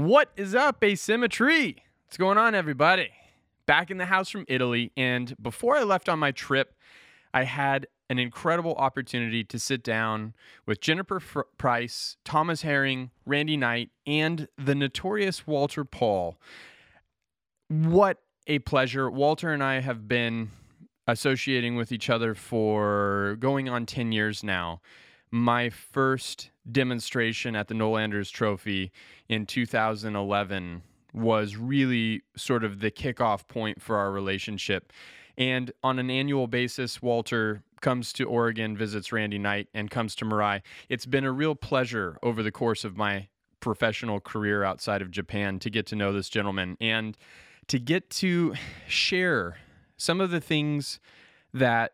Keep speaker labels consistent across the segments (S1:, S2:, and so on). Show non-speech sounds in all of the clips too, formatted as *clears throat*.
S1: What is up, Asymmetry? What's going on, everybody? Back in the house from Italy, and before I left on my trip, I had an incredible opportunity to sit down with Jennifer Price, Thomas Herring, Randy Knight, and the notorious Walter Pall. What a pleasure. Walter and I have been associating with each other for going on 10 years now. My first demonstration at the Noelanders Trophy in 2011 was really sort of the kickoff point for our relationship. And on an annual basis, Walter comes to Oregon, visits Randy Knight, and comes to Mirai. It's been a real pleasure over the course of my professional career outside of Japan to get to know this gentleman and to get to share some of the things that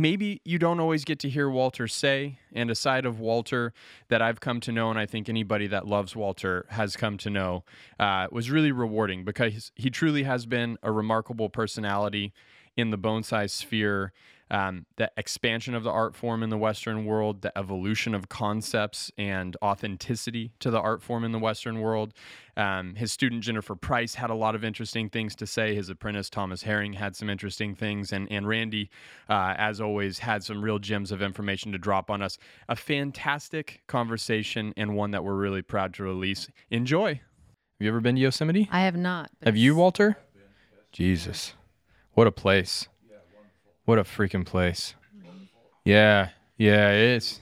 S1: maybe you don't always get to hear Walter say, and a side of Walter that I've come to know, and I think anybody that loves Walter has come to know, uh, was really rewarding because he truly has been a remarkable personality in the bonsai sphere um, the expansion of the art form in the Western world, the evolution of concepts and authenticity to the art form in the Western world. Um, his student Jennifer Price had a lot of interesting things to say. His apprentice Thomas Herring had some interesting things, and and Randy, uh, as always, had some real gems of information to drop on us. A fantastic conversation and one that we're really proud to release. Enjoy. Have you ever been to Yosemite?
S2: I have not.
S1: Have you, Walter? Jesus, what a place! What a freaking place. Yeah. Yeah, it's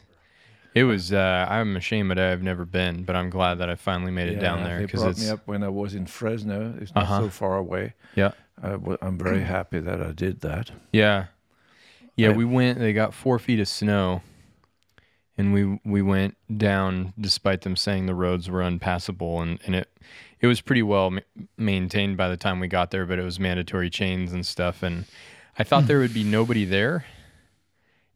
S1: it was uh, I'm ashamed that I've never been, but I'm glad that I finally made it
S3: Yeah,
S1: down there because
S3: brought
S1: it's
S3: me up when I was in Fresno. It's not
S1: Uh-huh.
S3: so far away.
S1: yeah.
S3: I w- I'm very *clears throat* happy that I did that.
S1: Yeah. Yeah,
S3: Right.
S1: we went they got 4 feet of snow and we we went down despite them saying the roads were unpassable and and it it was pretty well ma- maintained by the time we got there, but it was mandatory chains and stuff and I thought there would be nobody there.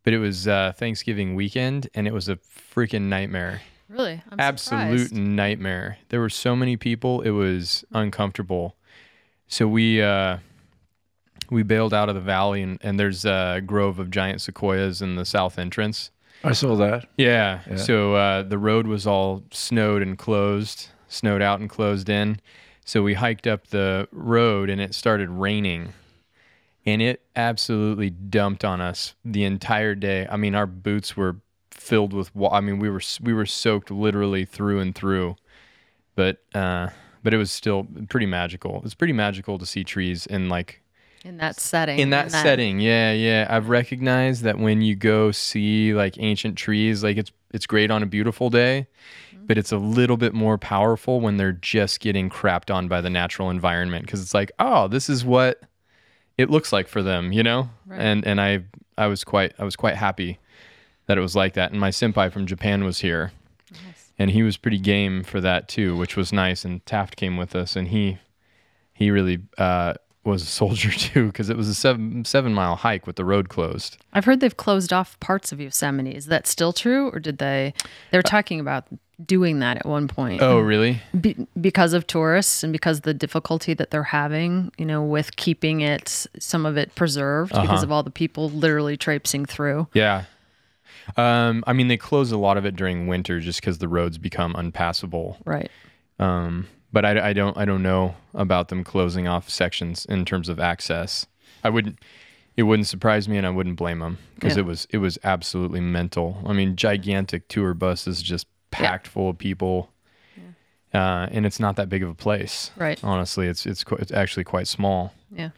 S1: But it was uh, Thanksgiving weekend and it was a freaking nightmare.
S2: Really? I'm
S1: absolute
S2: surprised.
S1: nightmare. There were so many people, it was uncomfortable. So we uh we bailed out of the valley and, and there's a grove of giant sequoias in the south entrance.
S3: I saw that.
S1: Yeah.
S3: Yeah.
S1: So uh, the road was all snowed and closed, snowed out and closed in. So we hiked up the road and it started raining. And it absolutely dumped on us the entire day. I mean, our boots were filled with water. I mean, we were we were soaked literally through and through. But uh but it was still pretty magical. It's pretty magical to see trees in like
S2: in that setting.
S1: in that setting yeah yeah i've recognized that when you go see like ancient trees like it's it's great on a beautiful day but it's a little bit more powerful when they're just getting crapped on by the natural environment because it's like oh this is what it looks like for them you know
S2: Right.
S1: and and i i was quite i was quite happy that it was like that and my senpai from japan was here
S2: Nice.
S1: and he was pretty game for that too, which was nice. And Taft came with us, and he he really uh, was a soldier *laughs* too, because it was a seven seven mile hike with the road closed.
S2: I've heard they've closed off parts of Yosemite. Is that still true, or did they? They were talking about doing that at one point.
S1: Oh, really?
S2: Be, because of tourists and because the difficulty that they're having, you know, with keeping it some of it preserved because
S1: Uh-huh.
S2: of all the people literally traipsing through.
S1: Yeah. Um, I mean, they close a lot of it during winter just because the roads become unpassable.
S2: Right.
S1: Um, but I, I don't I don't know about them closing off sections in terms of access. I wouldn't. It wouldn't surprise me, and I wouldn't blame them because
S2: Yeah.
S1: it was it was absolutely mental. I mean, gigantic tour buses just packed full of people, uh, and it's not that big of a place.
S2: Right.
S1: Honestly, it's it's it's actually quite small.
S2: Yeah.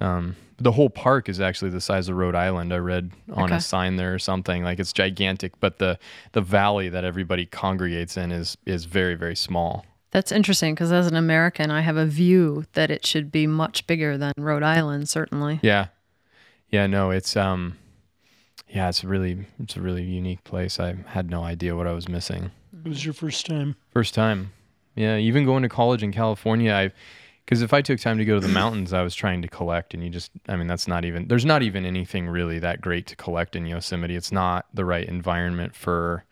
S1: Um, the whole park is actually the size of Rhode Island. I read on
S2: Okay.
S1: a sign there or something like it's gigantic, but the the valley that everybody congregates in is is very very small.
S2: That's interesting because as an American, I have a view that it should be much bigger than Rhode Island, certainly.
S1: Yeah. Yeah, no, it's um yeah, it's a really it's a really unique place. I had no idea what I was missing.
S4: It was your first time.
S1: First time. Yeah, even going to college in California, I cuz if I took time to go to the mountains, I was trying to collect and you just I mean, that's not even there's not even anything really that great to collect in Yosemite. It's not the right environment for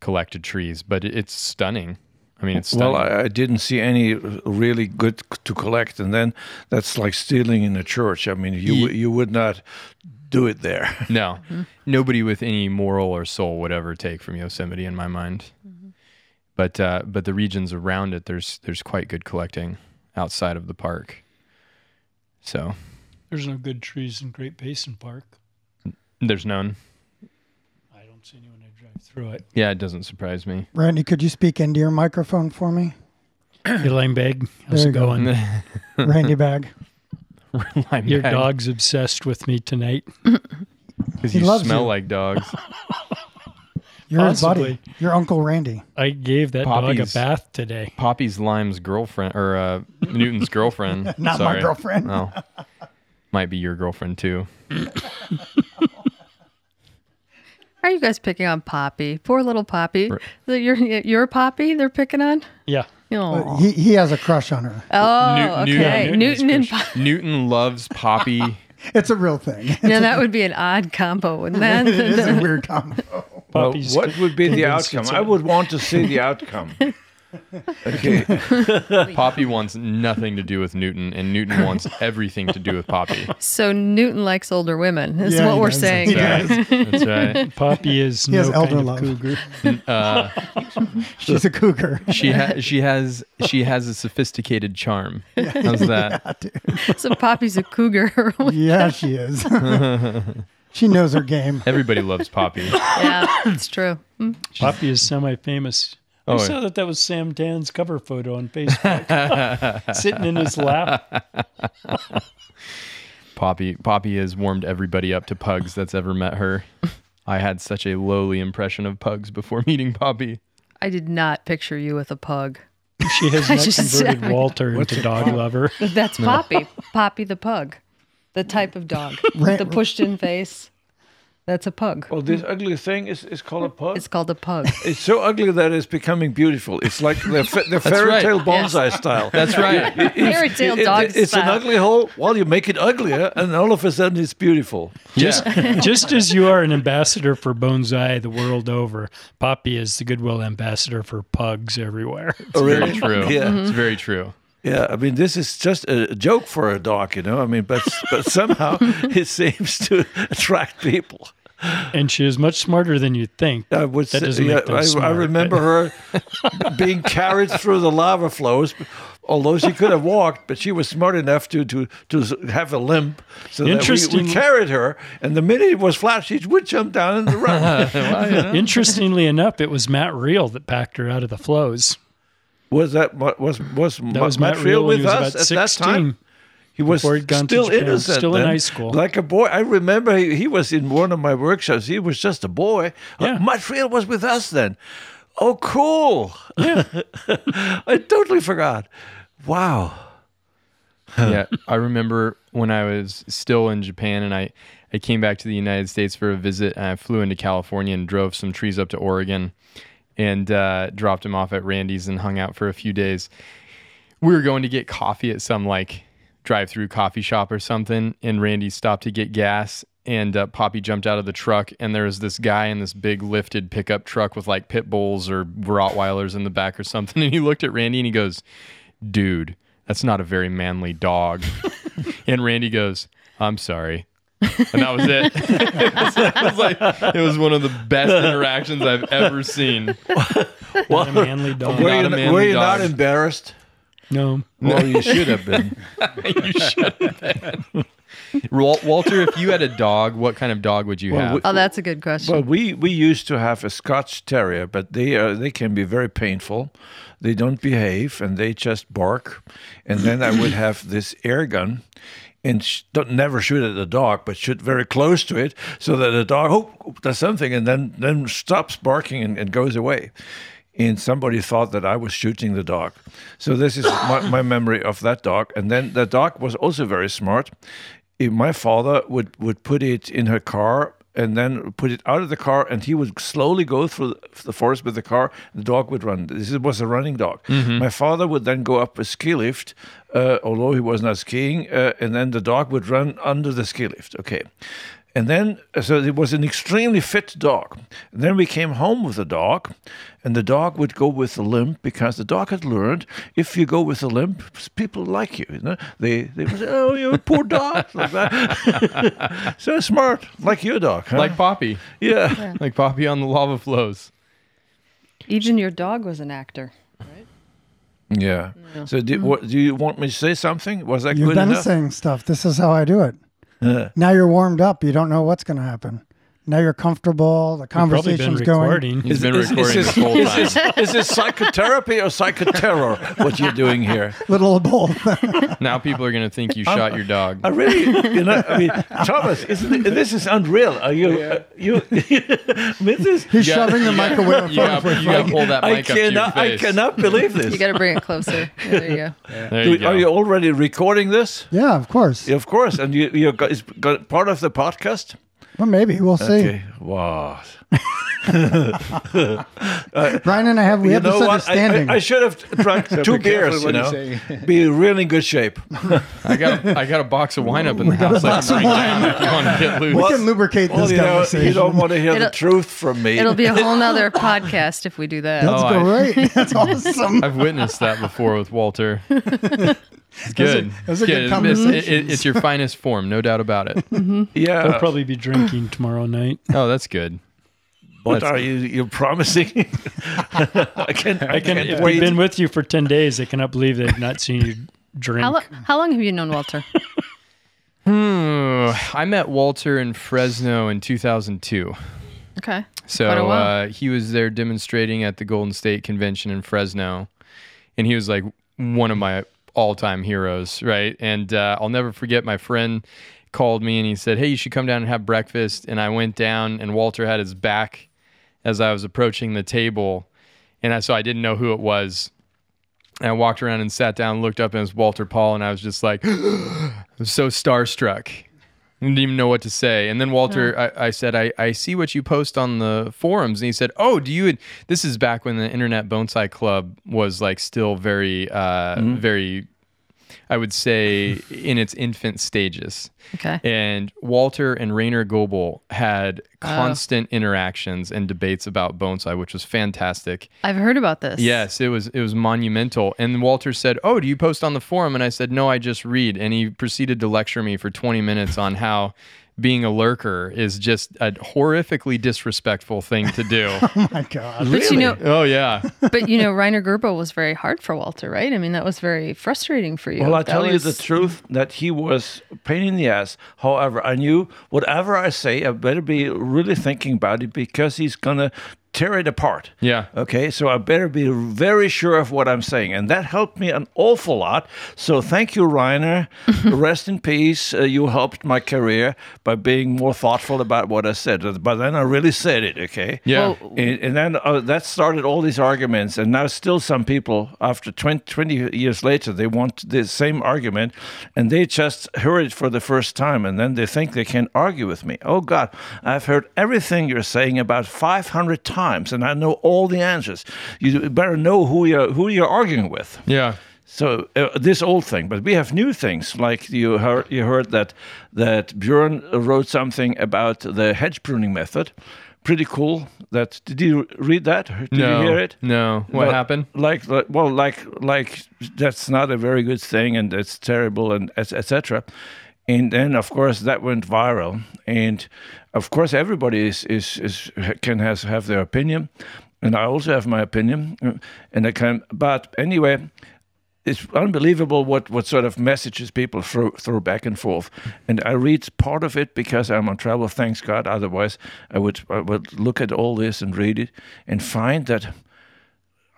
S1: collected trees, but it's stunning. I mean, it's stunning.
S3: Well, I, I didn't see any really good c- to collect, and then that's like stealing in a church. I mean, you
S1: Ye-
S3: you would not do it there. *laughs*
S1: No, nobody with any moral or soul would ever take from Yosemite, in my mind. but uh, but the regions around it, there's there's quite good collecting outside of the park. So
S4: There's no good trees in Great Basin Park.
S1: there's none.
S4: I don't see any when I drive through it.
S1: Yeah, it doesn't surprise me.
S5: Randy, could you speak into your microphone for me? *coughs*
S4: Elaine Bag, how's it
S5: go.
S4: going? *laughs*
S5: Randy Bag.
S1: Lime
S4: Your
S1: bag,
S4: dog's obsessed with me tonight. *laughs*
S1: 'cause
S5: He
S1: you
S5: loves
S1: smell
S5: you.
S1: like dogs. *laughs*
S5: Your buddy. Your Uncle Randy.
S4: I gave that dog a bath today.
S1: Poppy's Lime's girlfriend or uh, Newton's girlfriend.
S5: Not
S1: Sorry.
S5: my girlfriend.
S1: No, might be your girlfriend too.
S2: Are you guys picking on Poppy? Poor little Poppy.
S1: Right.
S2: Your your Poppy they're picking on?
S4: Yeah.
S2: Oh,
S5: He, he has a crush on her.
S2: oh
S1: Newton-
S2: okay.
S4: Newton is
S2: Newton and
S4: Christian.
S2: Poppy.
S1: Newton loves Poppy. *laughs*
S5: It's a real thing.
S2: Now that would be an odd combo, wouldn't *laughs* that?
S5: it is a *laughs* weird combo.
S3: Well, what would be the outcome? I would want to see the outcome. Okay. *laughs*
S1: Poppy wants nothing to do with Newton, and Newton wants *laughs* everything to do with Poppy.
S2: so Newton likes older women. Is
S5: Yeah,
S2: what
S5: he
S2: we're
S5: does.
S2: saying.
S5: He
S2: here.
S5: does.
S1: That's right. *laughs*
S4: Poppy is
S5: He
S4: no
S5: has elder
S4: kind of
S5: love.
S4: cougar.
S1: Uh,
S5: She's a cougar.
S1: she ha- she has she has a sophisticated charm. How's that?
S2: So Poppy's a cougar.
S5: Yeah, she is. she knows her game.
S1: Everybody loves Poppy.
S2: yeah, it's true. Mm.
S4: Poppy is semi-famous. I
S1: Oh,
S4: saw that that was Sam Dan's cover photo on Facebook, *laughs* sitting in his lap. *laughs*
S1: Poppy Poppy has warmed everybody up to pugs that's ever met her. I had such a lowly impression of pugs before *laughs* meeting Poppy.
S2: I did not picture you with a pug.
S4: She has not
S2: just-
S4: converted Walter into dog lover.
S2: That's Poppy. Poppy the pug. The type of dog.
S5: Ran-
S2: the pushed in face. That's a pug.
S3: Well, this ugly thing is, is called a pug.
S2: It's called a pug. *laughs*
S3: It's so ugly that it's becoming beautiful. It's like the, *laughs* fa- the fairy
S1: right.
S3: tale bonsai style.
S1: That's right.
S2: Fairy tale
S3: It- it-
S2: dog
S3: it's an ugly hole. Well, you make it uglier, and all of a sudden it's beautiful.
S4: Just, *laughs* just as you are an ambassador for bonsai the world over, Poppy is the goodwill ambassador for pugs everywhere. Oh, mm-hmm.
S1: It's very true.
S3: Yeah.
S1: It's very true.
S3: Yeah, I mean, this is just a joke for a dog, you know. I mean, but but *laughs* somehow it seems to attract people.
S4: And she is much smarter than you'd think.
S3: I would
S4: That
S3: say, yeah, I, I
S4: smart,
S3: remember her *laughs* being carried through the lava flows, although she could have walked, but she was smart enough to to to have a limp, so that we, we carried her. And the minute it was flat, she would jump down in the run. *laughs*
S4: Interestingly enough, it was Matt Reel that packed her out of the flows.
S3: Was that what was was
S4: That was Matt, Reel when he was about
S3: at that time? He was
S4: he'd gone to
S3: still innocent,
S4: still in
S3: then.
S4: high school.
S3: like a boy. I remember he, he was in one of my workshops. He was just a boy.
S4: Yeah.
S3: Uh, Montreal was with us then. Oh, cool!
S4: Yeah. *laughs*
S3: I totally forgot. Wow. *laughs*
S1: yeah, I remember when I was still in Japan and I, I came back to the United States for a visit and I flew into California and drove some trees up to Oregon and uh, dropped him off at Randy's and hung out for a few days. We were going to get coffee at some like drive through coffee shop or something and Randy stopped to get gas and uh, Poppy jumped out of the truck and there was this guy in this big lifted pickup truck with like pit bulls or Rottweilers in the back or something *laughs* and he looked at Randy and he goes, dude, that's not a very manly dog. *laughs* and Randy goes, I'm sorry. And that was it. *laughs* it, was, it was like it was one of the best *laughs* interactions I've ever seen.
S4: Not a manly dog.
S3: Were you,
S1: a manly
S3: were you not embarrassed?
S4: No.
S3: Well, you should have been. *laughs*
S1: you should have been. Walter, if you had a dog, what kind of dog would you
S3: Well,
S1: have?
S3: we-
S2: Oh, that's a good question.
S3: Well, we, we used to have a Scotch Terrier, but they uh, they can be very painful. They don't behave and they just bark. And then I would have this air gun, and sh- don't never shoot at the dog, but shoot very close to it, so that the dog oh does something and then then stops barking and, and goes away. And somebody thought that I was shooting the dog. So this is *coughs* my, my memory of that dog. And then the dog was also very smart. My father would, would put it in her car and then put it out of the car, and he would slowly go through the forest with the car. The dog would run. This was a running dog. Mm-hmm. My father would then go up a ski lift, uh, although he was not skiing, uh, and then the dog would run under the ski lift. Okay. And then, so it was an extremely fit dog. And then we came home with the dog, and the dog would go with the limp because the dog had learned if you go with the limp, people like you. you know? They they would say, "Oh, you're a poor dog," *laughs* like that. *laughs* so smart, like your dog, huh?
S1: like Poppy.
S3: yeah.
S1: Like Poppy on the lava flows.
S2: Even your dog was an actor.
S3: Yeah. So do, hmm. what, do you want me to say something? Was that
S5: You've
S3: good
S5: been
S3: enough?
S5: saying stuff. This is how I do it. *laughs* Now you're warmed up. You don't know what's going to happen. Now you're comfortable. The
S4: We've probably been
S5: conversation's going.
S4: recording.
S1: He's been
S3: is,
S1: recording
S3: is,
S1: this whole
S3: is,
S1: time.
S3: this, is this psychotherapy or psychoterror? What you're doing here? *laughs*
S5: Little of both. *laughs*
S1: Now people are going to think you shot your dog.
S3: I really, you know, I mean, Thomas, isn't it, this is unreal. Are you, uh, you, *laughs* this is,
S5: He's
S1: You got-
S5: shoving the
S1: you got-
S5: mic away.
S1: You got to pull that
S3: I
S1: mic up to your
S3: cannot, I cannot believe this.
S2: You got to bring it closer. Yeah, there you go.
S1: There
S3: Do-
S1: go.
S3: Are you already recording this?
S5: Yeah, of course.
S3: Yeah, of course, and you you got, it's got part of the podcast.
S5: Well, maybe we'll see.
S3: Okay, wow. *laughs*
S5: Brian and I have we
S3: You
S5: have this
S3: what? I,
S5: understanding.
S3: I, I should have drunk *laughs* two
S6: be
S3: beers. You
S6: what you
S3: know, be really in good shape. *laughs*
S1: I got a, I got a box of wine up in the house. I can bring down if you want to get loose.
S5: we can lubricate
S3: Well,
S5: this
S3: you, know,
S5: conversation.
S3: you don't want to hear the
S2: It'll-
S3: truth from me.
S2: It'll be a whole nother podcast if we do that.
S5: That's
S1: Oh, I-
S5: great. That's awesome.
S1: I've witnessed that before with Walter. It's good.
S5: those are
S1: It's
S5: good
S1: It's,
S5: conversations.
S1: it- it- it's your finest form, no doubt about it.
S4: Mm-hmm.
S3: Yeah, I'll
S4: probably be drinking tomorrow night.
S1: Oh, that's good.
S3: What are you? You're promising? *laughs* I can. I,
S4: I can.
S3: can't
S4: If
S3: wait.
S4: they've been with you for ten days, I cannot believe they've not seen you drink.
S2: How, lo- how long have you known Walter? *laughs*
S1: Hmm. I met Walter in Fresno in 2002.
S2: Okay.
S1: So
S2: Quite a while.
S1: uh, he was there demonstrating at the Golden State Convention in Fresno, and he was like one of my all-time heroes, right? And uh, I'll never forget my friend called me and he said, "Hey, you should come down and have breakfast." And I went down, and Walter had his back as I was approaching the table, and I so I didn't know who it was. And I walked around and sat down, looked up, and it was Walter Pall, and I was just like, *gasps* I was so starstruck. I didn't even know what to say. And then Walter, I, I said, I, I see what you post on the forums. And he said, Oh, do you? This is back when the Internet Bonsai Club was like still very, uh, very, I would say, in its infant stages.
S2: Okay.
S1: And Walter and Rainer Goebel had oh. constant interactions and debates about bonsai, which was fantastic.
S2: I've heard about this.
S1: Yes, it was it was monumental. And Walter said, "Oh, do you post on the forum?" And I said, "No, I just read." And he proceeded to lecture me for 20 minutes on how being a lurker is just a horrifically disrespectful thing to do. *laughs*
S5: oh my god.
S2: But you know,
S1: oh yeah.
S2: but you know, Rainer Goebel was very hard for Walter, right? I mean, that was very frustrating for you.
S3: Well, I
S2: That
S3: tell you the truth that he was a pain in the ass. However, I knew whatever I say, I better be really thinking about it because he's gonna tear it apart.
S1: Yeah.
S3: Okay, so I better be very sure of what I'm saying, and that helped me an awful lot. So thank you, Rainer. *laughs* Rest in peace. Uh, you helped my career by being more thoughtful about what I said. But then I really said it. Okay.
S1: Yeah.
S2: Well,
S3: And, and then uh, that started all these arguments, and now still some people, after 20, 20 years later, they want the same argument, and they just heard it for the first time, and then they think they can argue with me. Oh God, I've heard everything you're saying about 500 times, and I know all the answers. You better know who you're who you're arguing with.
S1: Yeah.
S3: So uh, this old thing, but we have new things. Like you heard, you heard that that Björn wrote something about the hedge pruning method. Pretty cool. That did you read that? Did
S1: no.
S3: you hear it?
S1: No. What happened?
S3: Like, like, well, like, like that's not a very good thing, and it's terrible, and etc. And then, of course, that went viral, and of course, everybody is is, is can has have their opinion, and I also have my opinion, uh, and I can. But anyway, it's unbelievable what, what sort of messages people throw, throw back and forth. And I read part of it because I'm on travel, thanks God. Otherwise, I would, I would look at all this and read it and find that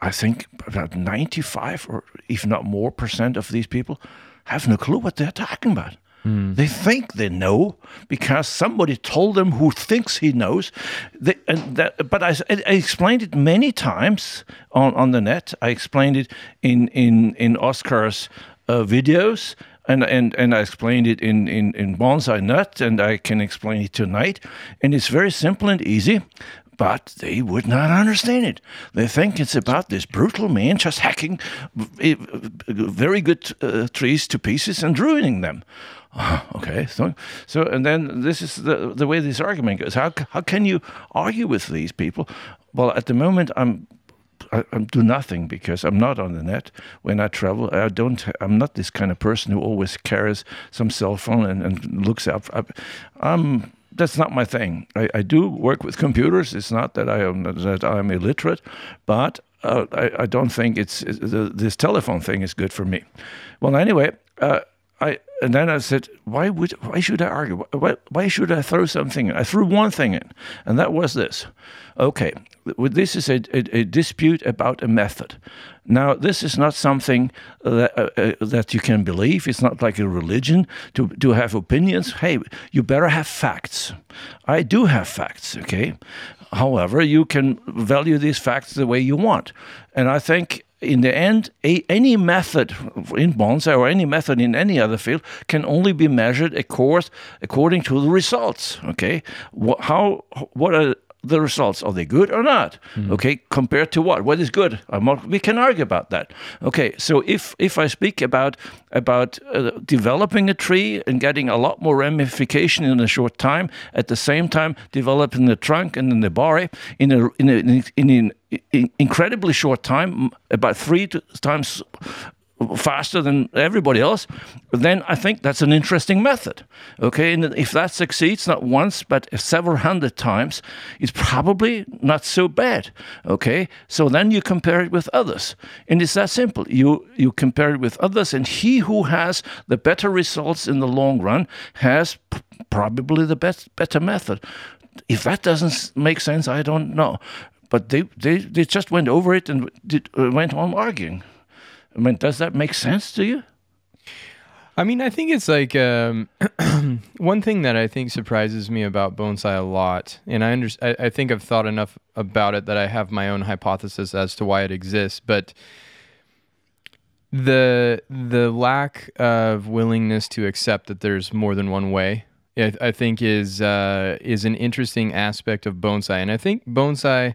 S3: I think about 95 or if not more percent of these people have no clue what they're talking about. They think they know because somebody told them who thinks he knows. They, that, but I, I explained it many times on, on the net. I explained it in in in Oscar's uh, videos, and, and and I explained it in in in Bonsai Nut, and I can explain it tonight. And it's very simple and easy. But they would not understand it. They think it's about this brutal man just hacking very good uh, trees to pieces and ruining them. *laughs* Okay, so so and then this is the the way this argument goes. How how can you argue with these people? Well, at the moment I'm I, I do nothing because I'm not on the net when I travel. I don't. I'm not this kind of person who always carries some cell phone and, and looks up. I, I'm that's not my thing. I, I do work with computers. It's not that I am that I'm illiterate, but uh, I, I don't think it's, it's the, this telephone thing is good for me. Well, anyway, uh, I and then I said, why would why should I argue? Why, why should I throw something in? I threw one thing in, and that was this. Okay, this is a, a, a dispute about a method. Now, this is not something that, uh, uh, that you can believe. It's not like a religion to, to have opinions. Hey, you better have facts. I do have facts, okay? However, you can value these facts the way you want. And I think in the end, a, any method in bonsai or any method in any other field can only be measured, of course, according to the results. Okay, what, how what are the results. Are they good or not? Mm. Okay, compared to what? What is good? we can argue about that. Okay, so if if I speak about about uh, developing a tree and getting a lot more ramification in a short time, at the same time developing the trunk and then the body in a in a, in an incredibly short time, about three times faster than everybody else, then I think that's an interesting method. Okay, and if that succeeds not once but several hundred times, it's probably not so bad. Okay, so then you compare it with others, and it's that simple. You you compare it with others, and he who has the better results in the long run has p- probably the best better method. If that doesn't make sense, I don't know. But they, they, they just went over it and did, uh, went on arguing. I mean, does that make sense to you?
S1: I mean, I think it's like um, *clears throat* one thing that I think surprises me about bonsai a lot, and I, under- I, I think I've thought enough about it that I have my own hypothesis as to why it exists, but the the lack of willingness to accept that there's more than one way, I, I think is uh, is an interesting aspect of bonsai, and I think bonsai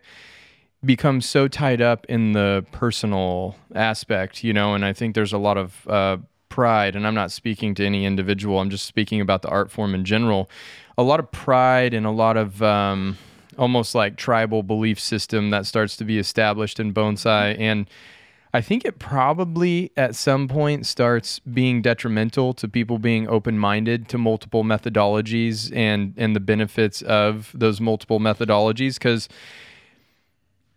S1: become so tied up in the personal aspect, you know, and I think there's a lot of uh, pride, and I'm not speaking to any individual, I'm just speaking about the art form in general. A lot of pride and a lot of um, almost like tribal belief system that starts to be established in bonsai. And I think it probably at some point starts being detrimental to people being open minded to multiple methodologies and, and the benefits of those multiple methodologies. Because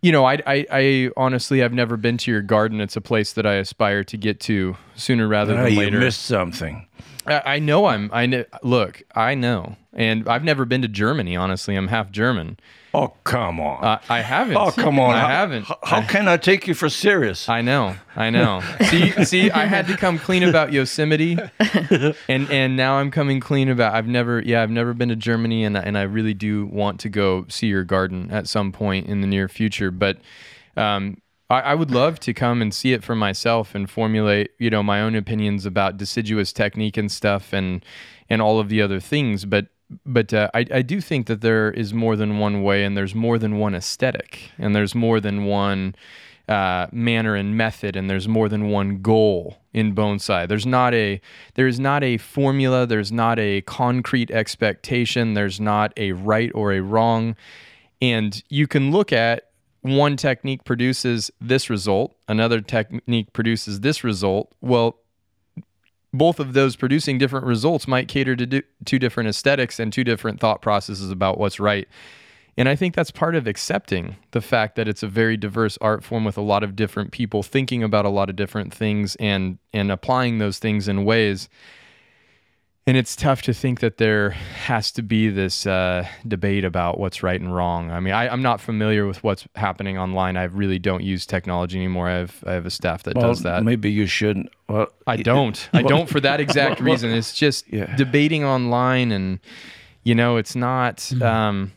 S1: you know, I, I, I honestly have never been to your garden. It's a place that I aspire to get to sooner rather ah,
S3: than
S1: later.
S3: You missed something.
S1: I, know I'm. I know, look. I know, and I've never been to Germany. Honestly, I'm half German.
S3: Oh come on!
S1: Uh, I haven't.
S3: Oh come on!
S1: I
S3: how,
S1: haven't.
S3: How, how can I take you for serious?
S1: I know. I know. *laughs* see, see, I had to come clean about Yosemite, *laughs* and and now I'm coming clean about. I've never. Yeah, I've never been to Germany, and and I really do want to go see your garden at some point in the near future. But um, I, I would love to come and see it for myself and formulate, you know, my own opinions about deciduous technique and stuff, and and all of the other things. But but uh, I, I do think that there is more than one way and there's more than one aesthetic and there's more than one uh, manner and method and there's more than one goal in bonsai. There's not a there's not a formula. There's not a concrete expectation. There's not a right or a wrong. And you can look at one technique produces this result another technique produces this result well both of those producing different results might cater to do, two different aesthetics and two different thought processes about what's right. And I think that's part of accepting the fact that it's a very diverse art form with a lot of different people thinking about a lot of different things and and applying those things in ways and it's tough to think that there has to be this uh, debate about what's right and wrong. I mean, I, am not familiar with what's happening online. I really don't use technology anymore. I have I have a staff that
S3: well,
S1: does that.
S3: Maybe you shouldn't. Well,
S1: I don't. I don't for that *laughs* exact well, reason. It's just yeah. debating online, and you know, it's not. Mm-hmm. Um,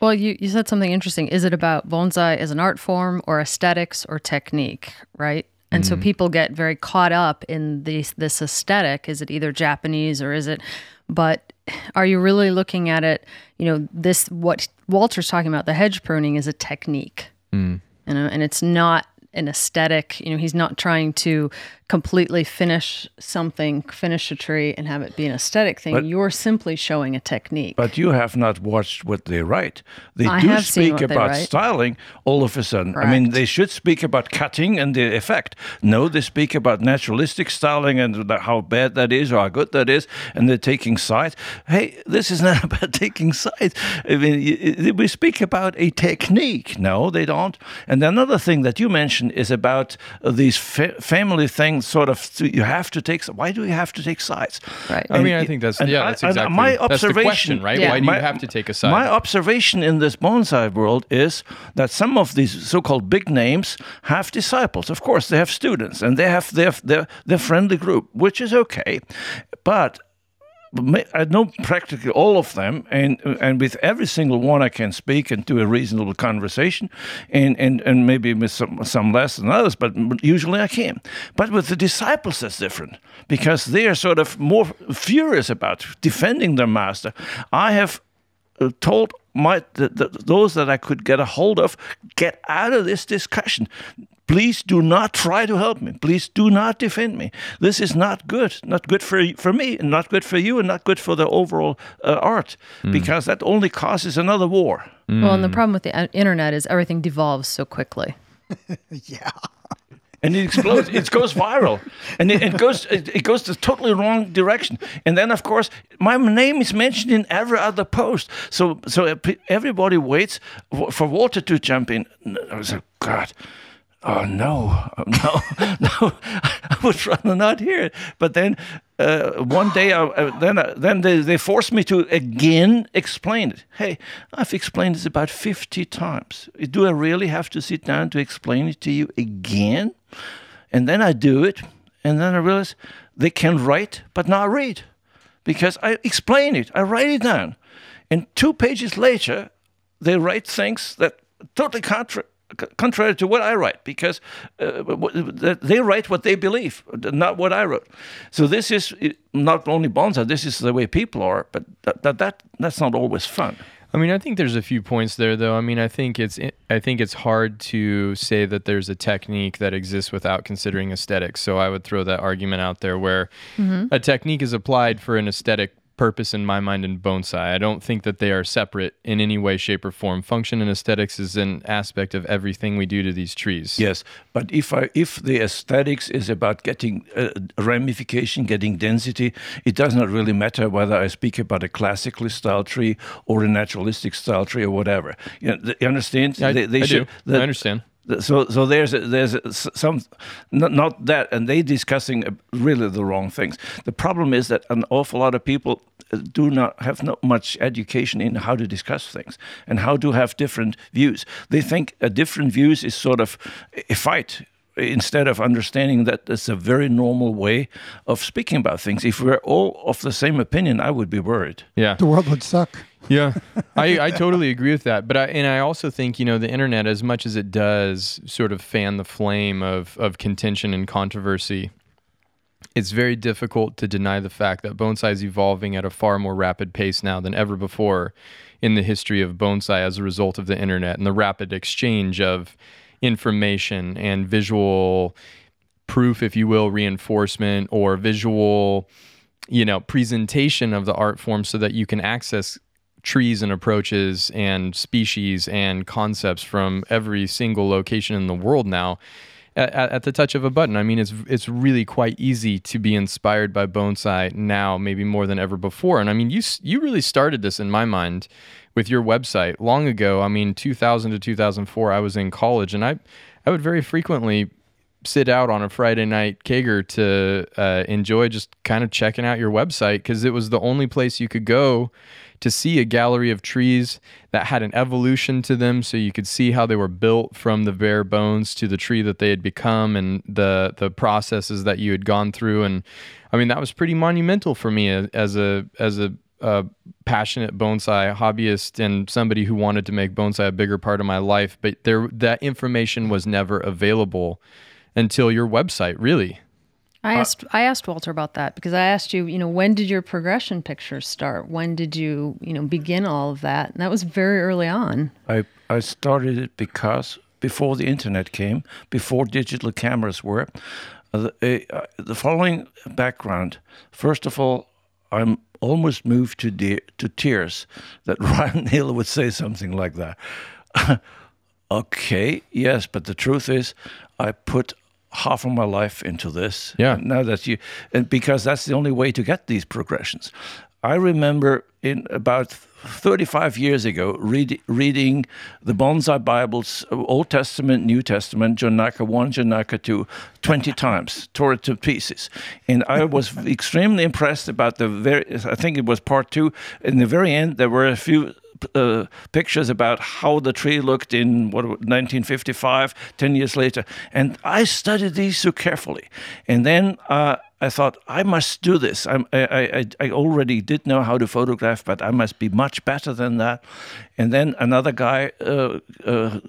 S2: well, you, you said something interesting. Is it about bonsai as an art form or aesthetics or technique, right? And mm. so people get very caught up in this this aesthetic. Is it either Japanese or is it? But are you really looking at it? You know, this what Walter's talking about. The hedge pruning is a technique. Mm. You know, and it's not an aesthetic. You know, he's not trying to completely finish something, finish a tree, and have it be an aesthetic thing.
S3: But-
S2: You're simply showing a technique.
S3: But you have not watched what they write. They
S2: I
S3: do speak about styling all of a sudden. I mean, they should speak about cutting and the effect. No, they speak about naturalistic styling and the- how bad that is or how good that is, and they're taking sides. Hey, this is *laughs* not about taking sides. I mean, we speak about a technique. No, they don't. And another thing that you mentioned is about these fa- family things. Sort of, you have to take. Why do you have to take sides?
S2: Right.
S1: I mean, I think that's
S3: and
S1: yeah,
S3: I-
S1: that's
S3: and
S1: exactly
S3: my
S1: that's the
S3: observation,
S1: question, right?
S2: Yeah.
S1: Why do
S3: My-
S1: you have to take a side?
S3: My observation in this bonsai world is that some of these so-called big names have disciples. Of course, they have students and they have their their, their friendly group, which is okay. But ma- I know practically all of them, and and with every single one, I can speak and do a reasonable conversation, and and, and maybe with some some less than others, but usually I can. But with the disciples, that's different because they are sort of more furious about defending their master. I have uh, told my the, the, those that I could get a hold of, get out of this discussion. Please do not try to help me. Please do not defend me. This is not good. Not good for for me, and not good for you, and not good for the overall uh, art, because that only causes another war.
S2: Well, and the problem with the uh, internet is everything devolves so quickly. *laughs*
S5: Yeah.
S3: and it explodes. it goes viral, and it, it goes it, it goes the totally wrong direction. And then, of course, my name is mentioned in every other post. So so everybody waits for for Walter to jump in. I was like, God. Oh no, Oh, *laughs* no, no! I would rather not hear it. But then uh, one day, I, uh, then uh, then they, they forced me to again explain it. Hey, I've explained this about fifty times. Do I really have to sit down to explain it to you again? And then I do it, and then I realize they can write but not read, because I explain it. I write it down, and two pages later, they write things that totally contra- contrary to what I write, because uh, they write what they believe, not what I wrote. So this is uh, not only bonsai. This is the way people are, but that, that, that that's not always fun.
S1: I mean, I think there's a few points there, though. I mean, I think it's I think it's hard to say that there's a technique that exists without considering aesthetics. So I would throw that argument out there, where a technique is applied for an aesthetic purpose in my mind and in bonsai. I don't think that they are separate in any way, shape, or form. Function and aesthetics is an aspect of everything we do to these trees.
S3: Yes, but if I if the aesthetics is about getting uh, ramification, getting density, it does not really matter whether I speak about a classically styled tree or a naturalistic style tree or whatever. You, know, you understand?
S1: I,
S3: They- they
S1: I
S3: should-
S1: do.
S3: the-
S1: I understand.
S3: So, so there's a, there's a, some, not, not that, and they discussing uh, really the wrong things. The problem is that an awful lot of people uh, do not have not much education in how to discuss things and how to have different views. They think a different views is sort of a fight instead of understanding that it's a very normal way of speaking about things. If we're all of the same opinion, I would be worried.
S1: Yeah.
S5: The world would suck.
S1: Yeah, I, I totally agree with that. But I, and I also think you know the internet, as much as it does sort of fan the flame of of contention and controversy, it's very difficult to deny the fact that bonsai is evolving at a far more rapid pace now than ever before in the history of bonsai as a result of the internet and the rapid exchange of information and visual proof, if you will, reinforcement or visual, you know, presentation of the art form so that you can access trees and approaches and species and concepts from every single location in the world now at, at, the touch of a button. I mean, it's it's really quite easy to be inspired by bonsai now, maybe more than ever before. And I mean, you you really started this in my mind with your website long ago. I mean, 2000 to 2004, I was in college, and I I would very frequently sit out on a Friday night kegger to uh, enjoy just kind of checking out your website because it was the only place you could go to see a gallery of trees that had an evolution to them so you could see how they were built from the bare bones to the tree that they had become and the the processes that you had gone through. And I mean that was pretty monumental for me as, a as a a passionate bonsai hobbyist and somebody who wanted to make bonsai a bigger part of my life. But there that information was never available until your website really
S2: I asked I asked Walter about that because I asked you, you know, when did your progression pictures start? When did you, you know, begin all of that? And that was very early on.
S3: I I started it because before the internet came, before digital cameras were. Uh, the, uh, the following background. First of all, I'm almost moved to de- to tears that *laughs* Ryan Neil would say something like that. *laughs* okay, yes, but the truth is, I put half of my life into this.
S1: Yeah.
S3: Now that you, and because that's the only way to get these progressions. I remember in about 35 years ago read, reading the Bonsai Bibles, Old Testament, New Testament, John Naka 1, John Naka 2, 20 *laughs* times, tore it to pieces. And I was *laughs* extremely impressed about the very, I think it was part two. In the very end, there were a few uh, pictures about how the tree looked in what 1955, 10 years later, and I studied these so carefully. And then uh, I thought I must do this. I, I, I already did know how to photograph, but I must be much better than that. And then another guy. Uh, uh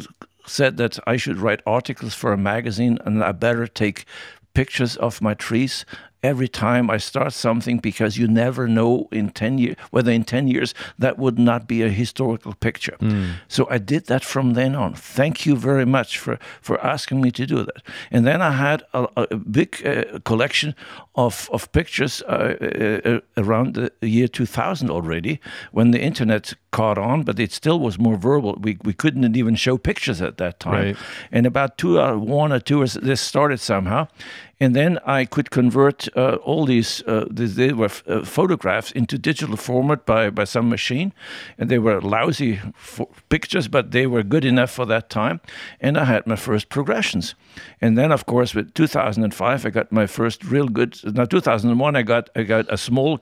S3: said that I should write articles for a magazine and I better take pictures of my trees every time I start something because you never know in 10 years whether in 10 years that would not be a historical picture. Mm. So I did that from then on. Thank you very much for, for asking me to do that. And then I had a, a big uh, collection of, of pictures uh, uh, uh around the year 2000 already when the internet caught on, but it still was more verbal. We, we couldn't even show pictures at that time. Right. And about two, uh, one or two, this started somehow and then I could convert uh, all these, uh, they were uh, photographs into digital format by, by some machine, and they were lousy pictures, but they were good enough for that time. And I had my first progressions. And then, of course, with 2005, I got my first real good. Now, 2001, I got I got a small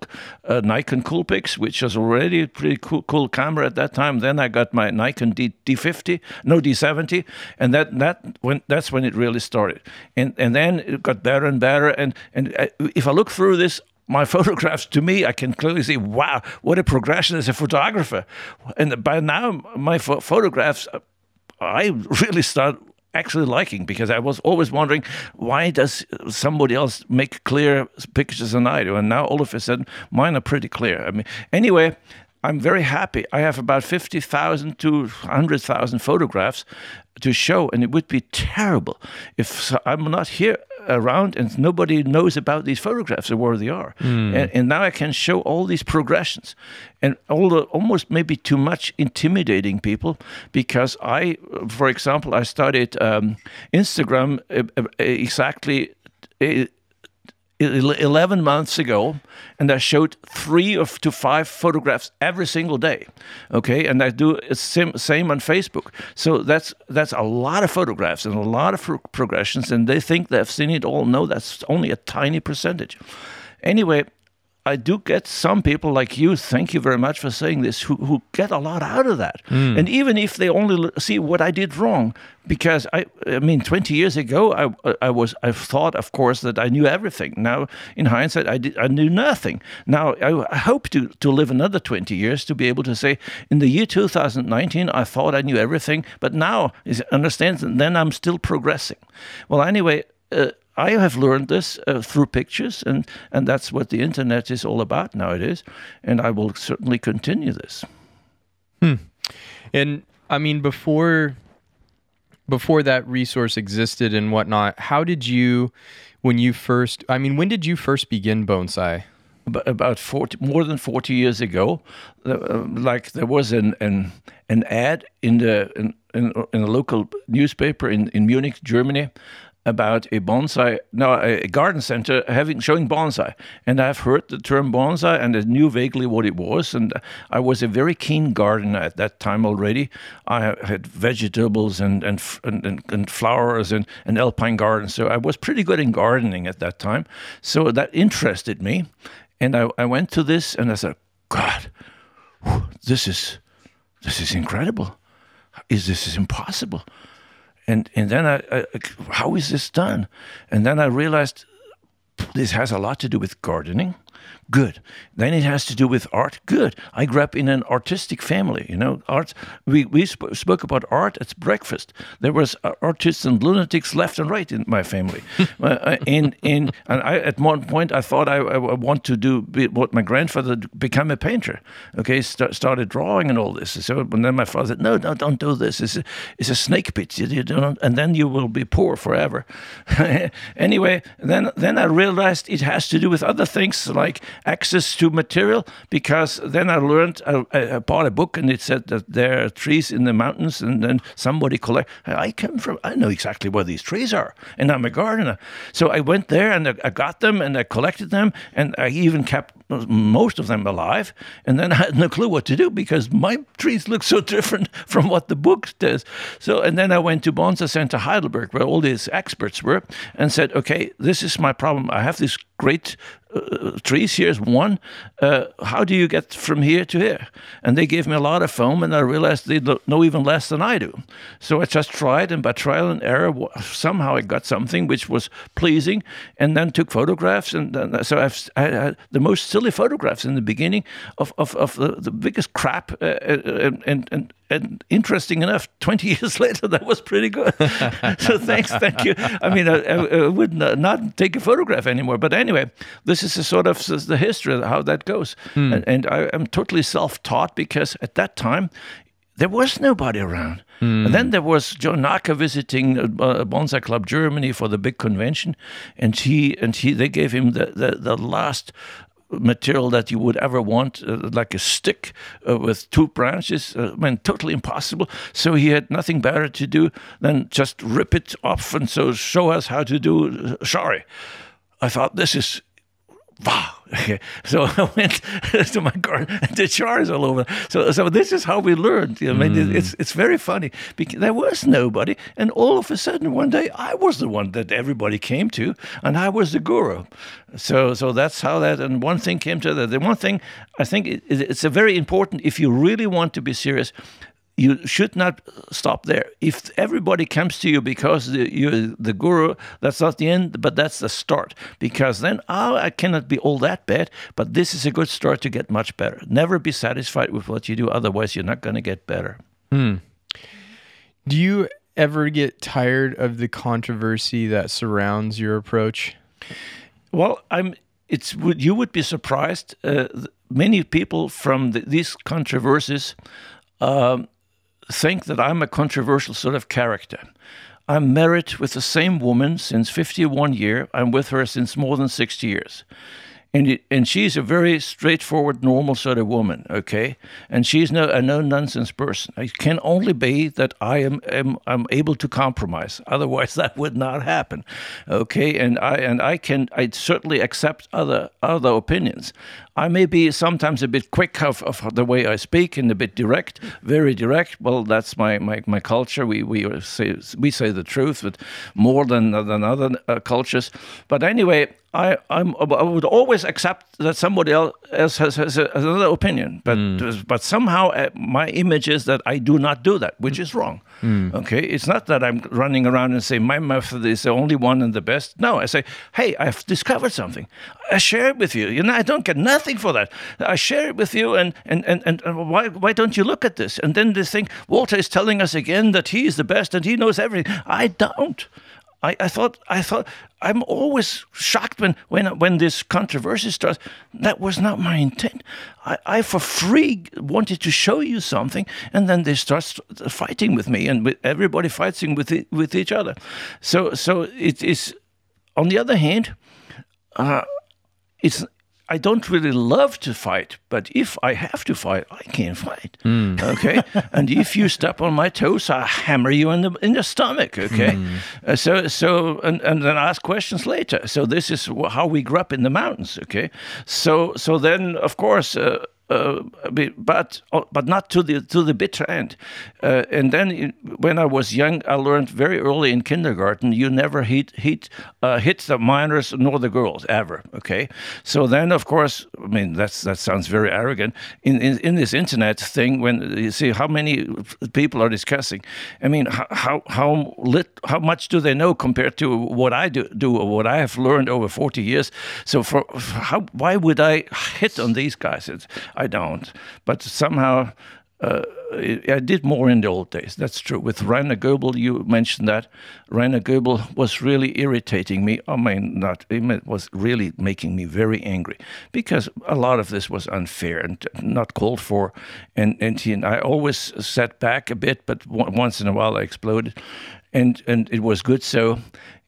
S3: uh, Nikon Coolpix, which was already a pretty cool, cool camera at that time. Then I got my Nikon D, D50, no D70, and that that when that's when it really started. And and then it got better and better. And and uh, if I look through this, my *laughs* photographs to me, I can clearly see, wow, what a progression as a photographer. And by now, my ph- photographs, I *laughs* really start actually liking because I was always wondering why does somebody else make clear pictures than I do, and now all of a sudden mine are pretty clear. I mean, anyway. I'm very happy. I have about 50,000 to 100,000 photographs to show, and it would be terrible if I'm not here around and nobody knows about these photographs or where they are. Mm. And, and, now I can show all these progressions, and although almost maybe too much intimidating people, because I, for example, I started um, Instagram uh, uh, exactly. Uh, 11 months ago and I showed three of to five photographs every single day. Okay, and I do same, same on Facebook. So that's that's a lot of photographs and a lot of pro- progressions, and they think they've seen it all. No, that's only a tiny percentage. Anyway, I do get some people like you, thank you very much for saying this, who, who get a lot out of that. Mm. And even if they only see what I did wrong, because I, I mean, 20 years ago, I, I was, I thought, of course, that I knew everything. Now, in hindsight, I, did, I knew nothing. Now, I, I hope to, to live another 20 years to be able to say, in the year 2019, I thought I knew everything, but now, is understand, then I'm still progressing. Well, anyway, uh, I have learned this uh, through pictures, and, and that's what the internet is all about nowadays. And I will certainly continue this.
S1: Hmm. And I mean, before before that resource existed and whatnot, how did you, when you first? I mean, when did you first begin bonsai?
S3: About 40, more than 40 years ago, uh, like there was an, an, an ad in the in, in, in, a local newspaper in, in Munich, Germany, about a bonsai, no, a garden center having showing bonsai, and I've heard the term bonsai and I knew vaguely what it was. And I was a very keen gardener at that time already. I had vegetables and and and, and flowers and an alpine garden, so I was pretty good in gardening at that time. So that interested me, and I, I went to this and I said, God, this is this is incredible. Is this is impossible? And and then I, I, how is this done? And then I realized this has a lot to do with gardening. Good. Then it has to do with art. Good. I grew up in an artistic family. You know, art. We we sp- spoke about art at breakfast. There was uh, artists and lunatics left and right in my family. *laughs* uh, uh, and and and I at one point I thought I, I want to do what my grandfather become a painter. Okay, st- started drawing and all this. So and then my father said, no, no, don't do this. It's a, it's a snake pit. You, you don't, and then you will be poor forever. *laughs* anyway, then then I realized it has to do with other things like access to material because then I learned I, I bought a book and it said that there are trees in the mountains and then somebody collect I come from I know exactly where these trees are and I'm a gardener. So I went there and I, I got them and I collected them and I even kept most of them alive and then *laughs* I had no clue what to do because my trees look so *laughs* different from what the book does so and then I went to Bonsai Center Heidelberg where all these experts were and said okay this is my problem. I have this great uh, trees. Here's one. Uh, how do you get from here to here? And they gave me a lot of foam, and I realized they know even less than I do. So I just tried, and by trial and error, somehow I got something which was pleasing, and then took photographs. And then, so I've I had the most silly photographs in the beginning of, of, of the, the biggest crap, uh, uh and, and and interesting enough, 20 *laughs* years later, that was pretty good. *laughs* so thanks, thank you. I mean, I, I would not take a photograph anymore. But anyway, this is a sort of the history of how that goes. Hmm. And, and I am totally self-taught because at that time, there was nobody around. Mm. And then there was John Naka visiting uh, Bonsai Club Germany for the big convention, and he and he they gave him the, the, the last material that you would ever want, uh, like a stick uh, with two branches. Uh, I mean, totally impossible. So he had nothing better to do than just rip it off and so show us how to do uh, shari. I thought this is wow. Okay. *laughs* so *laughs* I went *laughs* to my car, and the jars all over. So, so this is how we learned. I mean, mm. it's it's very funny because there was nobody, and all of a sudden one day I was the one that everybody came to, and I was the guru. So, so that's how that. And one thing came to the. The one thing I think it, it's a very important if you really want to be serious you should not stop there. If everybody comes to you because you're the guru, that's not the end, but that's the start. Because then, oh, I cannot be all that bad, but this is a good start to get much better. Never be satisfied with what you do, otherwise, you're not going to get better.
S1: Hmm. Do you ever get tired of the controversy that surrounds your approach?
S3: Well, I'm. It's you would be surprised. Uh, many people from the, these controversies um, think that I'm a controversial sort of character. I'm married with the same woman since 51 year. I'm with her since more than 60 years and it, and she's a very straightforward, normal sort of woman, okay. And she's no a no nonsense person. It can only be that I am, am I'm able to compromise. *laughs* Otherwise, that would not happen, okay. And I and I can I certainly accept other other opinions. I may be sometimes a bit quick of, of the way I speak and a bit direct, very direct. Well, that's my, my, my culture. We we say we say the truth, but more than than other uh, cultures. But anyway, I, I'm, I would always accept that somebody else has, has, has another opinion, but mm. but somehow uh, my image is that I do not do that, which is wrong. Mm. Okay, it's not that I'm running around and say my method is the only one and the best. No, I say, hey, I've discovered something. I share it with you. You know, I don't get nothing for that. I share it with you, and and and, and why why don't you look at this? And then they think Walter is telling us again that he is the best and he knows everything. I don't. I, I thought I thought I'm always shocked when when when this controversy starts. That was not my intent. I, I for free wanted to show you something, and then they start fighting with me, and with everybody fighting with with each other. So so it is. On the other hand, uh, it's I don't really love to fight, but if I have to fight, I can fight. Mm. Okay, *laughs* and if you step on my toes, I hammer you in the in the stomach. Okay, mm. uh, so so and, and then ask questions later. So this is how we grew up in the mountains. Okay, so so then of course. Uh, uh, but uh, but not to the to the bitter end. Uh, and then when I was young, I learned very early in kindergarten you never hit hit uh, hit the minors nor the girls ever. Okay, so then of course, I mean that's that sounds very arrogant. In in, in this internet thing, when you see how many people are discussing, I mean how how lit how much do they know compared to what I do do or what I have learned over forty years? So for how why would I hit on these guys? It's, don't. But somehow uh, I did more in the old days. That's true. With Rainer Goebel, you mentioned that. Rainer Goebel was really irritating me. I mean, not, it was really making me very angry because a lot of this was unfair and not called for. And, and, he, and I always sat back a bit, but once in a while I exploded. And, and it was good so.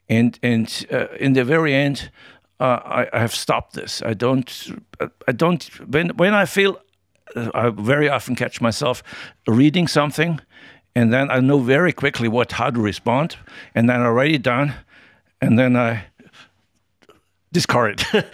S3: And, and uh, in the very end, uh, I, I, have stopped this. I don't. I don't. When when I feel, uh, I very often catch myself reading something, and then I know very quickly what how to respond, and then I write it down, and then I discard *laughs* it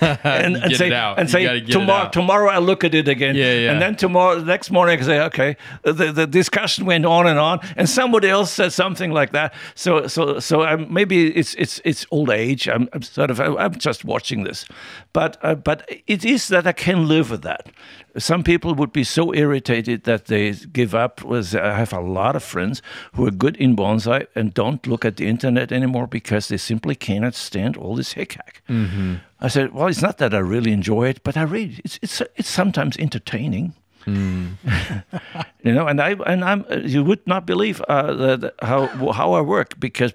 S1: and, and say,
S3: and say tomorrow tomorrow I look at it again.
S1: Yeah, yeah.
S3: and then tomorrow the next morning I say okay. The, the discussion went on and on and somebody else said something like that. So so so I'm, maybe it's it's it's old age. I'm, I'm sort of I'm just watching this. But uh, but it is that I can live with that. Some people would be so irritated that they give up. Was I have a lot of friends who are good in bonsai and don't look at the internet anymore because they simply cannot stand all this hickhack. Mm-hmm. I said, well, it's not that I really enjoy it, but I read. It's it's it's sometimes entertaining. Mm. *laughs* you know, and I and I'm you would not believe uh, the, how how I work because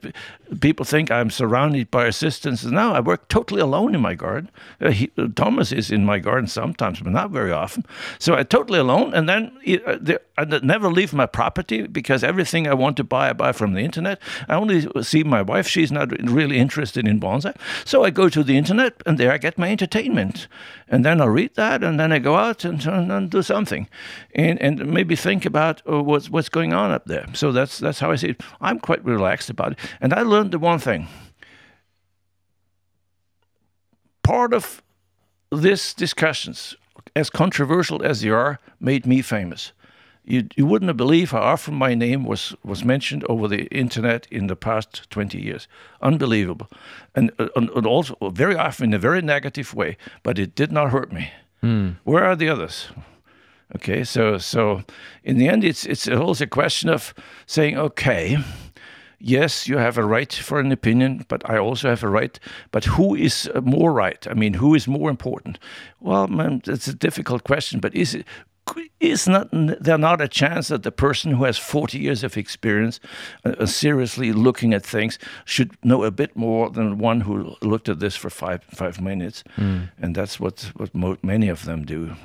S3: people think I'm surrounded by assistants. No, I work totally alone in my garden. Uh, he, uh, Thomas is in my garden sometimes, but not very often. So I'm totally alone, and then uh, the, I never leave my property because everything I want to buy, I buy from the internet. I only see my wife; she's not really interested in bonsai. So I go to the internet, and there I get my entertainment, and then I read that, and then I go out and, and do something, and and maybe think about uh, what's what's going on up there. So that's that's how I see it. I'm quite relaxed about it, and I learned the one thing. Part of this discussions, as controversial as they are, made me famous you, you wouldn't believe how often my name was, was mentioned over the internet in the past 20 years. Unbelievable. And, uh, and, and also very often in a very negative way, but it did not hurt me. Mm. Where are the others? Okay, so so in the end, it's it's also a question of saying, okay, yes, you have a right for an opinion, but I also have a right. But who is more right? I mean, who is more important? Well, man, it's a difficult question. But is it is not there not a chance that the person who has 40 years of experience uh, uh, seriously looking at things should know a bit more than one who looked at this for five five minutes mm. and that's what what mo- many of them do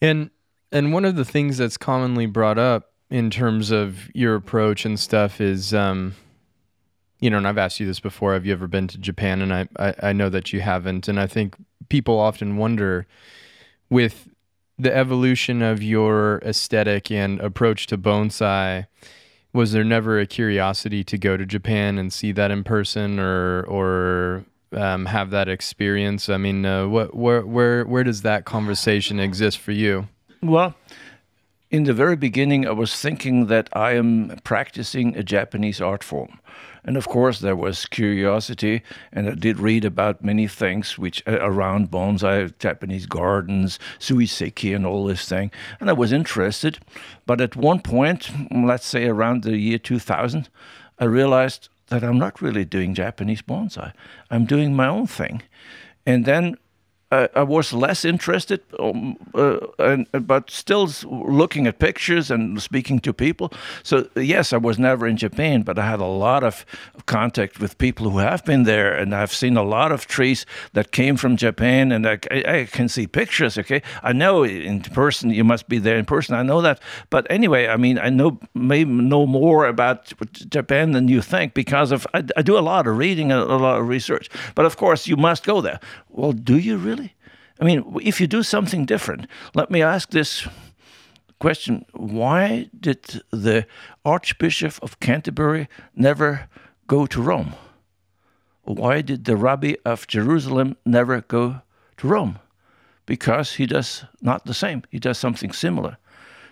S1: and and one of the things that's commonly brought up in terms of your approach and stuff is um you know, and I've asked you this before. Have you ever been to Japan? And I, I, I know that you haven't. And I think people often wonder, with the evolution of your aesthetic and approach to bonsai, was there never a curiosity to go to Japan and see that in person, or or um, have that experience? I mean, uh, what where where where does that conversation exist for you?
S3: Well, in the very beginning, I was thinking that I am practicing a Japanese art form. And of course, there was curiosity, and I did read about many things which uh, around bonsai, Japanese gardens, suiseki, and all this thing. And I was interested. But at one point, let's say around the year 2000, I realized that I'm not really doing Japanese bonsai. I'm doing my own thing. And then uh, I was less interested, um, uh, and, but still looking at pictures and speaking to people. So yes, I was never in Japan, but I had a lot of contact with people who have been there, and I've seen a lot of trees that came from Japan, and I, I, I can see pictures. Okay, I know in person you must be there in person. I know that, but anyway, I mean, I know maybe know more about Japan than you think because of I, I do a lot of reading, a, a lot of research. But of course, you must go there. Well, do you really? I mean, if you do something different, let me ask this question why did the Archbishop of Canterbury never go to Rome? Why did the Rabbi of Jerusalem never go to Rome? because he does not the same. He does something similar.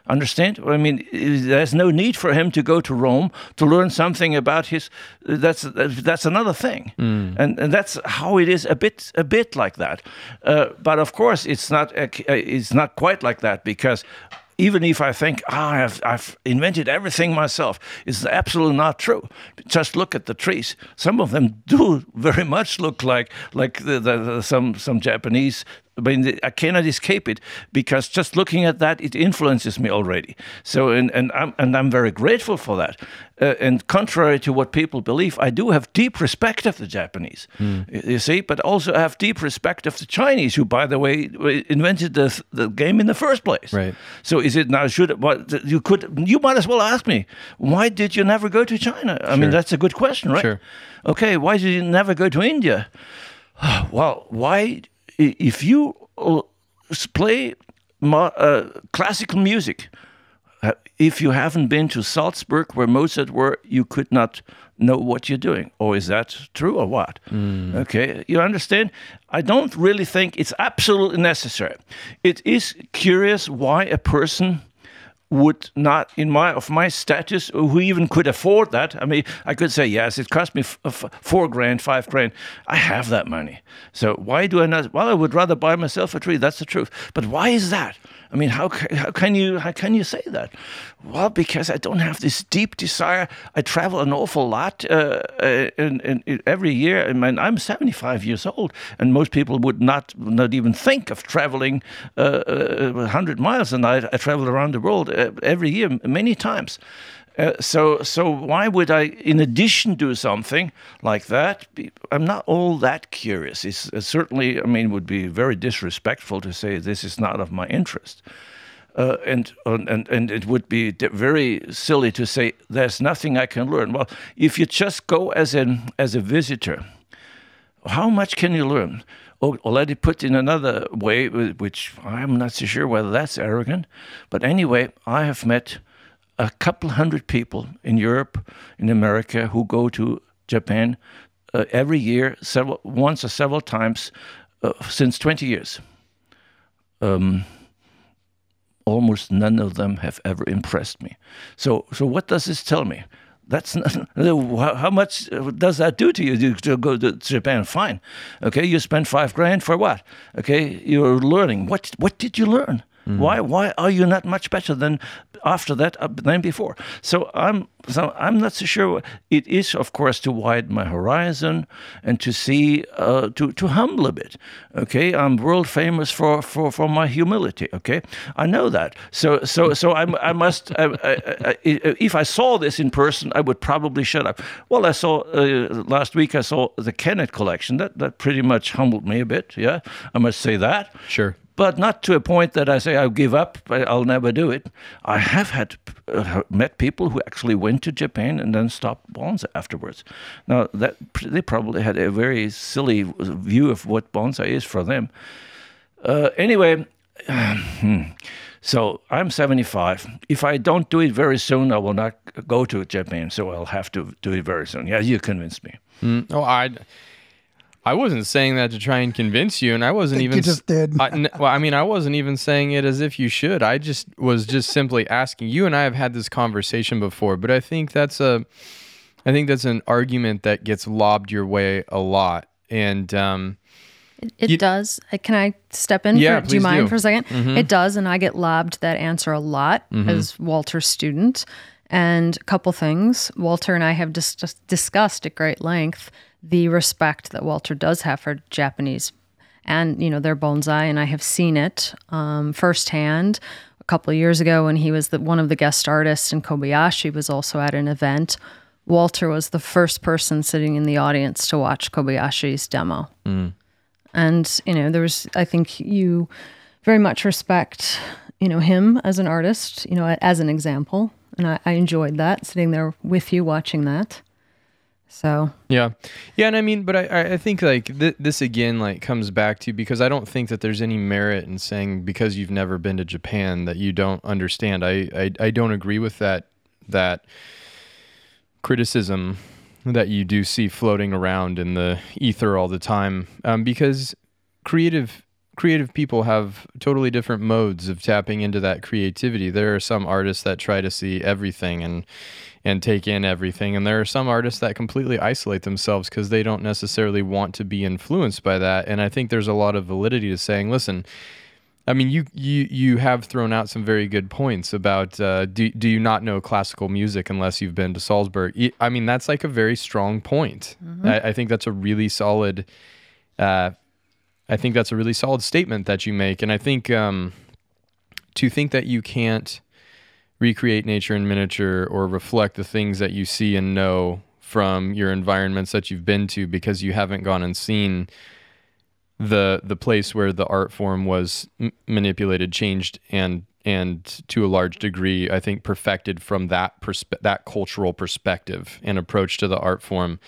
S3: Understand? I mean, there's no need for him to go to Rome to learn something about his. That's that's another thing, mm. and and that's how it is a bit a bit like that. Uh, but of course, it's not uh, it's not quite like that because even if I think oh, I've, I've invented everything myself, it's absolutely not true. Just look at the trees. Some of them do *laughs* very much look like like the, the, the, some some Japanese I mean, I cannot escape it because just looking at that, it influences me already. So, and, and I'm and I'm very grateful for that. Uh, and contrary to what people believe, I do have deep respect of the Japanese. Mm. You see, but also I have deep respect of the Chinese, who, by the way, invented the the game in the first place.
S1: Right.
S3: So, is it now should what you could you might as well ask me why did you never go to China? I sure. mean, that's a good question, right?
S1: Sure.
S3: Okay, why did you never go to India? *sighs* Well, why? If you uh, play uh, classical music, if you haven't been to Salzburg where Mozart were, you could not know what you're doing. Or is that true or what? Mm. Okay, you understand? I don't really think it's absolutely necessary. It is curious why a person would not in my of my status who even could afford that? I mean i could say yes it cost me four grand five grand. I have that money. So why do i not well i would rather buy myself a tree that's the truth. But why is that I mean, how, how can you how can you say that? Well, because I don't have this deep desire. I travel an awful lot uh, uh, in, in, every year. I mean, I'm 75 years old, and most people would not not even think of traveling uh, 100 uh, miles a night. I travel around the world uh, every year, many times. Uh, so, so why would I, in addition, do something like that? I'm not all that curious. It's uh, certainly, I mean, would be very disrespectful to say this is not of my interest. Uh, and, and and it would be very silly to say there's nothing I can learn. Well, if you just go as an as a visitor, how much can you learn? Or, or let it put in another way, which I'm not so sure whether that's arrogant, but anyway, I have met a couple hundred people in Europe, in America, who go to Japan uh, every year, several once or several times uh, since 20 years. Um, almost none of them have ever impressed me. So, so what does this tell me? That's not, *laughs* how much does that do to you to go to Japan? Fine, okay. You spend five grand for what? Okay, you're learning. What what did you learn? Mm. Why why are you not much better than after that uh, than before? So I'm so I'm not so sure. It is of course to widen my horizon and to see uh, to to humble a bit. Okay, I'm world famous for for, for my humility. Okay, I know that. So so so I'm, I must. I, I, if I saw this in person, I would probably shut up. Well, I saw uh, last week. I saw the Kennett collection. That that pretty much humbled me a bit. Yeah, I must say that.
S1: Sure
S3: but not to a point that I say I'll give up. I'll never do it. I have had uh, met people who actually went to Japan and then stopped bonsai afterwards. Now that they probably had a very silly view of what bonsai is for them. Uh, anyway. *sighs* Hmm. So I'm 75. If I don't do it very soon, I will not go to Japan. So I'll have to do it very soon. Yeah, you convinced me.
S1: Mm, oh, I I wasn't saying that to try and convince you, and I wasn't I even.
S5: You just did.
S1: I, n- well, I mean, I wasn't even saying it as if you should. I just was just simply asking. You and I have had this conversation before, but I think that's a, I think that's an argument that gets lobbed your way a lot, and um,
S2: it, it you, does. Uh, can I step in?
S1: Yeah,
S2: for,
S1: do you
S2: mind
S1: do.
S2: for a 2nd mm-hmm. It does, and I get lobbed that answer a lot mm-hmm. as Walter's student. And a couple things. Walter and I have dis- discussed at great length the respect that Walter does have for Japanese and you know their bonsai, and I have seen it um, firsthand. A couple of years ago, when he was the, one of the guest artists, and Kobayashi was also at an event. Walter was the first person sitting in the audience to watch Kobayashi's demo, mm. and you know there was. I think you very much respect you know him as an artist, you know as an example, and I, I enjoyed that sitting there with you watching that. So
S1: yeah, yeah, and I mean, but I I think like th- this again like comes back to because I don't think that there's any merit in saying because you've never been to Japan that you don't understand. I I, I don't agree with that that criticism that you do see floating around in the ether all the time um, because creative creative people have totally different modes of tapping into that creativity. There are some artists that try to see everything and and take in everything, and there are some artists that completely isolate themselves because they don't necessarily want to be influenced by that. And I think there's a lot of validity to saying, listen. I mean, you you you have thrown out some very good points about uh, do do you not know classical music unless you've been to Salzburg? I mean, that's like a very strong point. I, I think that's a really solid. Uh, I think that's a really solid statement that you make, and I think um, to think that you can't recreate nature in miniature or reflect the things that you see and know from your environments that you've been to because you haven't gone and seen the the place where the art form was m- manipulated, changed, and and to a large degree, I think perfected from that perspe- that cultural perspective and approach to the art form.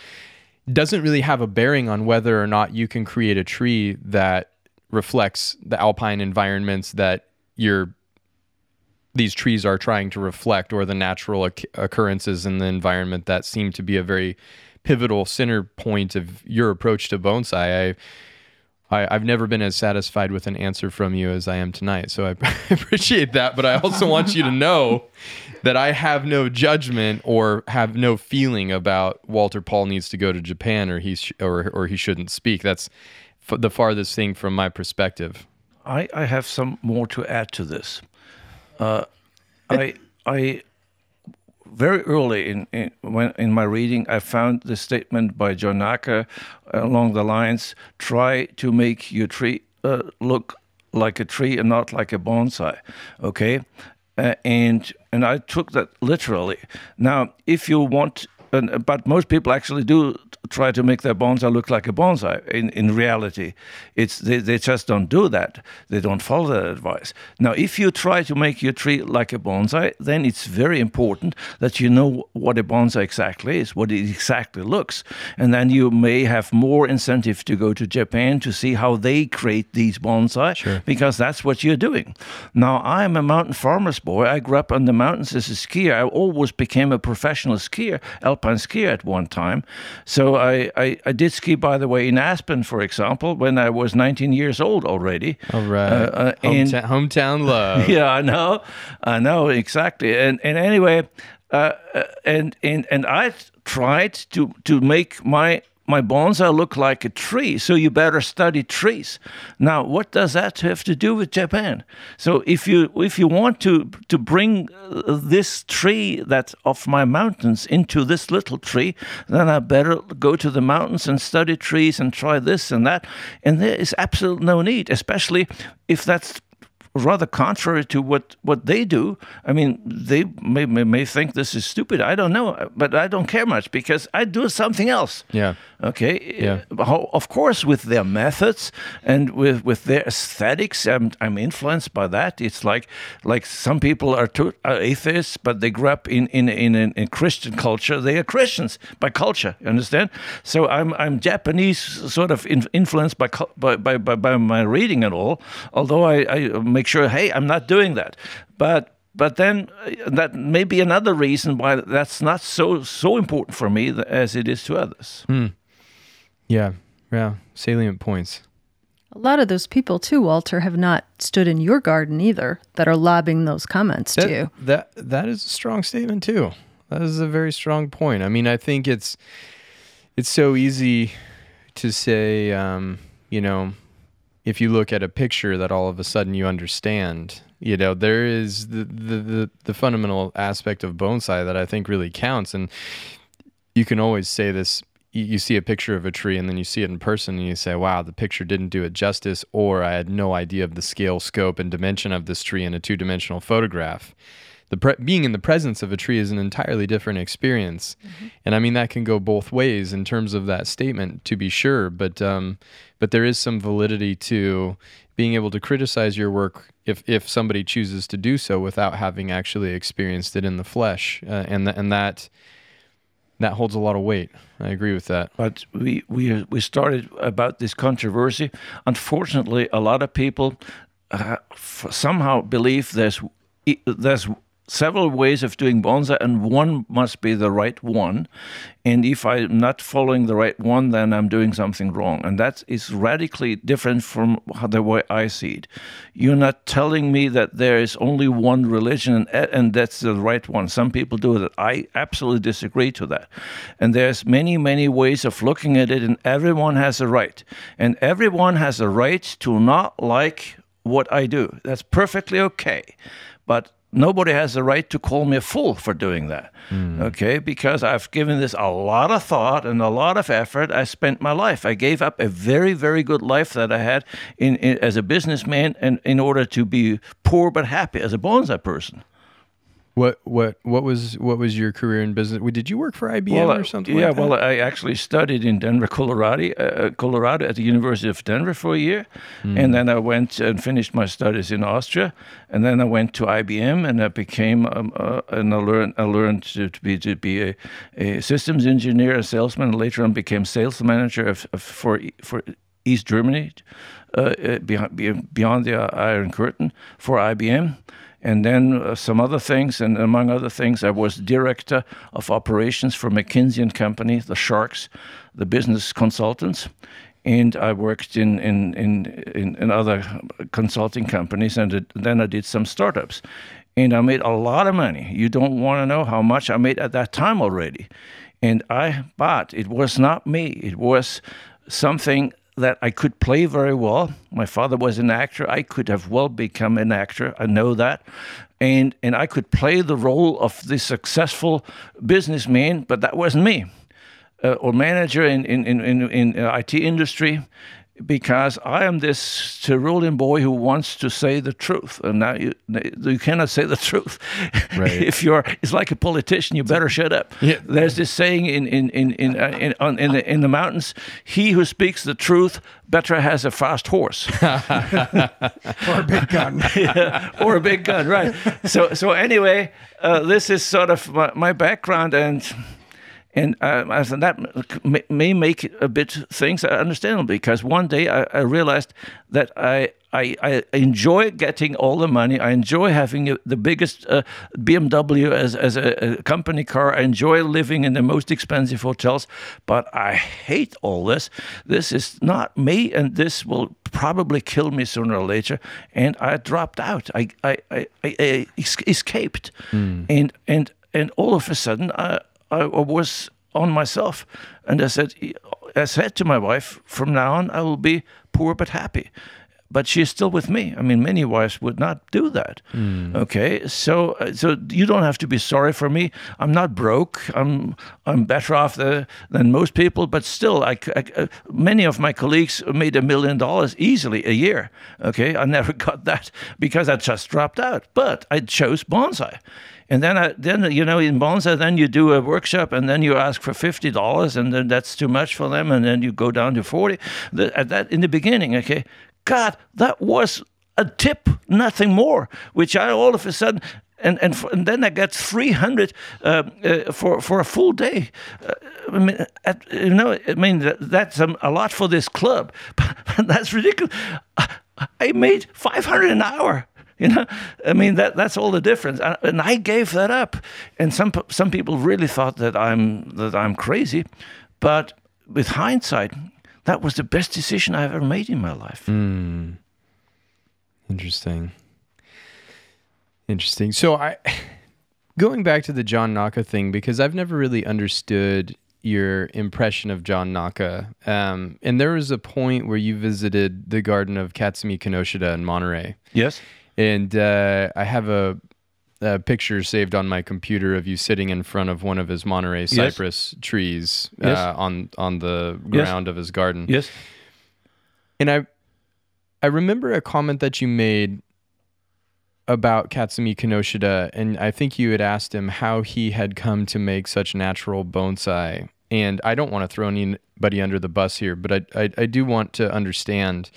S1: Doesn't really have a bearing on whether or not you can create a tree that reflects the alpine environments that your these trees are trying to reflect or the natural occ- occurrences in the environment that seem to be a very pivotal center point of your approach to bonsai. I, I I've never been as satisfied with an answer from you as I am tonight. So I *laughs* appreciate that, but I also want you to know that I have no judgment or have no feeling about Walter Pall needs to go to Japan or he sh- or or he shouldn't speak. That's f- the farthest thing from my perspective.
S3: I, I have some more to add to this. Uh, I I very early in, in when in my reading I found the statement by John Naka along the lines: "Try to make your tree uh, look like a tree and not like a bonsai." Okay, uh, and and I took that literally. Now, if you want, and, but most people actually do try to make their bonsai look like a bonsai. In in reality, it's they, they just don't do that. They don't follow that advice. Now, if you try to make your tree like a bonsai, then it's very important that you know what a bonsai exactly is, what it exactly looks, and then you may have more incentive to go to Japan to see how they create these bonsai, because that's what you're doing. Now, I'm a mountain farmer's boy. I grew up on the mountains as a skier. I always became a professional skier, alpine ski at one time. So I, I, I did ski, by the way, in Aspen, for example, when I was 19 years old already.
S1: All right,
S3: Uh, uh, and-
S1: hometown, hometown love. *laughs*
S3: yeah, I know, I know exactly. And and anyway, uh, uh, and and and I tried to to make my my bonsai look like a tree. So you better study trees. Now, what does that have to do with Japan? So if you if you want to to bring uh, this tree that of my mountains into this little tree, then I better go to the mountains and study trees and try this and that. And there is absolutely no need, especially if that's rather contrary to what, what they do. I mean, they may, may, may think this is stupid. I don't know, but I don't care much because I do something else.
S1: Yeah.
S3: Okay.
S1: Yeah.
S3: Of course, with their methods and with with their aesthetics, I'm I'm influenced by that. It's like like some people are, to, are atheists, but they grew up in in in, in, in Christian culture. They are Christians by culture. You understand? So I'm I'm Japanese, sort of in, influenced by, by by by by my reading and all. Although I, I make sure, hey, I'm not doing that, but. But then uh, that may be another reason why that's not so so important for me as it is to others. Hmm.
S1: Yeah. Yeah. Salient points.
S2: A lot of those people too, Walter, have not stood in your garden either that are lobbing those comments
S1: That,
S2: to you.
S1: that that is a strong statement too. That is a very strong point. I mean, I think it's it's so easy to say, um, you know, if you look at a picture that all of a sudden you understand. You know, there is the the the, the fundamental aspect of bonsai that I think really counts, and you can always say this. You see a picture of a tree and then you see it in person and you say, wow, the picture didn't do it justice, or I had no idea of the scale, scope, and dimension of this tree in a two dimensional photograph. The pre- being in the presence of a tree is an entirely different experience. And I mean, that can go both ways in terms of that statement, to be sure. But, um, but there is some validity to being able to criticize your work if, if somebody chooses to do so without having actually experienced it in the flesh. Uh, and, th- and that, that holds a lot of weight. I agree with that.
S3: but we we we started about this controversy. Unfortunately, a lot of people uh, f- somehow believe there's e- there's several ways of doing bonsai, and one must be the right one. And if I'm not following the right one, then I'm doing something wrong. And that is radically different from the way I see it. You're not telling me that there is only one religion and, and that's the right one. Some people do that. I absolutely disagree to that. And there's many, many ways of looking at it, and everyone has a right. And everyone has a right to not like what I do. That's perfectly okay. But nobody has the right to call me a fool for doing that. Hmm. Okay? Because I've given this a lot of thought and a lot of effort. I spent my life. I gave up a very, very good life that I had in, in as a businessman and in order to be poor but happy as a bonsai person.
S1: What what what was what was your career in business? Did you work for IBM
S3: Well,
S1: or something?
S3: yeah,
S1: like that?
S3: well, I actually studied in Denver, Colorado, uh, Colorado at the University of Denver for a year,
S1: Hmm.
S3: and then I went and finished my studies in Austria, and then I went to IBM and I became um, uh, and I learned I learned to, to be to be a, a systems engineer, a salesman, and later on became sales manager of, of for for East Germany, uh, uh, beyond beyond the uh, Iron Curtain for IBM and then uh, some other things. And among other things, I was director of operations for McKinsey and Company, the Sharks, the business consultants. And I worked in in in, in, in other consulting companies, and then I did some startups, and I made a lot of money. You don't want to know how much I made at that time already, and I but it was not me. It was something that I could play very well. My father was an actor. I could have well become an actor. I know that. And and I could play the role of the successful businessman, but that wasn't me. Uh, or manager in in in in, in uh, IT industry because I am this Tyrolean boy who wants to say the truth, and now you you cannot say the *laughs* truth.
S1: Right.
S3: if you're, it's like a politician. You better shut up.
S1: Yeah.
S3: There's this saying in in in in uh, in, on, in the in the mountains: "He who speaks the truth better has a fast horse." *laughs*
S5: or a big gun. *laughs*
S3: yeah, or a big gun, right? So, so anyway, uh, this is sort of my, my background, and and uh, I said that may- make a bit things understandable because one day I, I realized that I. I, I enjoy getting all the money. I enjoy having the biggest uh, BMW as, as a, a company car. I enjoy living in the most expensive hotels, but I hate all this. This is not me, and this will probably kill me sooner or later. And I dropped out. I, I, I, I, I es- escaped, and and and all of a sudden I, I was on myself, and I said, I said to my wife, from now on I will be poor but happy. But she is still with me. I mean, many wives would not do that. Okay, so uh, so you don't have to be sorry for me. I'm not broke. I'm I'm better off the, than most people. But still, I, I- uh, many of my colleagues made a million dollars easily a year. Okay, I never *laughs* got that because I just dropped out. But I chose bonsai. And then, I, then you know, in bonsai, then you do a workshop, and then you ask for fifty dollars, and then that's too much for them, and then you go down to forty. The, at that in the beginning, okay, God, that was a tip, nothing more. Which I all of a sudden, and and, f and then I got three hundred uh, uh, for for a full day. Uh, I mean, at, you know, I mean that, that's um, a lot for this club, but *laughs* that's ridiculous. I, made five hundred an hour. *laughs* You know, I mean that that's all the difference. And- And I gave that up. And some some people really thought that I'm that I'm crazy, but with hindsight, that was the best decision I've ever made in my life.
S1: Interesting. Interesting. So I *laughs* going back to the John Naka thing because I've never really understood your impression of John Naka. Um, and there was a point where you visited the garden of Katsumi Kinoshita in Monterey.
S3: Yes.
S1: And uh, I have a, a picture saved on my computer of you sitting in front of one of his Monterey cypress trees uh,
S3: Yes.
S1: on on the
S3: Yes.
S1: ground of his garden.
S3: Yes.
S1: And I I remember a comment that you made about Katsumi Kinoshita, and I think you had asked him how he had come to make such natural bonsai. And I don't want to throw anybody under the bus here, but I, I, I do want to understand.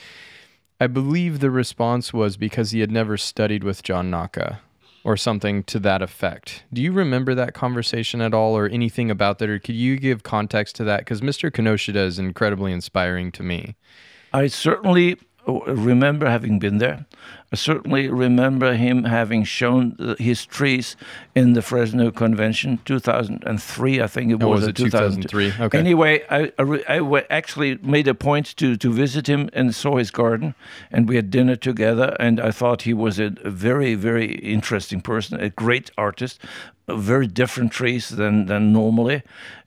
S1: I believe the response was because he had never studied with John Naka or something to that effect. Do you remember that conversation at all or anything about that? Or could you give context to that? Because Mr. Kinoshita is incredibly inspiring to me.
S3: I certainly remember having been there. I certainly remember him having shown his trees in the Fresno Convention, 2003, I think it
S1: Oh,
S3: was.
S1: was it 2003? Okay.
S3: Anyway, I, I, I actually made a point to, to visit him and saw his garden, and we had dinner together. And I thought he was a, very, very interesting person, a great artist, uh, very different trees than, than normally.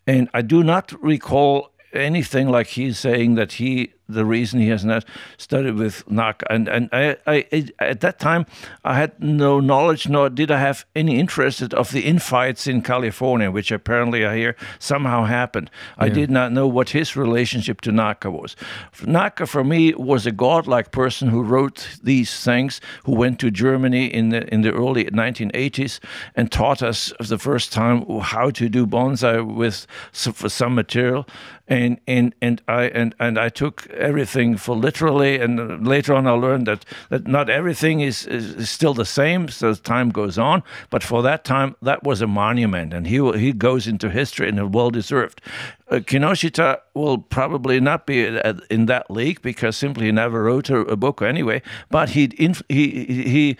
S3: And I do not recall anything like he's saying that he the reason he has not studied with Naka and and I, I, at that time I had no knowledge nor did I have any interest of the infights in California which apparently I hear somehow happened. I did not know what his relationship to Naka was. Naka for me was a godlike person who wrote these things who went to Germany in the in the early 1980s and taught us for the first time how to do bonsai with some material. And and and I and and I took everything for literally. And later on, I learned that that not everything is, is, is still the same as time goes on. But for that time, that was a monument, and he he goes into history and well deserved. Uh, Kinoshita will probably not be in that league because simply he never wrote a, a book anyway. But he inf- he he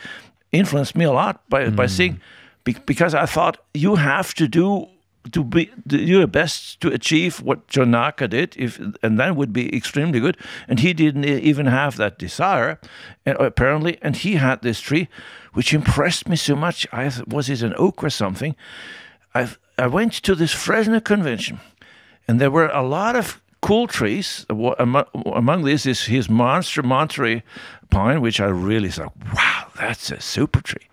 S3: influenced me a lot by by seeing be- because I thought you have to do to be do your best to achieve what John Naka did, if and that would be extremely good. And he didn't even have that desire, apparently. And he had this tree, which impressed me so much. I was it an oak or something? I I went to this Fresno convention, and there were a lot of cool trees. Among these is his monster Monterey pine, which I really thought, wow, that's a super tree.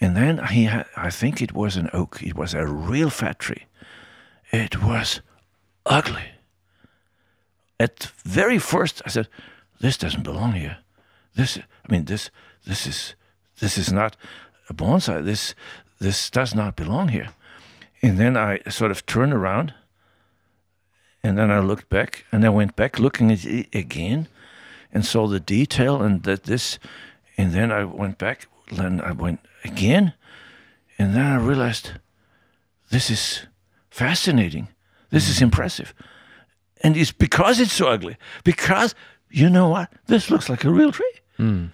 S3: And then he had, I think it was an oak. It was a real fat tree. It was ugly. At very first, I said, "This doesn't belong here. This, I mean, this, this is, this is not a bonsai. This, this does not belong here." And then I sort of turned around, and then I looked back, and I went back looking at it again, and saw the detail, and that this, and then I went back, then I went again, and then I realized this is fascinating. This is hmm. impressive. And it's because it's so ugly. Because you know what? This looks like a real tree. Hmm.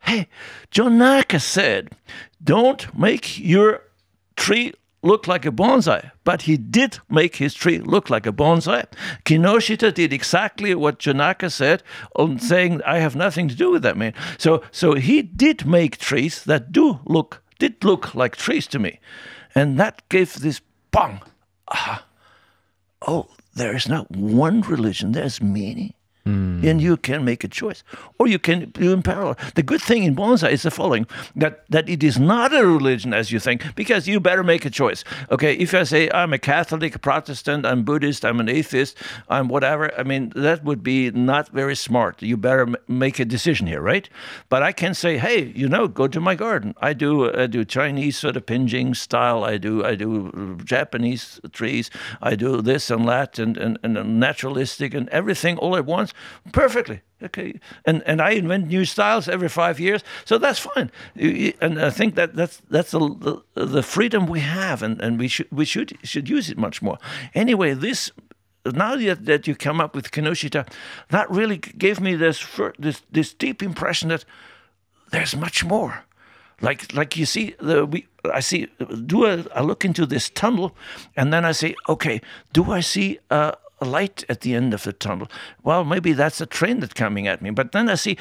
S3: Hey, John Naka said, don't make your tree look like a bonsai. But he did make his tree look like a bonsai. Kinoshita did exactly what John Naka said on saying, I have nothing to do with that man. So so he did make trees that do look did look like trees to me. And that gave this bang. Aha. Oh, there is not one religion, there's many. Mm. And you can make a choice, or you can do in parallel. The good thing in bonsai is the following: that that it is not a religion as you think, because you better make a choice. Okay, if I say I'm a Catholic, a Protestant, I'm Buddhist, I'm an atheist, I'm whatever. I mean, that would be not very smart. You better m- make a decision here, right? But I can say, hey, you know, go to my garden. I do I do Chinese sort of penjing style. I do I do uh, Japanese trees. I do this and that and and, and naturalistic and everything all at once perfectly. Okay, and and I invent new styles every five years, so that's fine. And I think that that's that's the the, the freedom we have, and, and we should we should should use it much more. Anyway, this now that, that you come up with Kinoshita, that really gave me this this this deep impression that there's much more. Like like you see the we I see do a, I look into this tunnel and then I say okay do I see a, a light at the end of the tunnel. Well maybe that's a train that's coming at me. But then I see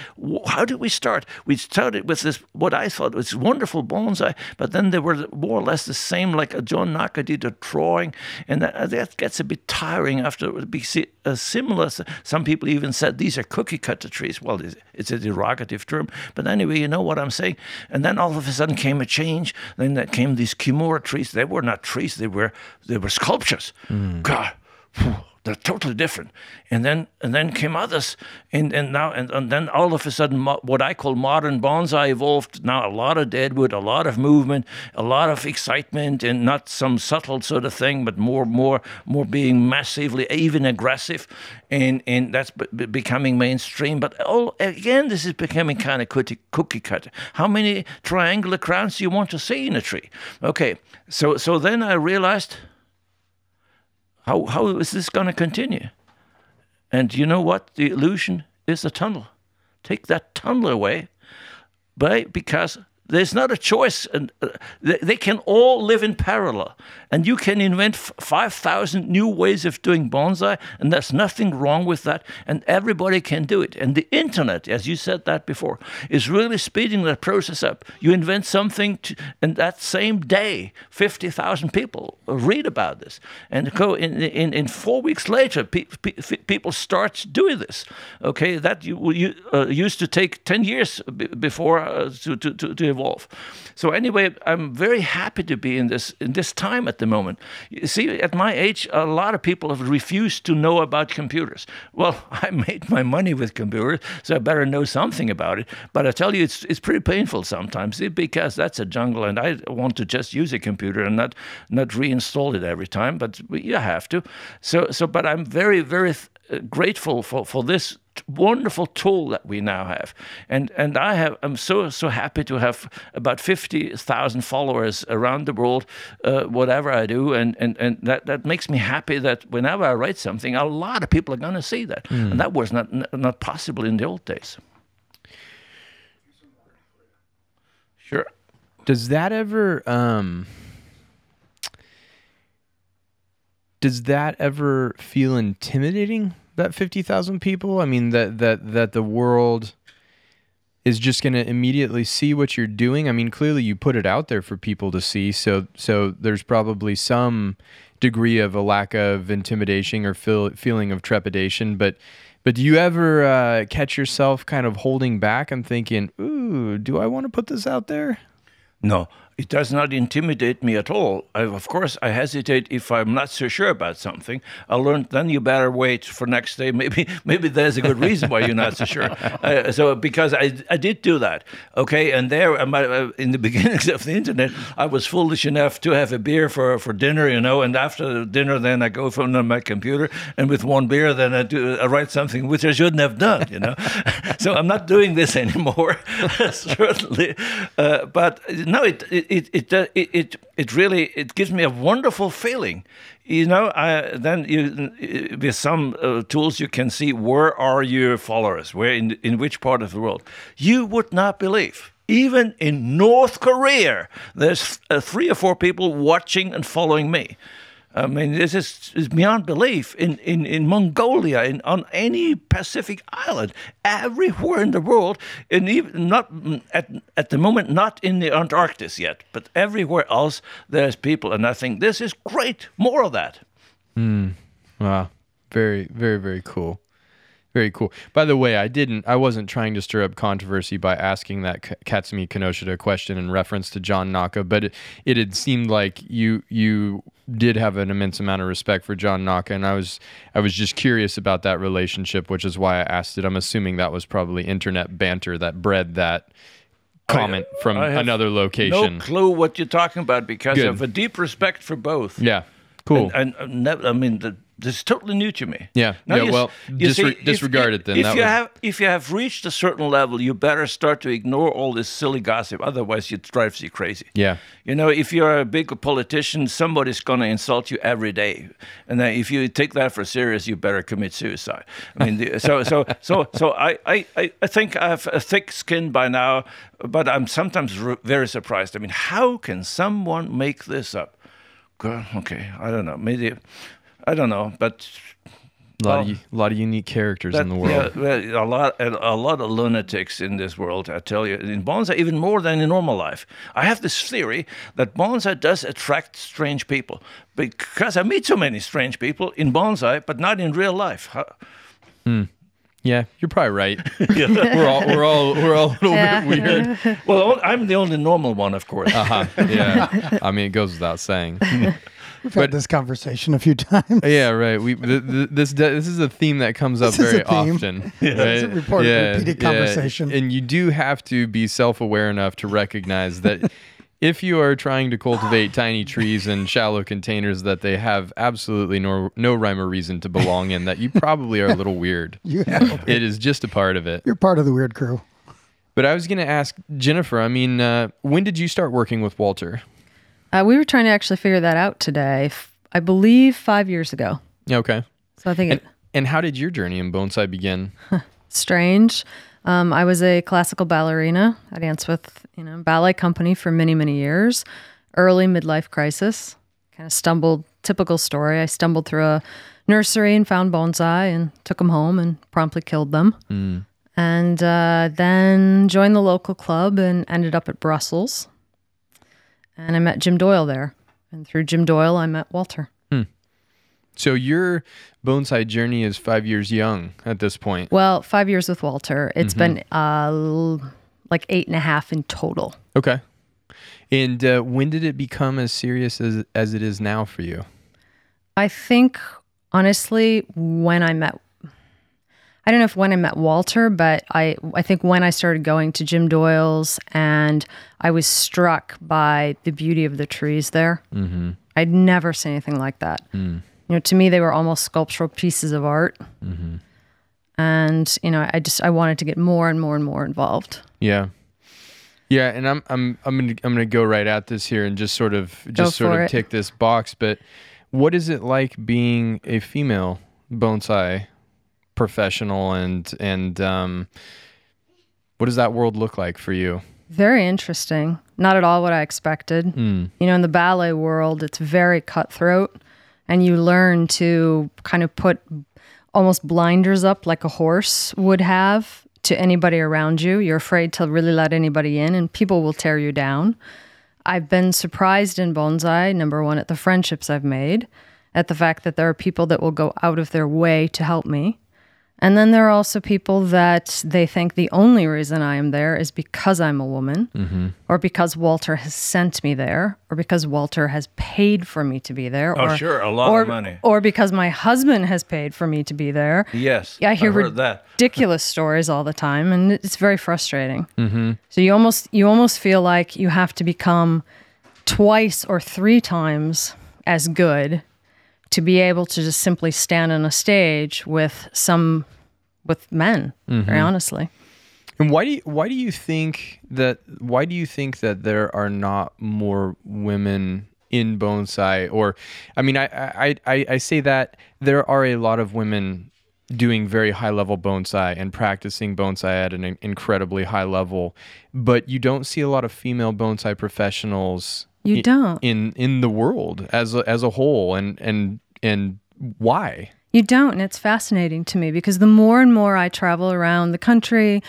S3: how did we start? We started with this what I thought was wonderful bonsai but then they were more or less the same like a John Naka did a drawing. And that, that gets a bit tiring after it be si- uh, similar some people even said these are cookie cutter trees. Well it's, it's a derogative term. But anyway you know what I'm saying? And then all of a sudden came a change. Then that came these kimura trees. They were not trees. They were they were sculptures. God phew, they're totally different. And then and then came others. And and now and, and then all of a sudden what i call modern bonsai evolved. Now a lot of deadwood a lot of movement a lot of excitement and not some subtle sort of thing but more more more being massively even aggressive. And and that's be- be- becoming mainstream. But all again this is becoming kind of cookie, cookie cutter. How many triangular crowns do you want to see in a tree? Okay. So so then i realized how, how is this going to continue? And you know what? The illusion is a tunnel. take that tunnel away, but because there's not a choice, and uh, they, can all live in parallel, and you can invent f- five thousand new ways of doing bonsai, and there's nothing wrong with that, and everybody can do it. And the internet, as you said that before, is really speeding that process up. You invent something, to, and that same day, fifty thousand people read about this, and go in in, in four weeks later, pe- pe- people start doing this. Okay, that you, you uh, used to take ten years b- before uh, to, to, to, to evolve. So anyway, I'm very happy to be in this in this time at the moment. You see, at my age, a lot of people have refused to know about computers. Well, *laughs* I made my money with computers, so I better know something about it. But I tell you, it's it's pretty painful sometimes eh, because that's a jungle, and I want to just use a computer and not not reinstall it every time. But you have to. So so, but I'm very very grateful for for this wonderful tool that we now have. And and I have I'm so so happy to have about fifty thousand followers around the world, uh, whatever I do, and, and and that that makes me happy that whenever I write something, a lot of people are going to see that, mm. and that was not not possible in the old days. Sure.
S1: Does that ever um does that ever feel intimidating that 50,000 people? I mean that that that the world is just going to immediately see what you're doing. I mean, clearly you put it out there for people to see. So so there's probably some degree of a lack of intimidation or feel, feeling of trepidation, but but do you ever uh, catch yourself kind of holding back and thinking, "Ooh, do I want to put this out there?"
S3: No, it does not intimidate me at all. I, of course, I hesitate if I'm not so sure about something. I learned then you better wait for next day. *laughs* Maybe maybe there's a good reason why you're not so sure. *laughs* Uh, so because I, I did do that, okay. And there, uh, in the *laughs* beginnings of the internet, I was foolish enough to have a beer for, for dinner, you know. And after dinner, then I go from my computer, and with one beer, then I do I write something which I shouldn't have done, you know. so I'm not doing this anymore, certainly. Uh, but no, it, it it it it it really it gives me a wonderful feeling. You know, I, then you with some uh, tools you can see where are your followers, where in in which part of the world. You would not believe. Even in North Korea, there's uh, three or four people watching and following me. I mean, this is, is beyond belief. In, in, in Mongolia, in, on any Pacific island, everywhere in the world, and even not at, at the moment, not in the Antarctic yet, but everywhere else, there's people. And I think this is great. More of that.
S1: Mm. Wow. Very, very, very cool. Very cool. By the way, I didn't. I wasn't trying to stir up controversy by asking that Katsumi Kinoshita a question in reference to John Naka, but it, it had seemed like you you did have an immense amount of respect for John Naka, and I was I was just curious about that relationship, which is why I asked it. I'm assuming that was probably internet banter that bred that comment I, from I another location.
S3: No clue what you're talking about because Good. of a deep respect for both.
S1: Yeah, cool.
S3: And, and, and I mean the this is totally new to me.
S1: Yeah. Now yeah. You, well, you disre- see, disregard
S3: if,
S1: it then.
S3: If you have if you have reached a certain level, you better start to ignore all this silly gossip. Otherwise, it drives you crazy.
S1: Yeah.
S3: You know, if you're a big politician, somebody's going to insult you every day, and then if you take that for serious, you better commit suicide. I mean, the, so so so so I, I I think I have a thick skin by now, but I'm sometimes re- very surprised. I mean, how can someone make this up? Okay, I don't know. Maybe I don't know, but
S1: a lot, well, of, a lot of unique characters
S3: that,
S1: in the world.
S3: Yeah, a lot, a lot of lunatics in this world. I tell you, in bonsai, even more than in normal life. I have this theory that bonsai does attract strange people because I meet so many strange people in bonsai, but not in real life.
S1: Hmm. Yeah, you're probably right. yeah. *laughs* *laughs* we're all we're all we're all a little yeah. bit weird.
S3: Well, I'm the only normal one, of course.
S1: Uh-huh. *laughs* Yeah. I mean, it goes without saying.
S5: We've but, had this conversation a few times.
S1: Yeah, right. We the, the, this this is a theme that comes up very often. *laughs*
S5: Yeah. Right? It's a reported, yeah, repeated yeah. conversation.
S1: And you do have to be self-aware enough to recognize that *laughs* if you are trying to cultivate tiny trees in shallow containers that they have absolutely no no rhyme or reason to belong in, that you probably are a little weird. *laughs*
S5: you have
S1: it is just a part of it.
S5: You're part of the weird crew.
S1: But I was going to ask Jennifer. I mean, uh, when did you start working with Walter?
S2: Uh, we were trying to actually figure that out today. I believe five years ago.
S1: Okay.
S2: So I think.
S1: And,
S2: it,
S1: and how did your journey in bonsai begin? *laughs*
S2: strange. Um, I was a classical ballerina. I danced with you know ballet company for many many years. Early midlife crisis, kind of stumbled. Typical story. I stumbled through a nursery and found bonsai and took them home and promptly killed them. And uh, then joined the local club and ended up at Brussels. And I met Jim Doyle there. And through Jim Doyle, I met Walter.
S1: So your bonsai journey is five years young at this point.
S2: Well, five years with Walter. It's been uh, like eight and a half in total.
S1: Okay. And uh, when did it become as serious as as it is now for you?
S2: I think, honestly, when I met, I don't know if when I met Walter, but I, I think when I started going to Jim Doyle's and I was struck by the beauty of the trees there. Mm-hmm. I'd never seen anything like that. You know, to me, they were almost sculptural pieces of art. And, you know, I just, I wanted to get more and more and more involved.
S1: Yeah. Yeah, and I'm I'm I'm gonna I'm gonna go right at this here and just sort of just sort of
S2: it.
S1: tick this box. But what is it like being a female bonsai professional and and um, what does that world look like for you?
S2: Very interesting. Not at all what I expected. You know, in the ballet world, it's very cutthroat, and you learn to kind of put almost blinders up like a horse would have to anybody around you. You're afraid to really let anybody in, and people will tear you down. I've been surprised in bonsai, number one, at the friendships I've made, at the fact that there are people that will go out of their way to help me. And then there are also people that they think the only reason I am there is because I'm a woman, or because Walter has sent me there, or because Walter has paid for me to be there.
S3: Oh,
S2: or,
S3: sure, a lot of money.
S2: Or because my husband has paid for me to be there.
S3: Yes,
S2: Yeah, I hear
S3: I've heard that.
S2: ridiculous *laughs* stories all the time, and it's very frustrating. Mm-hmm. So you almost you almost feel like you have to become twice or three times as good to be able to just simply stand on a stage with some with men. Very mm-hmm. honestly,
S1: And why do you, why do you think that why do you think that there are not more women in bonsai or I mean I I, I, I say that there are a lot of women doing very high level bonsai and practicing bonsai at an incredibly high level but you don't see a lot of female bonsai professionals
S2: You don't.
S1: in in the world as a, as a whole and and and why
S2: You don't. And it's fascinating to me because the more and more I travel around the country,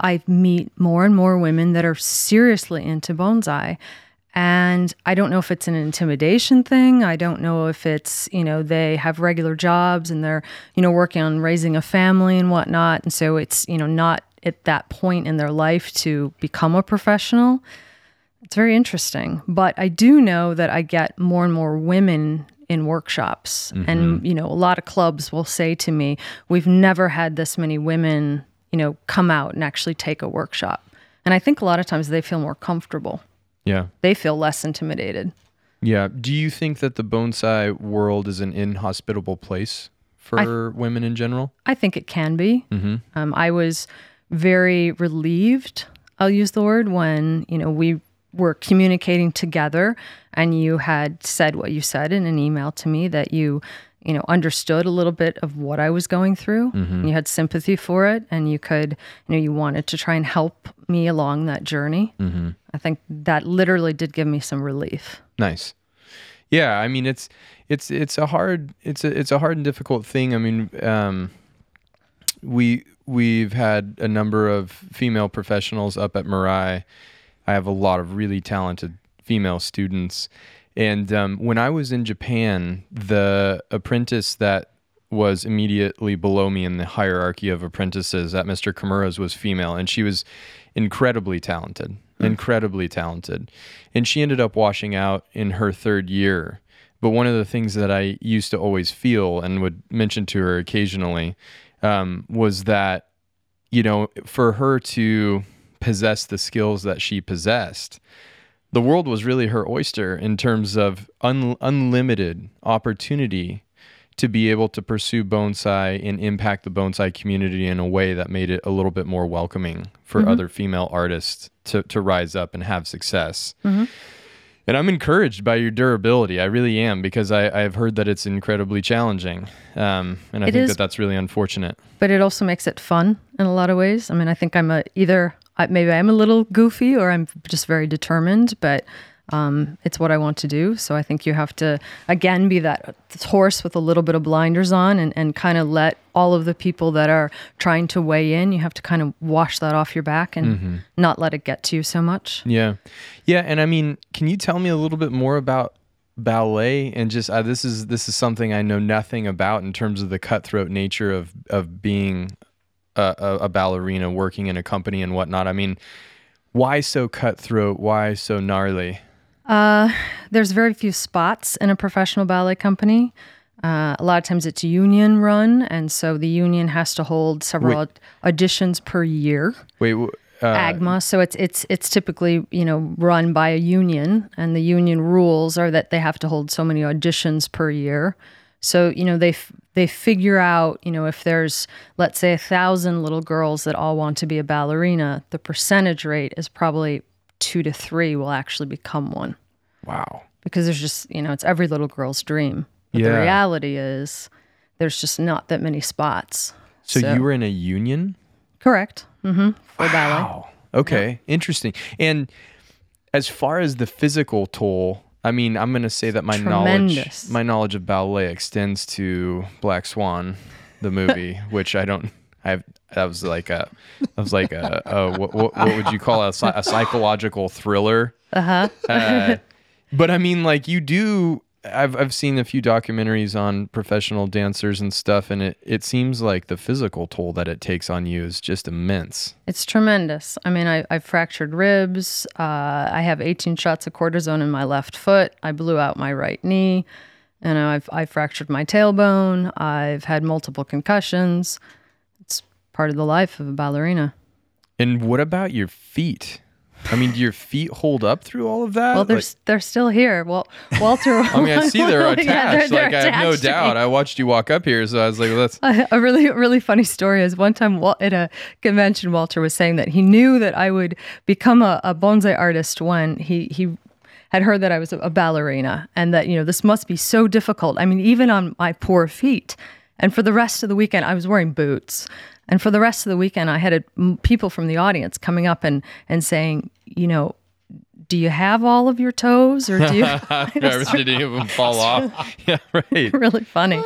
S2: I meet more and more women that are seriously into bonsai. And I don't know if it's an intimidation thing. I don't know if it's, you know, they have regular jobs and they're, you know, working on raising a family and whatnot. And so it's, you know, not at that point in their life to become a professional. It's very interesting. But I do know that I get more and more women in workshops. And, you know, a lot of clubs will say to me, we've never had this many women, you know, come out and actually take a workshop. And I think a lot of times they feel more comfortable.
S1: yeah
S2: They feel less intimidated.
S1: Yeah. Do you think that the bonsai world is an inhospitable place for women in general?
S2: I think it can be. Um, I was very relieved. I'll use the word when you know we were communicating together, and you had said what you said in an email to me that you, you know, understood a little bit of what I was going through. And you had sympathy for it, and you could, you know, you wanted to try and help me along that journey. I think that literally did give me some relief.
S1: Nice. Yeah, I mean it's it's it's a hard it's a it's a hard and difficult thing. I mean, um, we we've had a number of female professionals up at Mirai. I have a lot of really talented female students, and um, when I was in Japan, the apprentice that was immediately below me in the hierarchy of apprentices at Mr. Kimura's was female, and she was incredibly talented, incredibly talented. And she ended up washing out in her third year. But one of the things that I used to always feel and would mention to her occasionally um, was that, you know, for her to possess the skills that she possessed, the world was really her oyster in terms of un- unlimited opportunity to be able to pursue bonsai and impact the bonsai community in a way that made it a little bit more welcoming for other female artists to, to rise up and have success. And I'm encouraged by your durability. I really am because I, I've heard that it's incredibly challenging. Um, and I
S2: It
S1: think
S2: is.
S1: that that's really unfortunate.
S2: but it also makes it fun in a lot of ways. I mean, I think I'm a either I, maybe I'm a little goofy or I'm just very determined, but um, it's what I want to do. So I think you have to again be that horse with a little bit of blinders on and, and kind of let all of the people that are trying to weigh in. You have to kind of wash that off your back and not let it get to you so much.
S1: Yeah. Yeah. And I mean, can you tell me a little bit more about ballet and just uh, this is this is something I know nothing about in terms of the cutthroat nature of of being a, a, a ballerina working in a company and whatnot. I mean, why so cutthroat? Why so gnarly?
S2: Uh, there's very few spots in a professional ballet company. Uh, a lot of times it's union run, and so the union has to hold several
S1: Wait.
S2: auditions per year.
S1: Wait, uh,
S2: AGMA, so it's it's it's typically you know run by a union, and the union rules are that they have to hold so many auditions per year. So you know they f- they figure out you know if there's let's say a thousand little girls that all want to be a ballerina, the percentage rate is probably two to three will actually become one
S1: wow.
S2: because there's just you know it's every little girl's dream. But the reality is there's just not that many spots.
S1: So,
S2: So-
S1: you were in a union?
S2: Correct. Mm-hmm. For ballet.
S1: Wow. Okay. Interesting. And as far as the physical toll, I mean, I'm going to say that my knowledge my knowledge of ballet extends to Black Swan, the movie, *laughs* which I don't I have that was like a that was like a, a what, what, what would you call a, a psychological thriller.
S2: Uh-huh.
S1: Uh, but I mean, like you do. I've I've seen a few documentaries on professional dancers and stuff, and it it seems like the physical toll that it takes on you is just immense.
S2: It's tremendous. I mean, I, I fractured ribs. Uh, I have 18 shots of cortisone in my left foot. I blew out my right knee. And I've I fractured my tailbone. I've had multiple concussions. It's part of the life of a ballerina.
S1: And what about your feet? I mean, do your feet hold up through all of that?
S2: Well, they're
S1: Like-
S2: s they're still here. Well, Walter. *laughs*
S1: I mean, I see they're attached. *laughs*
S2: Yeah, they're- they're
S1: like I have no
S2: attached to me.
S1: doubt. I watched you walk up here, so I was like, well, "That's *laughs*
S2: a a really really funny story is one time at a convention Walter was saying that he knew that I would become a, a bonsai artist when he he had heard that I was a, a ballerina and that you know this must be so difficult. I mean even on my poor feet. And for the rest of the weekend I was wearing boots. And for the rest of the weekend I had a, m- people from the audience coming up and and saying, you know, do you have all of your toes or do you
S1: Never did any of them fall off. *laughs* Yeah, right. *laughs*
S2: really funny.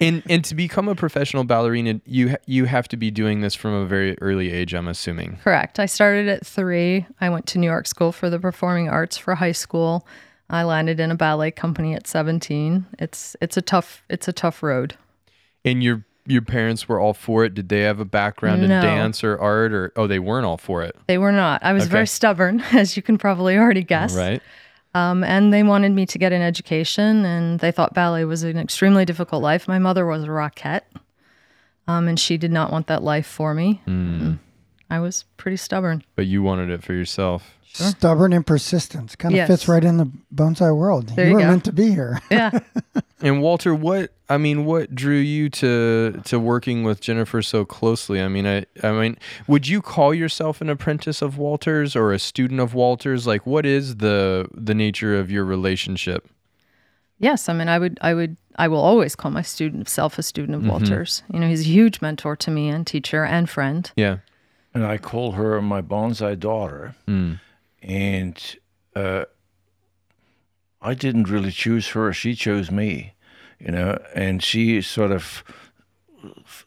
S1: And and to become a professional ballerina, you you have to be doing this from a very early age. I'm assuming.
S2: Correct. I started at three. I went to New York School for the Performing Arts for high school. I landed in a ballet company at 17. It's it's a tough it's a tough road.
S1: And your your parents were all for it. Did they have a background in dance or art, or oh, they weren't all for it,
S2: They were not. I was
S1: Okay.
S2: very stubborn, *laughs* as you can probably already guess.
S1: right?
S2: Um, and they wanted me to get an education, and they thought ballet was an extremely difficult life. My mother was a rockette, um, and she did not want that life for me. Mm. I was pretty stubborn.
S1: But you wanted it for yourself.
S5: Stubborn and persistence kind of
S2: Yes.
S5: fits right in the bonsai world.
S2: There
S5: you
S2: you
S5: were
S2: go.
S5: meant to be here.
S2: Yeah. *laughs*
S1: And Walter, what I mean, what drew you to to working with Jennifer so closely? I mean, I I mean, would you call yourself an apprentice of Walter's or a student of Walter's? Like, what is the the nature of your relationship?
S2: Yes, I mean, I would, I would, I will always call my student self a student
S1: Mm-hmm.
S2: of Walters. You know, he's a huge mentor to me and teacher and friend.
S1: Yeah.
S3: and I call her my bonsai daughter. And uh, I didn't really choose her; she chose me, you know. And she sort of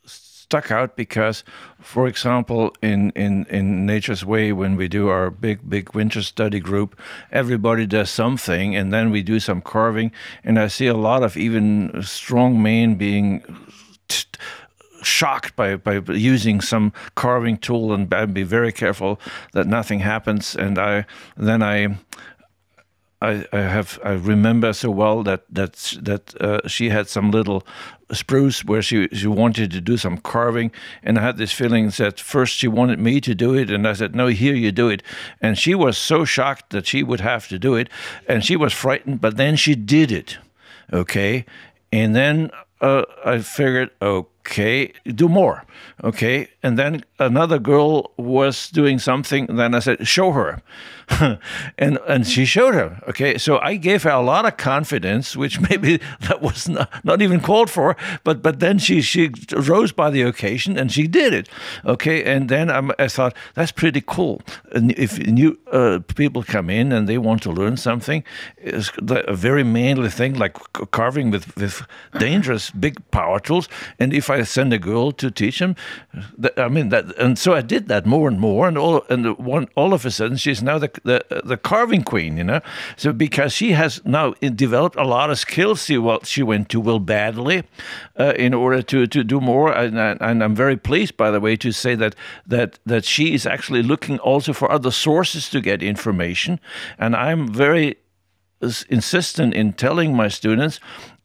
S3: stuck out because, for example, in in in Nature's Way, when we do our big big winter study group, everybody does something, and then we do some carving, and I see a lot of even strong men being shocked by, by using some carving tool and be- be very careful that nothing happens. And I then I I, I have I remember so well that that that uh, she had some little spruce where she she wanted to do some carving, and I had this feeling that first she wanted me to do it, and I said no, here you do it, and she was so shocked that she would have to do it, and she was frightened, but then she did it, okay, and then uh, I figured okay, do more, okay, and then another girl was doing something, then I said show her *laughs* and and she showed her. Okay, so I gave her a lot of confidence, which *laughs* maybe that was not, not even called for. But but then she she rose by the occasion and she did it. Okay, and then I'm, I thought that's pretty cool. And if new uh, people come in and they want to learn something, it's a very manly thing like carving with with dangerous big power tools. And if I send a girl to teach them, I mean that. And so I did that more and more, and all and one all of a sudden she's now the the, the carving queen, you know. So because she has now developed a lot of skills, she well she went to Will Baddeley uh, in order to to do more, and, and I'm very pleased, by the way, to say that that that she is actually looking also for other sources to get information, and I'm very insistent in telling my students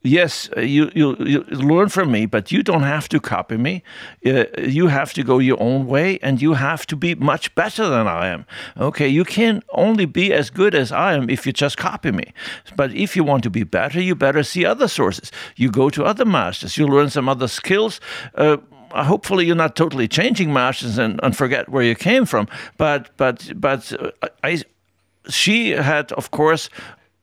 S3: yes, uh, you, you, you learn from me, but you don't have to copy me. Uh, you have to go your own way, and you have to be much better than I am. Okay, you can only be as good as I am if you just copy me. But if you want to be better, you better see other sources. You go to other masters. You learn some other skills. Uh, hopefully you're not totally changing masters and, and forget where you came from but but but uh, I she had of course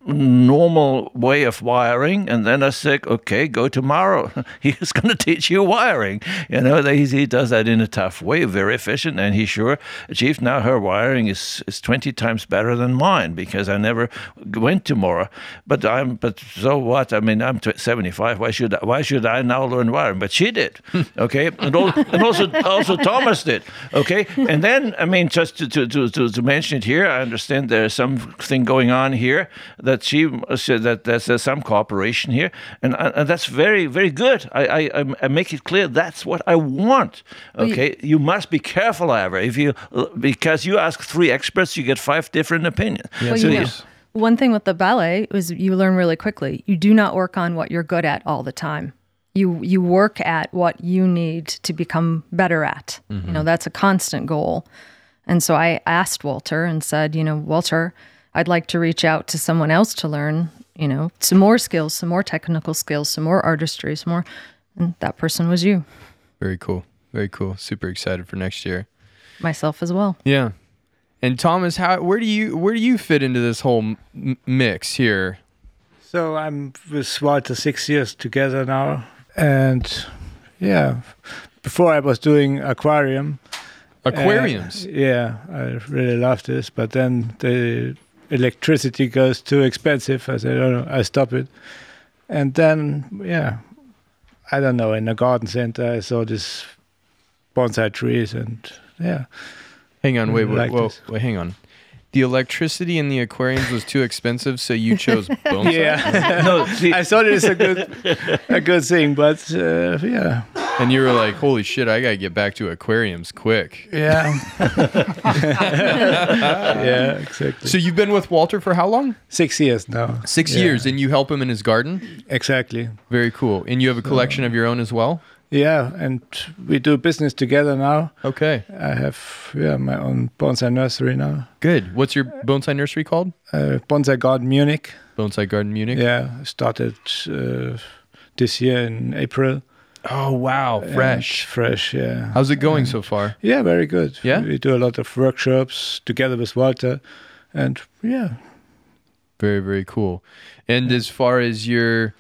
S3: normal way of wiring and then i said okay go to Mauro. *laughs* He's going to teach you wiring. You know he, he does that in a tough way very efficient and he sure achieved now her wiring is, is 20 times better than mine because i never went to Mauro. But i'm but so what? I mean i'm 75 why should why should i now learn wiring? But she did *laughs* okay? And, all, and also also thomas did okay? And then i mean just to, to, to, to mention it here i understand there's something going on here that that she said that there's some cooperation here, and, uh, and that's very very good. I, I, I make it clear that's what I want. Okay, you, you, must be careful, however, if you because you ask three experts, you get five different opinions.
S2: Yes. Well, so you know, one thing with the ballet is you learn really quickly. You do not work on what you're good at all the time you you work at what you need to become better at. Mm-hmm. You know, that's a constant goal. And so I asked Walter and said, you know, Walter, I'd like to reach out to someone else to learn, you know, some more skills, some more technical skills, some more artistry, some more. And that person was you.
S1: Very cool. Very cool. Super excited for next year.
S2: Myself as well.
S1: Yeah. And Thomas, how where do you where do you fit into this whole m- mix here?
S6: So I'm with Walter six years together now, and yeah, before I was doing aquarium.
S1: Aquariums.
S6: Uh, yeah, I really love this, but then the electricity goes too expensive. I said, oh, no, I stop it. And then, yeah, I don't know, in a garden center, I saw this bonsai trees and yeah.
S1: Hang on, wait, wait, wait, wait, hang on the electricity in the aquariums was too expensive, so you chose *laughs* bonsai.
S6: yeah, no, see, I thought it was a good, a good thing, but uh, yeah.
S1: And you were like, "Holy shit, I gotta get back to aquariums quick."
S6: Yeah. *laughs* yeah, exactly.
S1: So you've been with Walter for how long?
S6: Six years now.
S1: Six yeah. years, and you help him in his garden.
S6: Exactly.
S1: Very cool. And you have a collection so, of your own as well.
S6: Yeah, and we do business together now.
S1: Okay.
S6: I have yeah my own bonsai nursery now.
S1: Good. What's your bonsai nursery called?
S6: Uh, bonsai Garden Munich.
S1: Bonsai Garden Munich.
S6: Yeah, started uh, this year in April.
S1: Oh wow, fresh,
S6: and fresh. Yeah.
S1: How's it going and so far?
S6: Yeah, very good.
S1: Yeah.
S6: We do a lot of workshops together with Walter, and yeah.
S1: Very very cool. And as far as your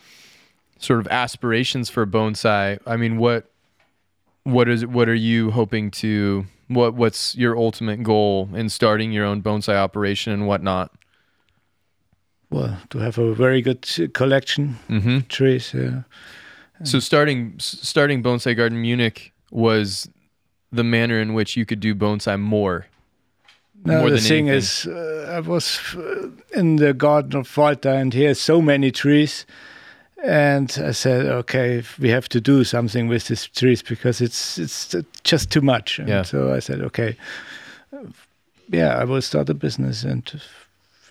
S1: sort of aspirations for bonsai, I mean, what what is what are you hoping to what what's your ultimate goal in starting your own bonsai operation and whatnot?
S6: Well, to have a very good collection mm-hmm. trees. Yeah.
S1: So starting starting Bonsai Garden Munich was the manner in which you could do bonsai more.
S6: No, more the thing anything. is, uh, I was uh, in the garden of Walter, and he has so many trees and I said, okay, we have to do something with these trees because it's it's just too much. And
S1: yeah.
S6: So I said, okay, yeah, I will start a business and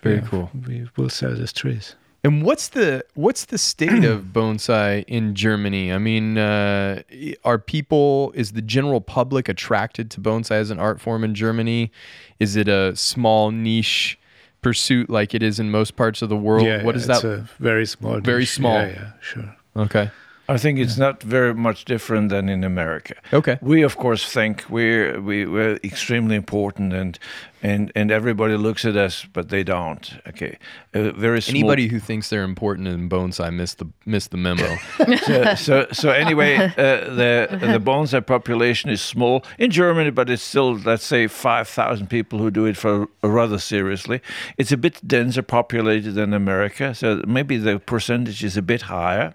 S1: very
S6: yeah,
S1: cool.
S6: We will sell these trees.
S1: And what's the what's the state of *clears throat* bonsai in Germany? I mean, uh, are people is the general public attracted to bonsai as an art form in Germany? Is it a small niche? Pursuit like it is in most parts of the world?
S6: Yeah,
S1: what is that?
S6: a very small.
S1: Very
S6: dish.
S1: small.
S6: Yeah, yeah, sure.
S1: Okay.
S3: I think it's not very much different than in America.
S1: Okay.
S3: We of course think we're we, we're extremely important and and and everybody looks at us, but they don't. Okay, uh, very small.
S1: Anybody who thinks they're important in bonsai missed the missed the memo. *laughs*
S3: so, so so anyway, uh, the the *laughs* bonsai population is small in Germany, but it's still let's say five thousand people who do it for rather seriously. It's a bit denser populated than America, so maybe the percentage is a bit higher.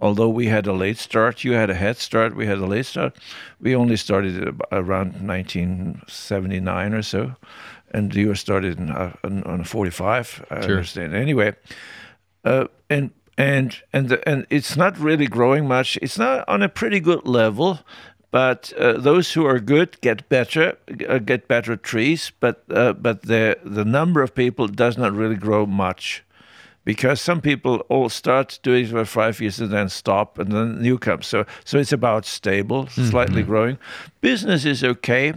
S3: Although we had a late start, you had a head start. We had a late start. We only started around 1979 or so, and you started in, uh, on, on 45. I
S1: Sure.
S3: understand. Anyway, uh, and and and the, and it's not really growing much. It's not on a pretty good level, but uh, those who are good get better, uh, get better trees. But uh, but the the number of people does not really grow much, because some people all start doing it for five years and then stop, and then new comes. So so it's about stable, slightly growing. Business is okay,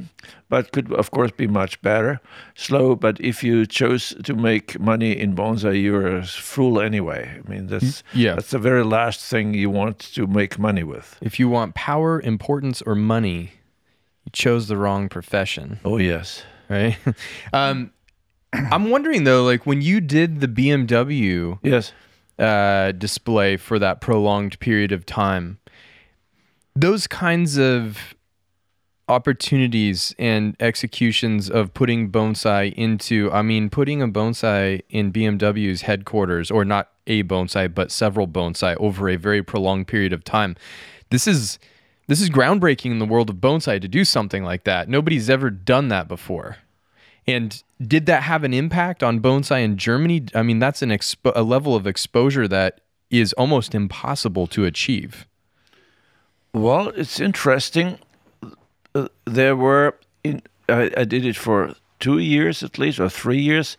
S3: but could of course be much better. Slow, but if you chose to make money in bonsai, you're a fool anyway. I mean that's
S1: yeah.
S3: that's the very last thing you want to make money with.
S1: if you want power, importance, or money, you chose the wrong profession.
S3: Oh yes.
S1: right? *laughs* um, *clears throat* I'm wondering though, like when you did the BMW
S3: Yes.
S1: uh, display for that prolonged period of time, those kinds of opportunities and executions of putting bonsai into, I mean, putting a bonsai in BMW's headquarters, or not a bonsai, but several bonsai over a very prolonged period of time. This is this is groundbreaking in the world of bonsai to do something like that. Nobody's ever done that before. And did that have an impact on bonsai in Germany? I mean, that's an expo- a level of exposure that is almost impossible to achieve.
S3: Well, it's interesting. Uh, there were in I, I did it for two years at least, or three years,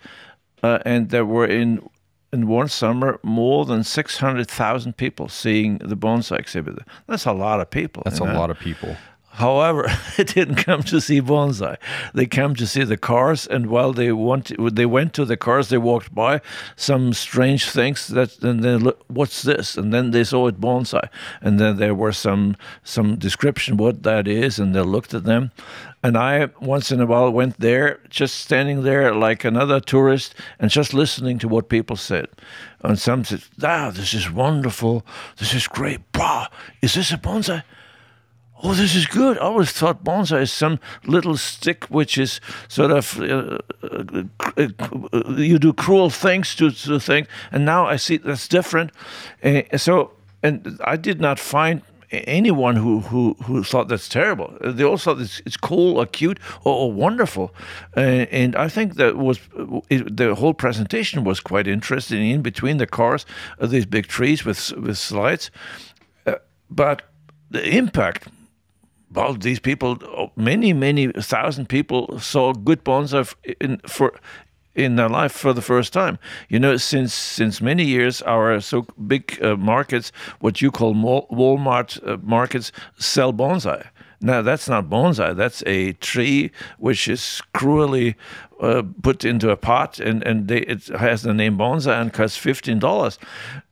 S3: uh, and there were in in one summer more than six hundred thousand people seeing the bonsai exhibit. That's a lot of people.
S1: That's a
S3: know?
S1: lot of people.
S3: However, *laughs* they didn't come to see bonsai. They came to see the cars, and while they want, they went to the cars. They walked by some strange things that, and then look, what's this? And then they saw it bonsai, and then there were some some description what that is, and they looked at them. And I once in a while went there, just standing there like another tourist, and just listening to what people said. And some said, "Ah, this is wonderful. This is great. Bah, is this a bonsai?" Oh, this is good. I always thought bonsai is some little stick which is sort of uh, uh, uh, you do cruel things to to the thing, and now I see that's different. Uh, so, and I did not find anyone who who, who thought that's terrible. They all thought it's, it's cool or cute or, or wonderful, uh, and I think that was it, the whole presentation was quite interesting. In between the cars, uh, these big trees with with slides, uh, but the impact well, these people, many, many thousand people saw good bonsai in for in their life for the first time. You know, since since many years, our so big uh, markets, what you call Walmart uh, markets, sell bonsai. Now that's not bonsai. That's a tree which is cruelly uh, put into a pot, and and they, it has the name bonsai and costs fifteen dollars.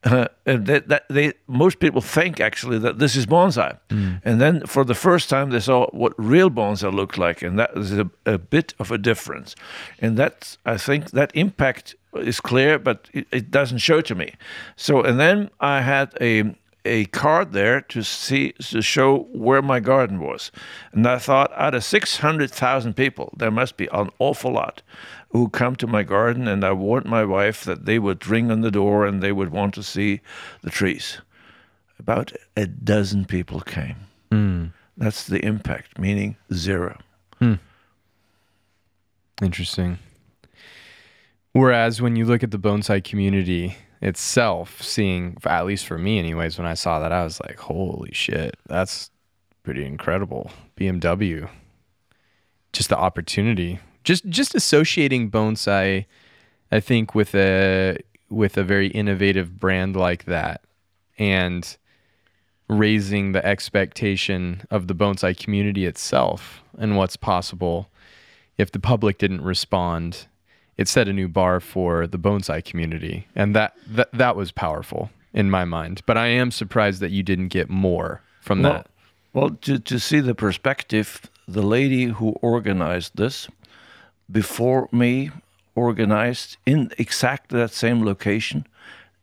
S3: Uh, *laughs* and that, that they most people think actually that this is bonsai, and then for the first time they saw what real bonsai looked like, and that is a, a bit of a difference. And that I think that impact is clear, but it, it doesn't show to me. So and then I had a a card there to see to show where my garden was, and I thought out of six hundred thousand people, there must be an awful lot who come to my garden, and I warned my wife that they would ring on the door and they would want to see the trees. About a dozen people came. Hmm. That's the impact, meaning zero. Hmm.
S1: Interesting. Whereas when you look at the bonsai community itself, seeing, at least for me, anyways, when I saw that, I was like, holy shit, that's pretty incredible. BMW. Just the opportunity. Just just associating bonsai, I think, with a with a very innovative brand like that and raising the expectation of the bonsai community itself and what's possible if the public didn't respond, it set a new bar for the bonsai community, and that that that was powerful. in my mind. But I am surprised that you didn't get more from
S3: Well,
S1: that.
S3: well, to, to see the perspective, the lady who organized this before me organized in exactly that same location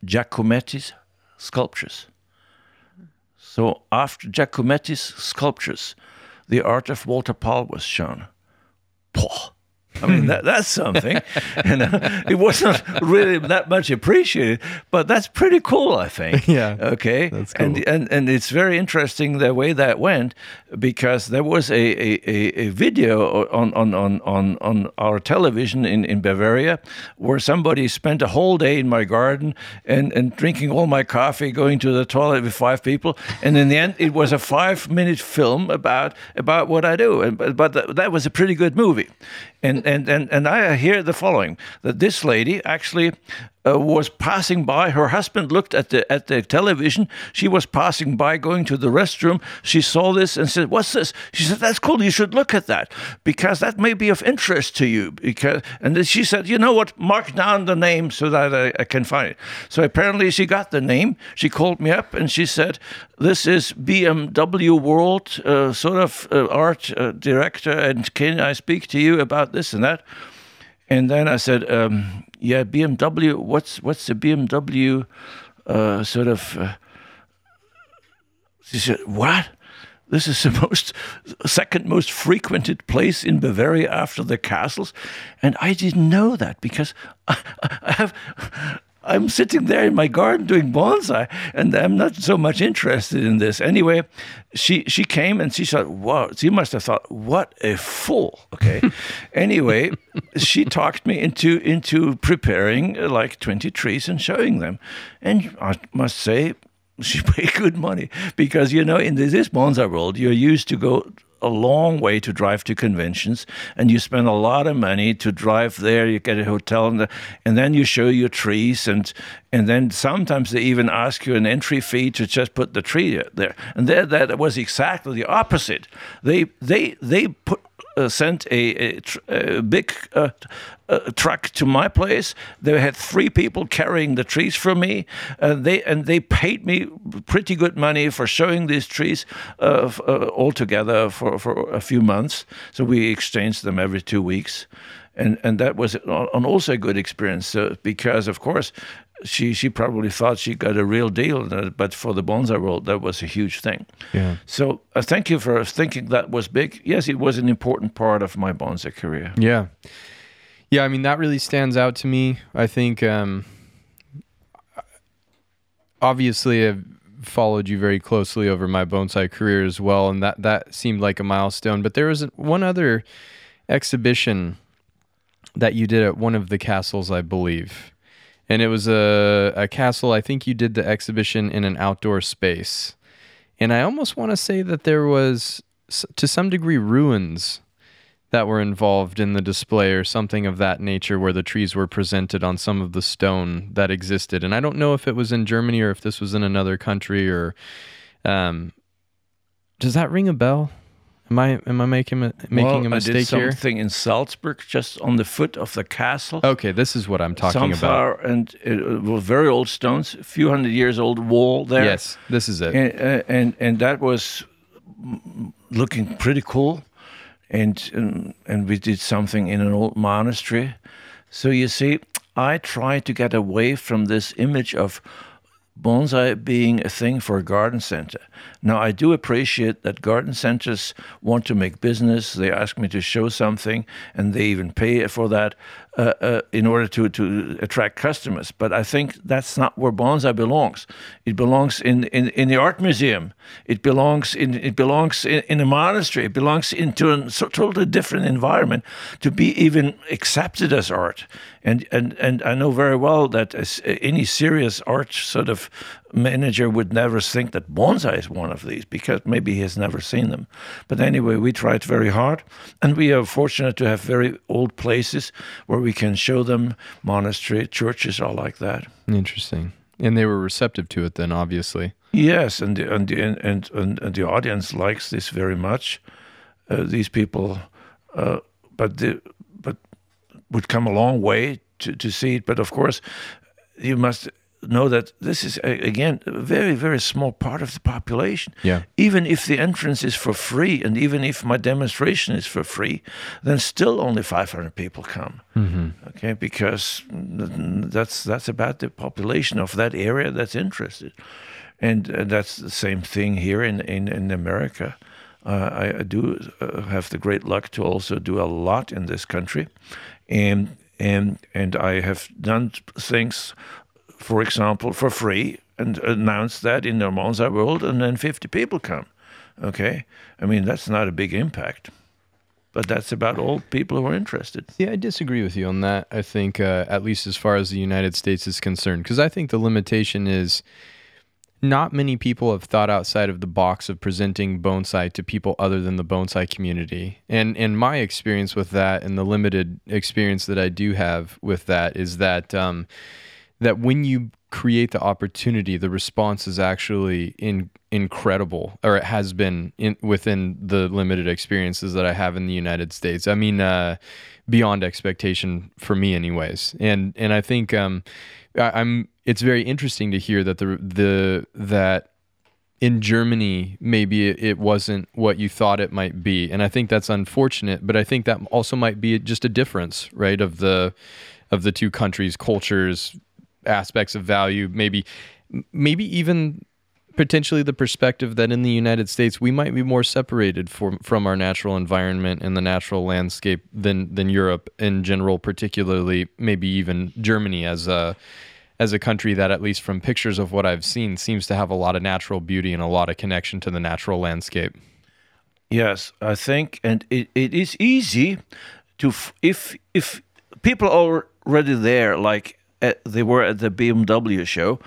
S3: Giacometti's sculptures. So after Giacometti's sculptures, the art of Walter Pall was shown. Poh. I mean, that, *laughs* that's something. *laughs* you know, it wasn't really that much appreciated, but that's pretty cool, I think. *laughs*
S1: Yeah.
S3: Okay.
S1: That's
S3: And
S1: cool.
S3: and and and it's very interesting the way that went because there was a a, a, video on, on, on, on, on our television in, in Bavaria where somebody spent a whole day in my garden and, and drinking all my coffee, going to the toilet with five people, and in the end it was a five minute film about about what I do. And but, but that was a pretty good movie. And, and, and, and I hear the following that this lady actually uh, was passing by. Her husband looked at the at the television. She was passing by, going to the restroom. She saw this and said, "What's this?" She said, "That's cool. You should look at that because that may be of interest to you." Because and then she said, "You know what? Mark down the name so that I, I can find it." So apparently she got the name. She called me up and she said, "This is BMW World uh, sort of uh, art uh, director, and can I speak to you about this and that?" And then I said, um, "Yeah, BMW. What's what's the BMW uh, sort of?" Uh, she said, "What? This is the *laughs* most second most frequented place in Bavaria after the castles," and I didn't know that because *laughs* I, I have. I'm sitting there in my garden doing bonsai, and I'm not so much interested in this. Anyway, she she came and she said, "Wow!" She must have thought, "What a fool!" Okay. *laughs* anyway, she talked me into into preparing uh, like 20 trees and showing them, and I must say, *laughs* she paid good money because you know in this bonsai world, you're used to go a long way to drive to conventions, and you spend a lot of money to drive there. You get a hotel, and, the, and then you show your trees, and and then sometimes they even ask you an entry fee to just put the tree there. And there, that was exactly the opposite. They they they put uh, sent a, a, tr- a big uh, uh, truck to my place. They had three people carrying the trees for me. Uh, they and they paid me pretty good money for showing these trees uh, f- uh, all together for, for a few months. So we exchanged them every two weeks, and and that was an also a good experience. So because of course. She, she probably thought she got a real deal, uh, but for the bonsai world, that was a huge thing.
S1: Yeah.
S3: So uh, thank you for thinking that was big. Yes, it was an important part of my bonsai career.
S1: Yeah. Yeah, I mean that really stands out to me. I think um obviously I've followed you very closely over my bonsai career as well and that that seemed like a milestone, but there was one other exhibition that you did at one of the castles, I believe. And it was a a castle, I think you did the exhibition in an outdoor space. And I almost want to say that there was to some degree ruins that were involved in the display or something of that nature where the trees were presented on some of the stone that existed. And i don't know if it was in germany or if this was in another country or um, does that ring a bell am i am i making a making
S3: well,
S1: a mistake
S3: I did
S1: here
S3: something in Salzburg, just on the foot of the castle.
S1: okay this is what i'm talking about
S3: Sunflower, and it was very old stones, a few hundred years old wall there.
S1: yes this is it
S3: and uh, and, and that was looking pretty cool, and, and and we did something in an old monastery. So you see, I try to get away from this image of bonsai being a thing for a garden center. Now, I do appreciate that garden centers want to make business. They ask me to show something, and they even pay for that uh, uh, in order to, to attract customers. But I think that's not where bonsai belongs. It belongs in, in, in the art museum. It belongs in it belongs in, in a monastery. It belongs into a totally different environment to be even accepted as art. And and and I know very well that as any serious art sort of manager would never think that bonsai is one of these because maybe he has never seen them. But anyway, we tried very hard, and we are fortunate to have very old places where we can show them. Monastery, churches are like that.
S1: interesting and they were receptive to it then obviously
S3: Yes, and the, and, the, and, and and the audience likes this very much. Uh, these people, uh, but the, would come a long way to, to see it. But of course, you must know that this is again a very very small part of the population.
S1: Yeah.
S3: Even if the entrance is for free, and even if my demonstration is for free, then still only 500 people come. Okay, because that's that's about the population of that area that's interested, and that's the same thing here in in, in America. Uh, I, I do uh, have the great luck to also do a lot in this country, and and and I have done things, for example, for free, and announced that in the bonsai World, and then 50 people come. Okay, I mean that's not a big impact, but that's about all people who are interested.
S1: Yeah, I disagree with you on that. I think, uh, at least as far as the United States is concerned, because I think the limitation is not many people have thought outside of the box of presenting bonsai to people other than the bonsai community. And and my experience with that, and the limited experience that I do have with that, is that um, that when you create the opportunity, the response is actually in, incredible, or it has been in, within the limited experiences that I have in the United States. I mean, uh, beyond expectation for me, anyways. And and I think um, I, I'm. It's very interesting to hear that the the that in Germany, maybe it, wasn't what you thought it might be, and I think that's unfortunate. But I think that also might be just a difference, right, of the of the two countries' cultures, aspects of value, maybe maybe even potentially the perspective that in the United States we might be more separated from from our natural environment and the natural landscape than than Europe in general, particularly maybe even Germany as a as a country that at least from pictures of what I've seen seems to have a lot of natural beauty and a lot of connection to the natural landscape.
S3: Yes, I think, and it, it is easy to if if people are already there, like at, they were at the BMW show,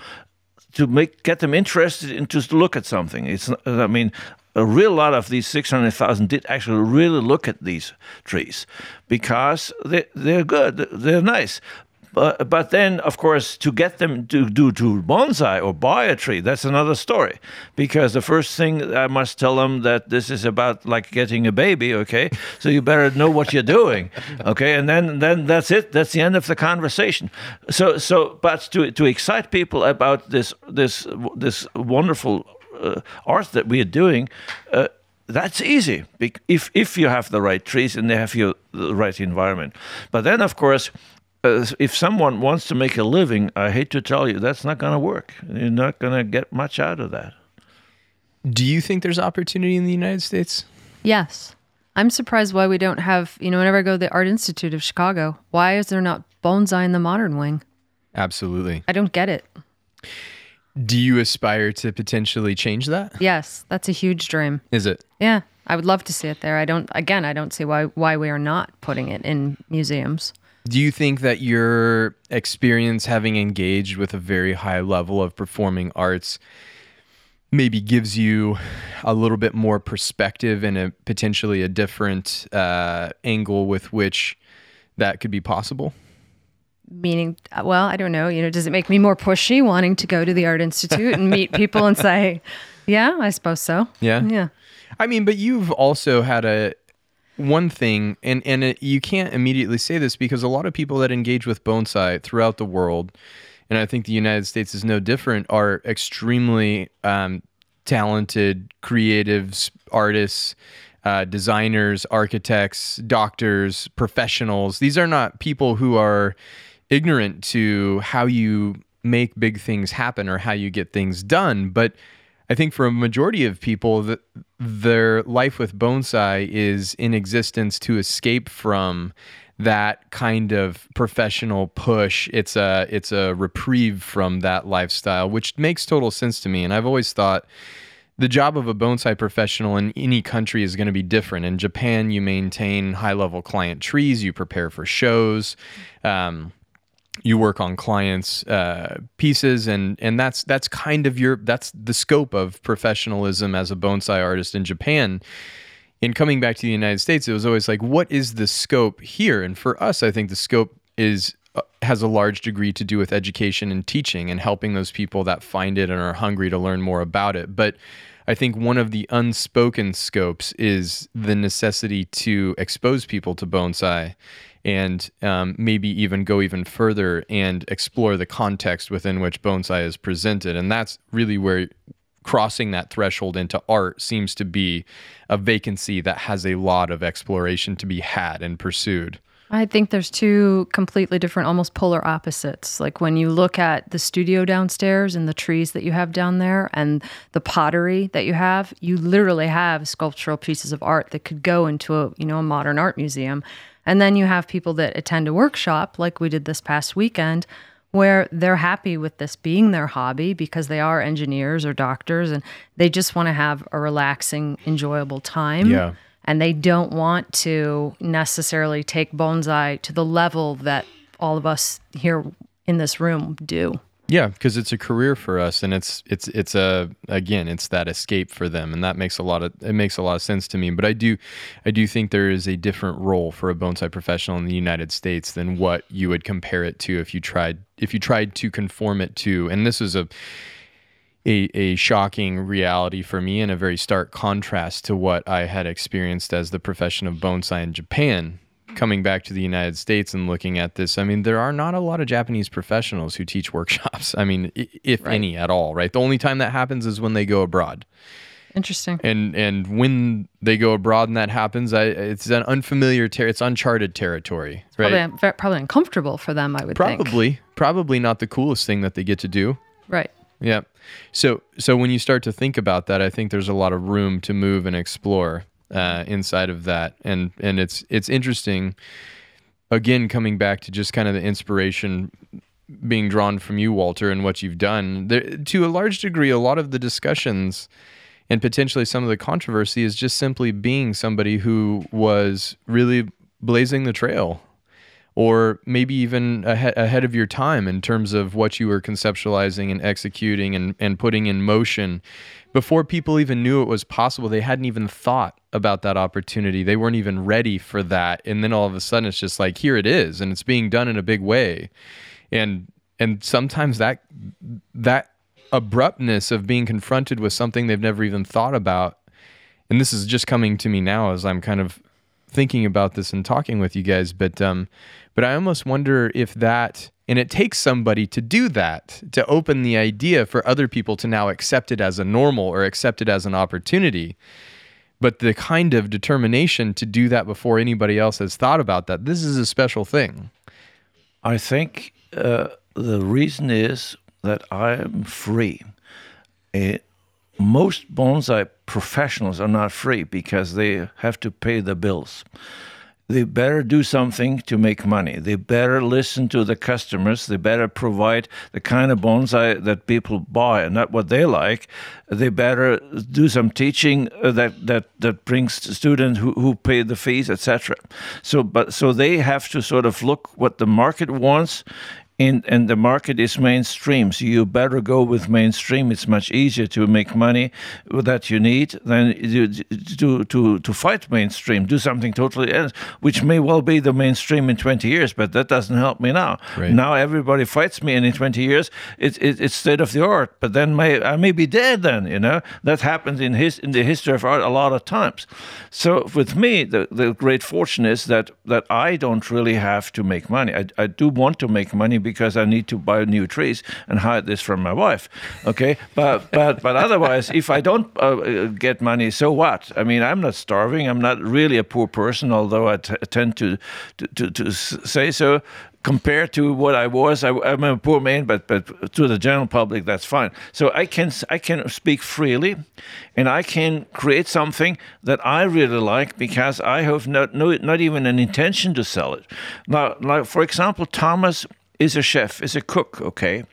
S3: to make get them interested in just look at something. It's I mean. A real lot of these 600,000 did actually really look at these trees because they, they're good, they're nice. But, but then, of course, to get them to do to bonsai or buy a tree, that's another story. Because the first thing I must tell them that this is about like getting a baby, okay? So you better know what you're doing, *laughs* okay? And then then that's it. That's the end of the conversation. So so, but to to excite people about this this this wonderful uh, art that we are doing. Uh, that's easy if if you have the right trees and they have you the right environment. But then, of course, if someone wants to make a living, I hate to tell you, that's not going to work. You're not going to get much out of that.
S1: Do you think there's opportunity in the United States?
S2: Yes. I'm surprised why we don't have, you know, whenever I go to the Art Institute of Chicago, why is there not bonsai in the modern wing?
S1: Absolutely.
S2: I don't get it.
S1: Do you aspire to potentially change that?
S2: Yes, that's a huge dream.
S1: Is it?
S2: Yeah, I would love to see it there. I don't again, I don't see why why we are not putting it in museums.
S1: Do you think that your experience having engaged with a very high level of performing arts maybe gives you a little bit more perspective and a potentially a different uh, angle with which that could be possible?
S2: Meaning, well, I don't know. You know, does it make me more pushy wanting to go to the Art Institute and meet *laughs* people and say, "Yeah, I suppose so."
S1: Yeah.
S2: Yeah.
S1: I mean, but you've also had a one thing, and and it, you can't immediately say this because a lot of people that engage with bonsai throughout the world, and I think the United States is no different, are extremely um, talented, creatives, artists. Uh, designers, architects, doctors, professionals. These are not people who are ignorant to how you make big things happen or how you get things done. But I think for a majority of people, their life with bonsai is in existence to escape from that kind of professional push. It's a it's a reprieve from that lifestyle, which makes total sense to me. And I've always thought the job of a bonsai professional in any country is going to be different. In Japan, you maintain high level client trees, you prepare for shows. Um, you work on clients' uh, pieces, and and that's that's kind of your that's the scope of professionalism as a bonsai artist in Japan. In coming back to the United States, it was always like, what is the scope here? And for us, I think the scope is uh, has a large degree to do with education and teaching and helping those people that find it and are hungry to learn more about it. But I think one of the unspoken scopes is the necessity to expose people to bonsai and um, maybe even go even further and explore the context within which bonsai is presented. And that's really where crossing that threshold into art seems to be a vacancy that has a lot of exploration to be had and pursued.
S2: I think there's two completely different, almost polar opposites. Like when you look at the studio downstairs and the trees that you have down there and the pottery that you have, you literally have sculptural pieces of art that could go into a, you know, a modern art museum. And then you have people that attend a workshop like we did this past weekend where they're happy with this being their hobby because they are engineers or doctors and they just want to have a relaxing, enjoyable time.
S1: Yeah.
S2: And they don't want to necessarily take bonsai to the level that all of us here in this room do.
S1: Yeah, because it's a career for us, and it's it's it's a again, it's that escape for them, and that makes a lot of it makes a lot of sense to me. But I do, I do think there is a different role for a bonsai professional in the United States than what you would compare it to if you tried if you tried to conform it to. And this is a a, a shocking reality for me and a very stark contrast to what I had experienced as the profession of bonsai in Japan coming back to the United States and looking at this, I mean, there are not a lot of Japanese professionals who teach *laughs* workshops. I mean, if right. any at all, right? The only time that happens is when they go abroad.
S2: Interesting.
S1: And and when they go abroad and that happens, I, it's an unfamiliar ter- it's uncharted territory,
S2: it's
S1: right?
S2: Probably, probably uncomfortable for them, I would
S1: probably,
S2: think.
S1: Probably not the coolest thing that they get to do.
S2: Right.
S1: Yeah. So so when you start to think about that, I think there's a lot of room to move and explore uh, inside of that, and and it's it's interesting. Again, coming back to just kind of the inspiration being drawn from you, Walter, and what you've done. There, to a large degree, a lot of the discussions and potentially some of the controversy is just simply being somebody who was really blazing the trail or maybe even ahead, of your time in terms of what you were conceptualizing and executing and, and putting in motion before people even knew it was possible they hadn't even thought about that opportunity. They weren't even ready for that. And then all of a sudden it's just like here it is and it's being done in a big way. And and sometimes that that abruptness of being confronted with something they've never even thought about and this is just coming to me now as I'm kind of thinking about this and talking with you guys but um but I almost wonder if that, and it takes somebody to do that, to open the idea for other people to now accept it as a normal or accept it as an opportunity. But the kind of determination to do that before anybody else has thought about that, this is a special thing.
S3: I think uh, the reason is that I am free. Uh, most bonsai professionals are not free because they have to pay the bills they better do something to make money. They better listen to the customers. They better provide the kind of bonsai that people buy and not what they like. They better do some teaching uh, that that that brings students who, who pay the fees, etc. So, but so they have to sort of look what the market wants in, and the market is mainstream. So you better go with mainstream. It's much easier to make money that you need than to to to fight mainstream. Do something totally else, which may well be the mainstream in 20 years, but that doesn't help me now. Right. Now everybody fights me, and in 20 years it's it, it's state of the art. But then may I may be dead. Then you know that happens in his in the history of art a lot of times. So with me, the the great fortune is that that I don't really have to make money. I I do want to make money because I need to buy new trees and hide this from my wife. Okay, but but but otherwise, if I don't uh, get money, so what? I mean, I'm not starving. I'm not really a poor person, although I tend to, to to, to say so compared to what I was. I, am a poor man, but but to the general public, that's fine. So I can I can speak freely, and I can create something that I really like because I have not no, not even an intention to sell it. Now, like for example, Thomas is a chef, is a cook, okay?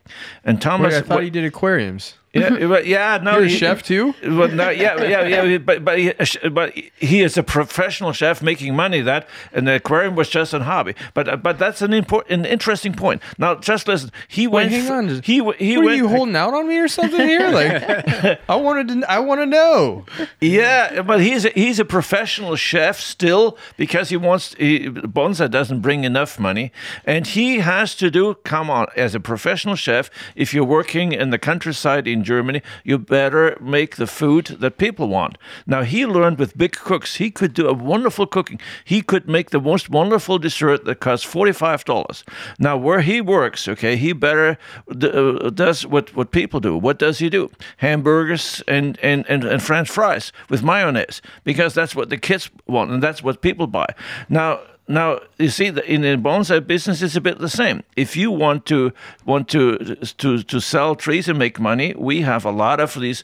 S1: And Thomas. Wait, I thought he did aquariums.
S3: Yeah, *laughs* but yeah, no,
S1: You're
S3: he,
S1: a chef too.
S3: Well, no, yeah, yeah, yeah, but but he, but he is a professional chef making money that, and the aquarium was just a hobby. But uh, but that's an important, an interesting point. Now, just listen. He went.
S1: Hang on.
S3: He he
S1: what,
S3: went.
S1: Are you holding out on me or something here? *laughs* Like, I wanted to. I want to know.
S3: Yeah, but he's a, he's a professional chef still because he wants. He, Bonsai doesn't bring enough money, and he has to do. Come on, as a professional chef, if you're working in the countryside in Germany, you better make the food that people want. Now he learned with big cooks, he could do a wonderful cooking. He could make the most wonderful dessert that costs forty-five dollars. Now where he works, okay, he better uh, does what what people do. What does he do? Hamburgers and and and, and French fries with mayonnaise because that's what the kids want and that's what people buy. Now now you see that in the bonsai business it's a bit the same. If you want to want to to to sell trees and make money we have a lot of these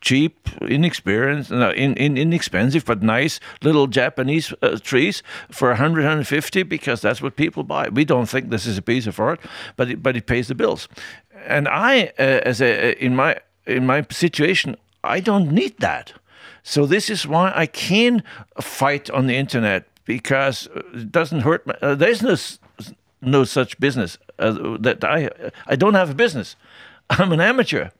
S3: cheap inexperienced no, in, in, inexpensive but nice little japanese uh, trees for 100 150 because that's what people buy. We don't think this is a piece of art but it, but it pays the bills. And i uh, as a in my in my situation i don't need that. So this is why i can fight on the internet because it doesn't hurt. My, uh, there's no no such business uh, that I I don't have a business. *laughs* I'm an amateur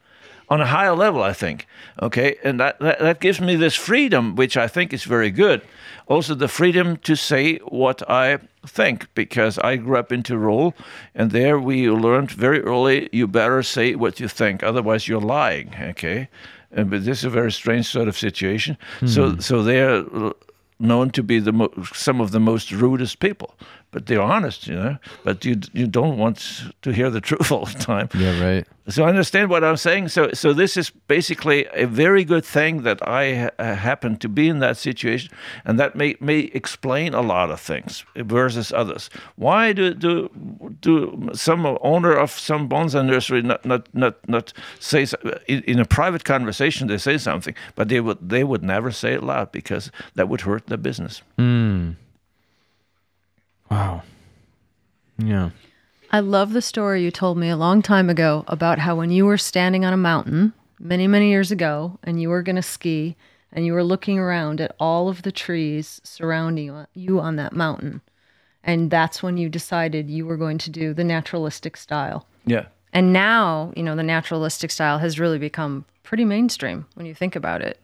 S3: on a higher level, I think. Okay, and that, that, that gives me this freedom, which I think is very good. Also, the freedom to say what I think, because I grew up in Tyrol, and there we learned very early you better say what you think, otherwise you're lying. Okay, and, but this is a very strange sort of situation. Mm. So, so there known to be the mo- some of the most rudest people, but they're honest, you know. But you you don't want to hear the *laughs* truth all the time.
S1: Yeah, right.
S3: So I understand what I'm saying. So so this is basically a very good thing that I ha- uh, happen to be in that situation, and that may may explain a lot of things versus others. Why do do do some owner of some bonsai nursery not not not not say in, in a private conversation they say something, but they would they would never say it loud because that would hurt the business.
S1: Mm. Wow. Yeah.
S2: I love the story you told me a long time ago about how when you were standing on a mountain many, many years ago and you were going to ski and you were looking around at all of the trees surrounding you on that mountain. And that's when you decided you were going to do the naturalistic style.
S3: Yeah.
S2: And now, you know, the naturalistic style has really become pretty mainstream when you think about it.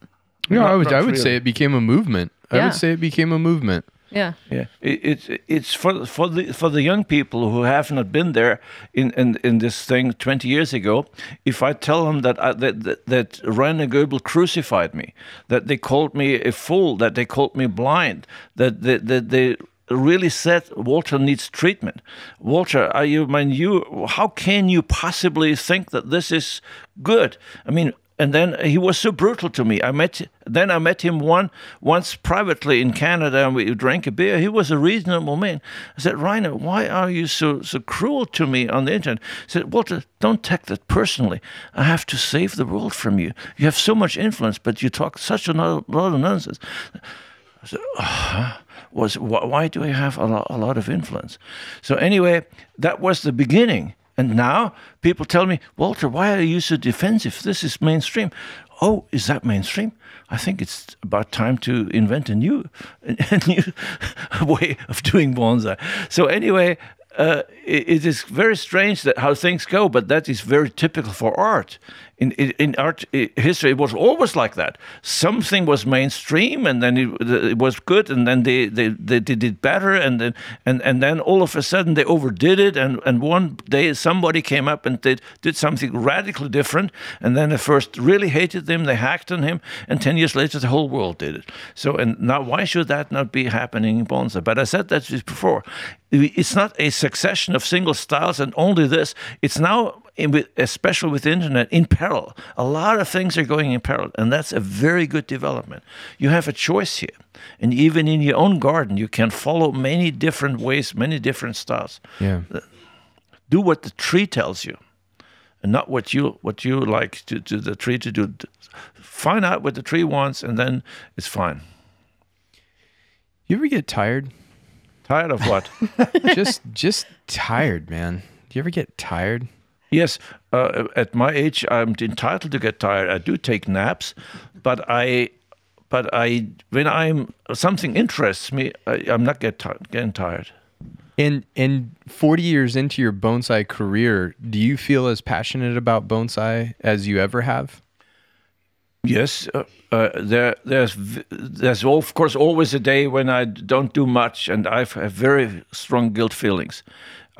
S1: No, I would I would say it became a movement. I
S2: yeah.
S1: would say it became a movement.
S2: Yeah,
S3: yeah. It, it's it's for for the for the young people who have not been there in in, in this thing twenty years ago. If I tell them that I, that that, that Rainer Goebel crucified me, that they called me a fool, that they called me blind, that that, that they really said Walter needs treatment. Walter, are you I mean you how can you possibly think that this is good? I mean, and then he was so brutal to me. I met then I met him one once privately in Canada, and we drank a beer. He was a reasonable man. I said, Rainer, why are you so so cruel to me on the internet? He said, Walter, don't take that personally. I have to save the world from you. You have so much influence, but you talk such a lot of nonsense. I said, oh, was why do I have a lot, a lot of influence? So anyway, that was the beginning. And now people tell me, Walter, why are you so defensive? This is mainstream. Oh, is that mainstream? I think it's about time to invent a new, *laughs* a new way of doing bonsai. So anyway, uh, it, it is very strange that how things go, but that is very typical for art. In, in, art history, it was always like that. Something was mainstream, and then it, it, was good, and then they, they, they did it better, and then and, and then all of a sudden they overdid it, and, and one day somebody came up and did, did something radically different, and then at first really hated him, they hacked on him, and ten years later the whole world did it. So and now why should that not be happening in bonsai? But I said that before. It's not a succession of single styles and only this. It's now, especially with the internet, in parallel. A lot of things are going in parallel, and that's a very good development. You have a choice here, and even in your own garden, you can follow many different ways, many different styles.
S1: Yeah.
S3: Do what the tree tells you, and not what you what you like to, to the tree to do. Find out what the tree wants, and then it's fine.
S1: You ever get tired?
S3: Tired of what? *laughs*
S1: just just tired, man. Do you ever get tired?
S3: Yes, uh, at my age, I'm entitled to get tired. I do take naps, but I, but I, when I'm something interests me, I, am not get getting tired.
S1: And and 40 years into your bonsai career, do you feel as passionate about bonsai as you ever have?
S3: Yes, uh, uh, there, there's, there's of course always a day when I don't do much, and I have very strong guilt feelings.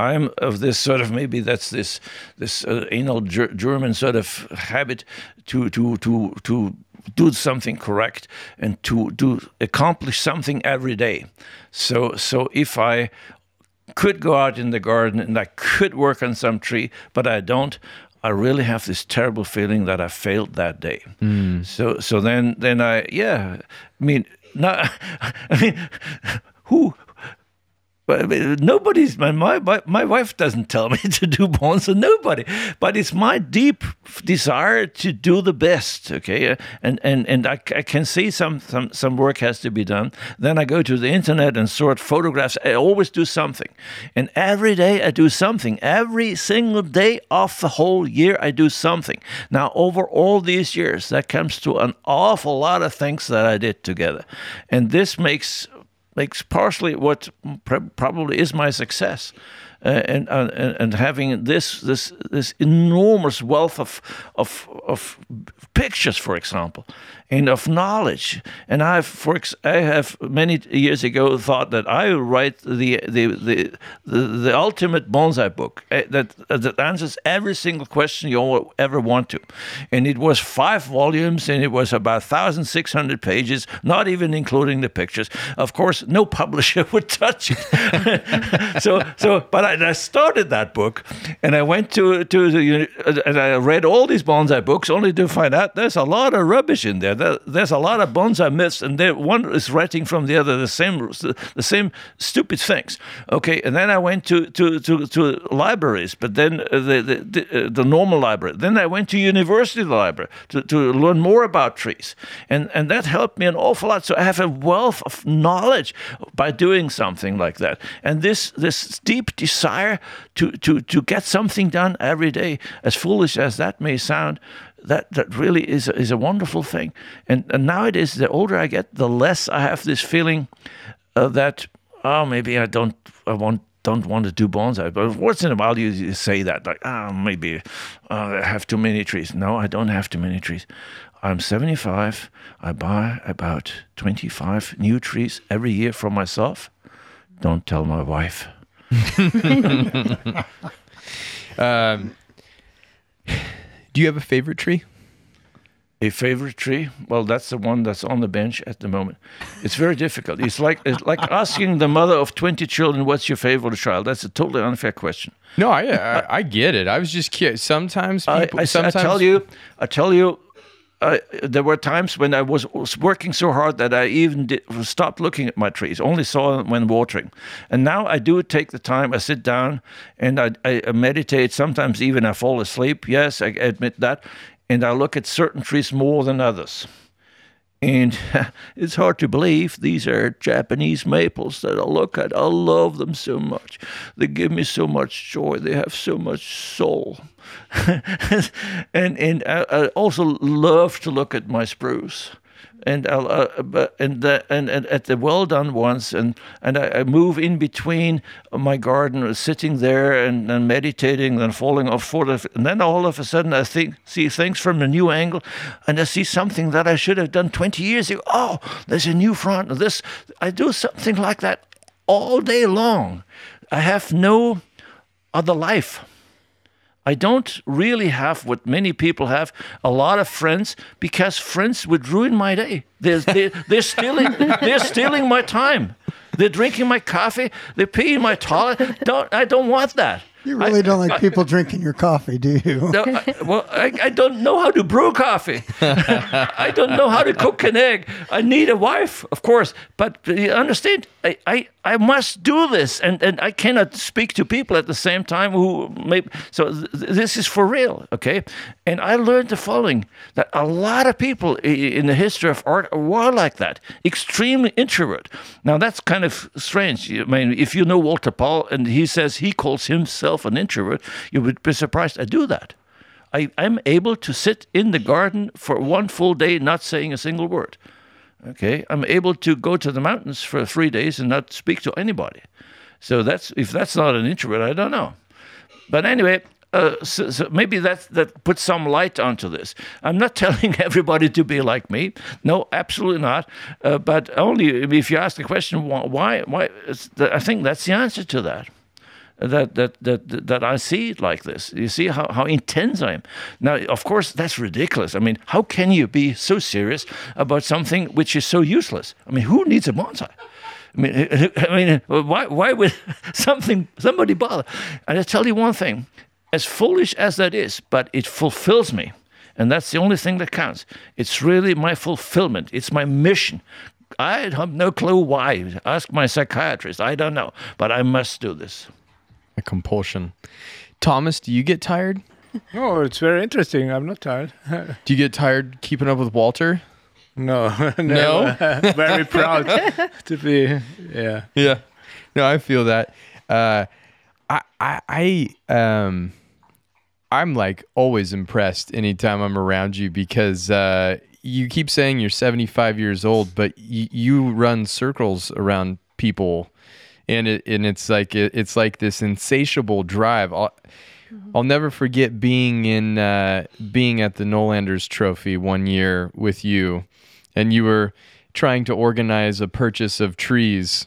S3: I'm of this sort of maybe that's this this uh, anal ger- German sort of habit to to to to do something correct and to do accomplish something every day. So so if I could go out in the garden and I could work on some tree, but I don't. I really have this terrible feeling that I failed that day. So so then then I yeah, I mean not *laughs* I mean who but nobody's my, my my wife doesn't tell me *laughs* to do bonsai. Nobody, but it's my deep desire to do the best. Okay, uh, and and and I, I can see some some some work has to be done. Then I go to the internet and sort photographs. I always do something, and every day I do something. Every single day of the whole year I do something. Now over all these years, that comes to an awful lot of things that I did together, and this makes makes partially what pr- probably is my success. Uh, and, uh, and and having this this this enormous wealth of of of pictures, for example, and of knowledge. And I've for I have many years ago thought that I would write the the the the, the ultimate bonsai book uh, that that answers every single question you ever want to. And it was five volumes, and it was about thousand six hundred pages, not even including the pictures. Of course, no *laughs* publisher would touch it. *laughs* so so, but I, I started that book, and I went to to the and I read all these bonsai books, only to find out there's a lot of rubbish in there. There- There's a lot of bonsai myths, and there, one is writing from the other the same the same stupid things. Okay, and then I went to to to, to libraries, but then uh, the the, the, uh, the normal library. Then I went to university library to, to learn more about trees, and and that helped me an awful lot. So I have a wealth of knowledge by doing something like that, and this this deep desire to to to get something done every day, as foolish as that may sound, that that really is a, is a wonderful thing. And, and nowadays, the older I get, the less I have this feeling uh, that oh maybe I don't I want don't want to do bonsai. But once in a while, you, you say that like ah maybe uh, I have too many trees. No, I don't have too many trees. I'm 75. I buy about 25 new trees every year for myself. Don't tell my wife. *laughs* *laughs* *laughs*
S1: Um, do you have a favorite tree?
S3: A favorite tree? Well, that's the one that's on the bench at the moment. It's very difficult. It's like it's like *laughs* asking the mother of twenty children, "What's your favorite child?" That's a totally unfair question.
S1: No, I I, I get it. I was just curious. Sometimes
S3: I,
S1: people.
S3: I,
S1: sometimes
S3: I tell you, I tell you, uh, there were times when I was, was working so hard that I even did, stopped looking at my trees, only saw them when watering. And now I do take the time. I sit down and I, I meditate. Sometimes even I fall asleep. Yes, I admit that. And I look at certain trees more than others. And *laughs* it's hard to believe these are Japanese maples that I look at. I love them so much. They give me so much joy. They have so much soul. *laughs* and and I, I also love to look at my spruce. And I'll, uh, and, the, and and at the well done ones, and and I, I move in between my garden, sitting there and, and meditating, and falling off for and then all of a sudden I think see things from a new angle, and I see something that I should have done twenty years ago. Oh, there's a new front. This I do something like that all day long. I have no other life. I don't really have what many people have a lot of friends because friends would ruin my day. They're, they're, they're, stealing, they're stealing my time. They're drinking my coffee. They're peeing my toilet. Don't, I don't want that.
S5: You really don't like people drinking your coffee, do you?
S3: No, I, well, I, I don't know how to brew coffee. I don't know how to cook an egg. I need a wife, of course, but you understand? I, I, I must do this, and, and I cannot speak to people at the same time who may. So th- this is for real, okay? And I learned the following: that a lot of people in the history of art were like that, extremely introvert. Now that's kind of strange. I mean, if you know Walter Pall and he says he calls himself an introvert, you would be surprised. I do that. I, I'm able to sit in the garden for one full day, not saying a single word. Okay, I'm able to go to the mountains for three days and not speak to anybody. So that's if that's not an introvert, I don't know. But anyway, uh, so, so maybe that that puts some light onto this. I'm not *laughs* telling everybody to be like me. No, absolutely not. Uh, but only if you ask the question why why. why I think that's the answer to that. That that that that I see it like this. You see how, how intense I am. Now, of course, that's ridiculous. I mean, how can you be so serious about something which is so useless? I mean, who needs a bonsai? I mean, *laughs* I mean, why why would *laughs* something somebody bother? And I tell you one thing, as foolish as that is, but it fulfills me. And that's the only thing that counts. It's really my fulfillment. It's my mission. I have no clue why. Ask my psychiatrist. I don't know. But I must do this
S1: a compulsion. Thomas, do you get tired? *laughs*
S6: Oh, it's very interesting. I'm not tired. *laughs*
S1: do you get tired keeping up with Walter?
S6: No, *laughs*
S1: no.
S6: very proud to be. Yeah,
S1: yeah. No, I feel that. Uh, I, I, I, um, I'm like always impressed anytime I'm around you because uh, you keep saying you're 75 years old, but y- you run circles around people and it and it's like it, it's like this insatiable drive. I'll, mm-hmm. I'll never forget being in uh, being at the Noelanders Trophy one year with you, and you were trying to organize a purchase of trees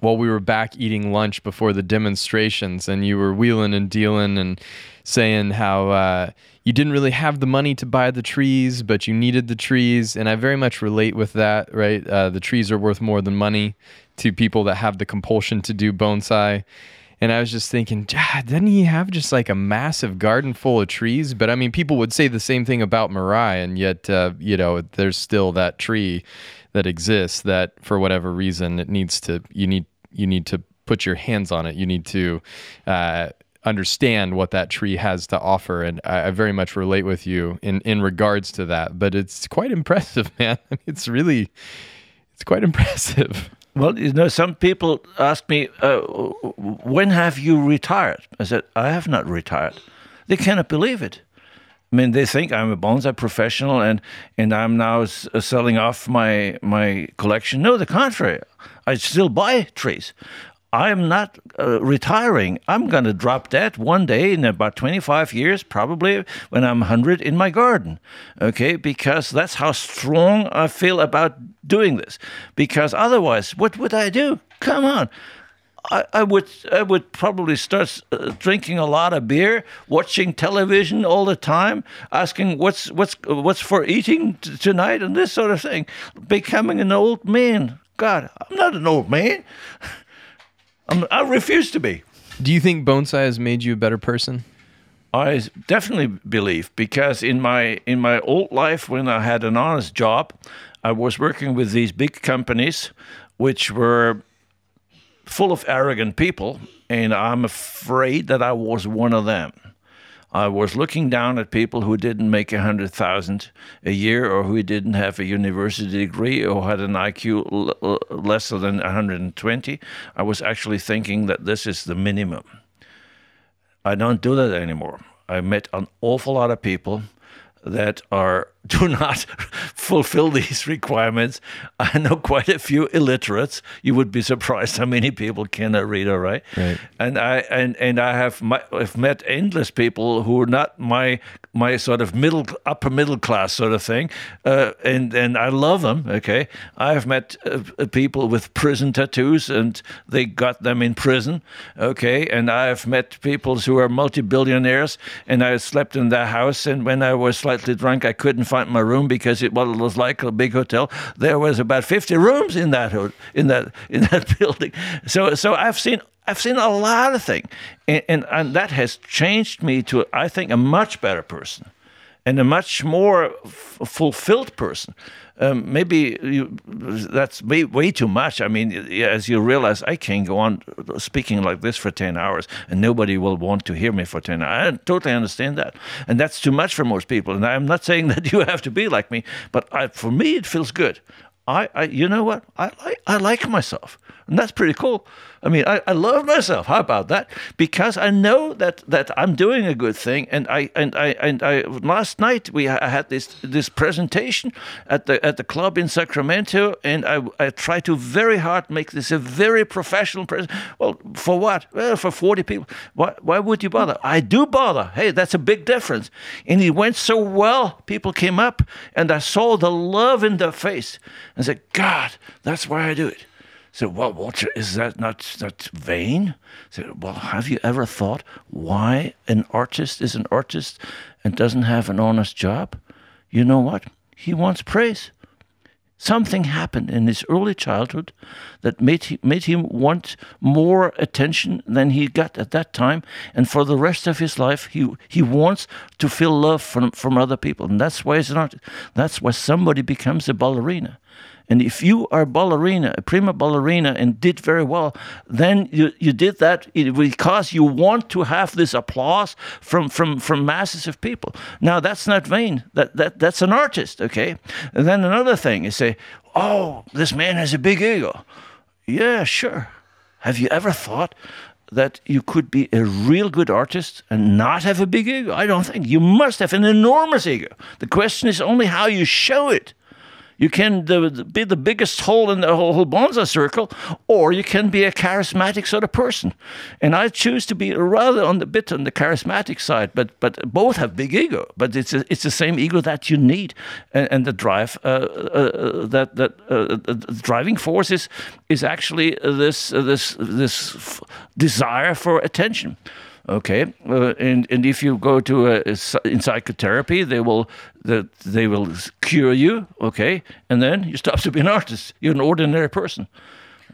S1: while we were back eating lunch before the demonstrations, and you were wheeling and dealing and saying how uh, you didn't really have the money to buy the trees, but you needed the trees, and I very much relate with that. Right, uh, the trees are worth more than money to people that have the compulsion to do bonsai. And I was just thinking, didn't he have just like a massive garden full of trees? But I mean, people would say the same thing about Mirai, and yet, uh, you know, there's still that tree that exists that for whatever reason it needs to, you need, you need to put your hands on it. You need to, uh, understand what that tree has to offer. And I, I, very much relate with you in, in regards to that. But it's quite *laughs* impressive, man. it's really, it's quite impressive.
S3: Well, you know, some people ask me, uh, when have you retired? I said, I have not retired. They cannot believe it. I mean, they think I'm a bonsai professional and, and I'm now s- uh, selling off my, my collection. No, the contrary. I still buy trees. I'm not uh, retiring. I'm going to drop that one day in about 25 years, probably when I'm 100 in my garden. Okay, because that's how strong I feel about doing this. Because otherwise, what would I do? Come on. I, I would I would probably start uh, drinking a lot of beer, watching television all the time, asking what's what's what's for eating t- tonight, and this sort of thing. Becoming an old man. God, I'm not an old man. *laughs* I'm, i refuse to be.
S1: Do you think bonsai has made you a better person?
S3: I definitely believe because in my in my old life when I had an honest job, I was working with these big companies which were full of arrogant people and I'm afraid that I was one of them. I was looking down at people who didn't make a hundred thousand a year, or who didn't have a university degree, or had an IQ l- less than 120. I was actually thinking that this is the minimum. I don't do that anymore. I met an awful lot of people that are do not *laughs* fulfill these requirements. I know quite a few illiterates. You would be surprised how many people cannot read or write.
S1: Right.
S3: And I and and I have my, I've met endless people who are not my my sort of middle upper middle class sort of thing, uh, and and I love them. Okay, I have met uh, uh people with prison tattoos, and they got them in prison. Okay, and I have met people who are multi billionaires, and I slept in their house, and when I was slightly drunk, I couldn't find my room because it was like a big hotel. There was about 50 rooms in that in that *laughs* in that building. So so I've seen I've seen a lot of things, and, and, and that has changed me to I think a much better person, and a much more f- fulfilled person um, maybe you, that's way, way too much. I mean, as you realize, I can't go on speaking like this for 10 hours and nobody will want to hear me for 10 hours. I totally understand that. And that's too much for most people. And I'm not saying *laughs* that you have to be like me, but I, for me, it feels good. I, I, you know what? I like, I like myself, and that's pretty cool. I mean, I, I love myself. How about that? Because I know that, that I'm doing a good thing. And I and I and I last night we had this this presentation at the at the club in Sacramento, and I I tried to very hard make this a very professional present. Well, for what? Well, for 40 people. Why why would you bother? I do bother. Hey, that's a big difference. And it went so well. People came up, and I saw the love in their face, and said, God, that's why I do it. I said, well, Walter, is that not not vain? I said, well, have you ever thought why an artist is an artist and doesn't have an honest job? You know what? He wants praise. Something happened in his early childhood that made, he, made him want more attention than he got at that time. And for the rest of his life, he, he wants to feel love from, from other people. And that's why he's an artist. That's why somebody becomes a ballerina. And if you are a ballerina, a prima ballerina, and did very well, then you, you did that because you want to have this applause from, from, from masses of people. Now, that's not vain. That, that, that's an artist, okay? And then another thing is say, oh, this man has a big ego. Yeah, sure. Have you ever thought that you could be a real good artist and not have a big ego? I don't think. You must have an enormous ego. The question is only how you show it. You can be the biggest hole in the whole, bonsai circle, or you can be a charismatic sort of person. And I choose to be rather on the bit on the charismatic side, but but both have big ego. But it's a, it's the same ego that you need, and, and the drive uh, uh, that that uh, driving force is is actually this this this desire for attention. Okay, uh, and and if you go to a, a, in psychotherapy, they will that they will cure you. Okay, and then you stop *laughs* to be an artist. You're an ordinary person.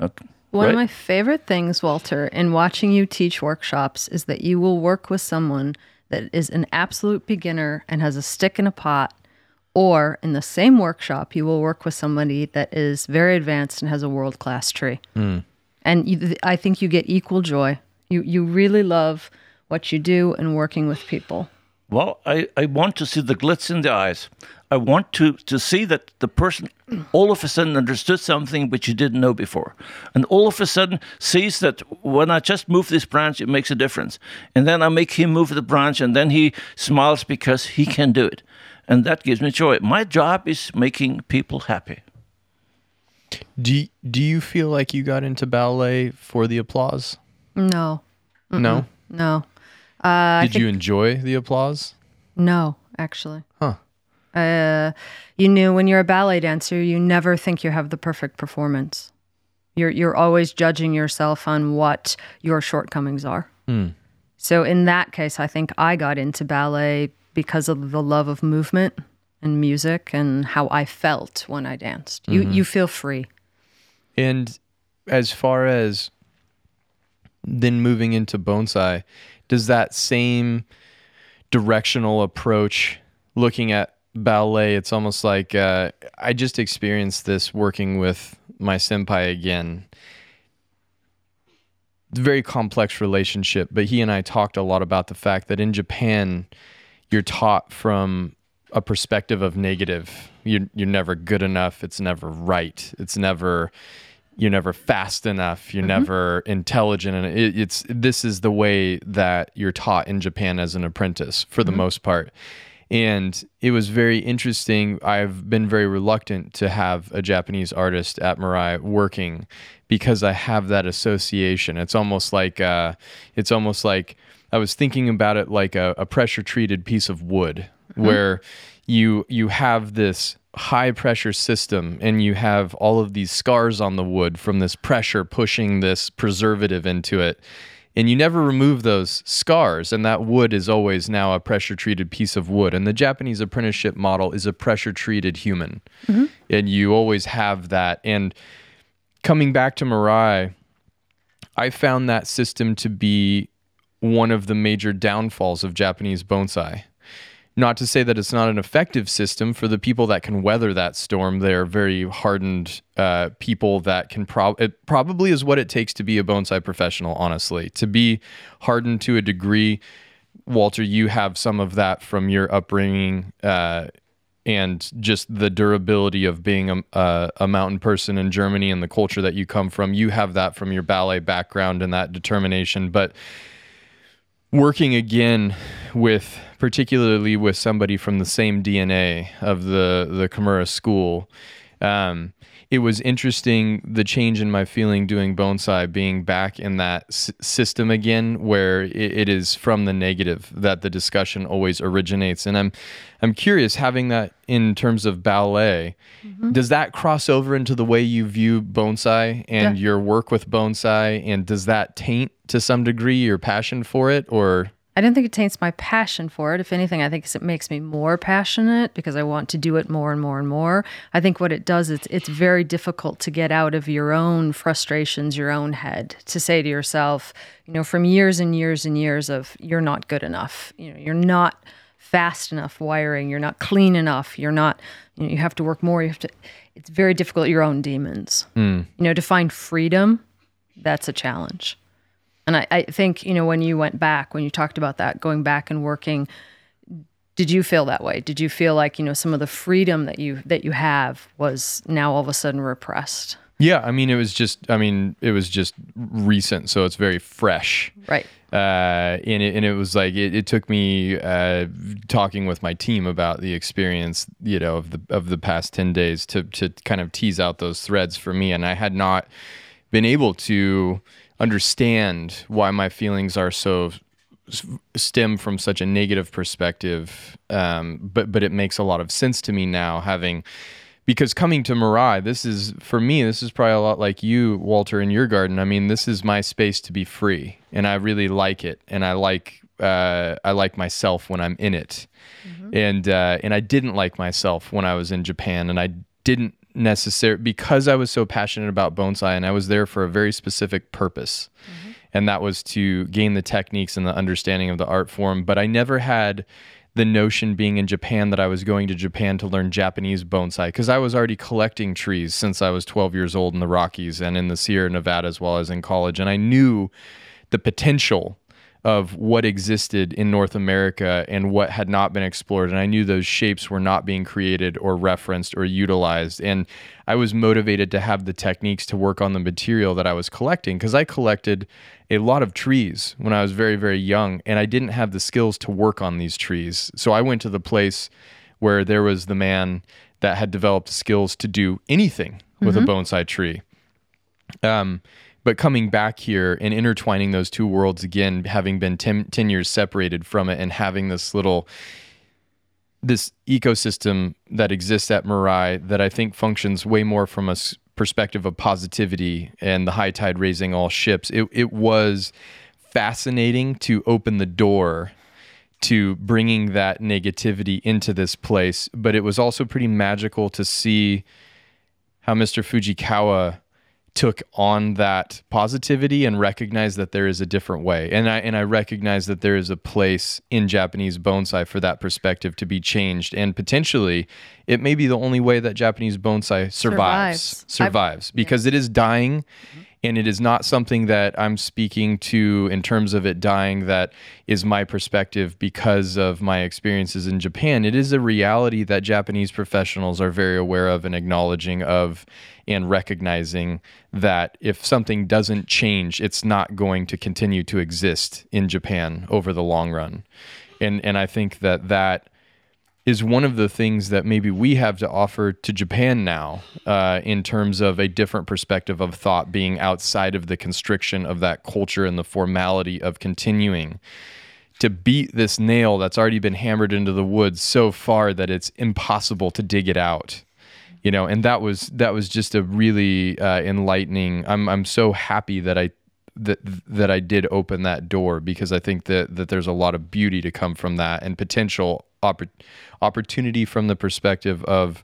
S2: Okay. One right? of my favorite things, Walter, in watching you teach workshops is that you will work with someone that is an absolute beginner and has a stick in a pot, or in the same workshop, you will work with somebody that is very advanced and has a world class tree. Mm. And you, I think you get equal joy. You you really love what you do and working with people?
S3: Well, I, I want to see the glitz in the eyes. I want to, to see that the person all of a sudden understood something which you didn't know before. And all of a sudden sees that when I just move this branch, it makes a difference. And then I make him move the branch, and then he smiles because he can do it. And that gives me joy. My job is making people happy.
S1: Do, do you feel like you got into ballet for the applause?
S2: No.
S1: Mm-mm. No?
S2: No.
S1: Uh, Did you enjoy the applause?
S2: No, actually.
S1: Huh.
S2: Uh, you knew when you're a ballet dancer, you never think you have the perfect performance. You're you're always judging yourself on what your shortcomings are. Mm. So in that case, I think I got into ballet because of the love of movement and music and how I felt when I danced. You mm-hmm. you feel free.
S1: And as far as then moving into bonsai, does that same directional approach looking at ballet it's almost like uh, i just experienced this working with my senpai again. Very complex relationship but he and i talked a lot about the fact that in japan you're taught from a perspective of negative. You're, you're never good enough. It's never right. It's never you're never fast enough you're mm-hmm. never intelligent and it, it's this is the way that you're taught in japan as an apprentice for the mm-hmm. most part and it was very interesting i've been very reluctant to have a japanese artist at Mirai working because i have that association it's almost like uh, it's almost like i was thinking about it like a, a pressure treated piece of wood mm-hmm. where you you have this high pressure system and you have all of these scars on the wood from this pressure pushing this preservative into it and you never remove those scars and that wood is always now a pressure treated piece of wood and the japanese apprenticeship model is a pressure treated human mm-hmm. and you always have that and coming back to Mirai i found that system to be one of the major downfalls of japanese bonsai not to say that it's not an effective system for the people that can weather that storm. They're very hardened uh, people that can probably it probably is what it takes to be a bonsai professional. Honestly, to be hardened to a degree. Walter, you have some of that from your upbringing uh, and just the durability of being a, a, mountain person in Germany and the culture that you come from. You have that from your ballet background and that determination. But working again with particularly with somebody from the same DNA of the the Kimura school. Um, it was interesting the change in my feeling doing bonsai being back in that s- system again where it, it is from the negative that the discussion always originates. And i'm i'm curious having that in terms of ballet mm-hmm. does that cross over into the way you view bonsai and
S2: Yeah.
S1: your work with bonsai and does that taint to some degree your passion for it or
S2: I don't think it taints my passion for it. If anything, I think it makes me more passionate because I want to do it more and more and more. I think what it does is it's very difficult to get out of your own frustrations, your own head, to say to yourself, you know, from years and years and years of you're not good enough. You know, you're not fast enough wiring, you're not clean enough, you're not, you know, you have to work more, you have to it's very difficult your own demons. Hmm. You know, to find freedom, that's a challenge. And I, I think, you know, when you went back, when you talked about that, going back and working, did you feel that way? Did you feel like, you know, some of the freedom that you that you have was now all of a sudden repressed?
S1: yeah i mean it was just i mean it was just recent so it's very fresh
S2: Right.
S1: uh, and it, and it was like it, it took me uh, talking with my team about the experience, you know, of the of the past ten days to to kind of tease out those threads for me, and I had not been able to understand why my feelings are so stem from such a negative perspective, um, but but it makes a lot of sense to me now having because coming to Mirai, this is for me, this is probably a lot like you, Walter, in your garden. I mean, this is my space to be free, and I really like it, and I like uh, I like myself when I'm in it, and uh, and I didn't like myself when I was in Japan, and I didn't necessarily because I was so passionate about bonsai, and I was there for a very specific purpose, mm-hmm. and that was to gain the techniques and the understanding of the art form. But I never had the notion being in Japan that I was going to Japan to learn Japanese bonsai because I was already collecting trees since I was 12 years old in the Rockies and in the Sierra Nevada as well as in college. And I knew the potential of what existed in North America and what had not been explored. And I knew those shapes were not being created or referenced or utilized. And I was motivated to have the techniques to work on the material that I was collecting because I collected a lot of trees when I was very, very young. And I didn't have the skills to work on these trees. So I went to the place where there was the man that had developed skills to do anything with a bonsai tree. Um, but coming back here and intertwining those two worlds again, having been 10, 10 years separated from it and having this little this ecosystem that exists at Mirai that I think functions way more from a perspective of positivity and the high tide raising all ships. It, it was fascinating to open the door to bringing that negativity into this place, but it was also pretty magical to see how Mr. Fujikawa took on that positivity and recognized that there is a different way. And I and I recognize that there is a place in Japanese bonsai for that perspective to be changed and potentially it may be the only way that Japanese bonsai survives
S2: Survives.
S1: survives, because it is dying and it is not something that I'm speaking to in terms of it dying that is my perspective because of my experiences in Japan. It is a reality that Japanese professionals are very aware of and acknowledging of and recognizing that if something doesn't change, it's not going to continue to exist in Japan over the long run. And and I think that that is one of the things that maybe we have to offer to Japan now, uh, in terms of a different perspective of thought being outside of the constriction of that culture and the formality of continuing to beat this nail that's already been hammered into the wood so far that it's impossible to dig it out. You know, and that was that was just a really uh, enlightening. I'm I'm so happy that I that that I did open that door because I think that that there's a lot of beauty to come from that and potential oppor- opportunity from the perspective of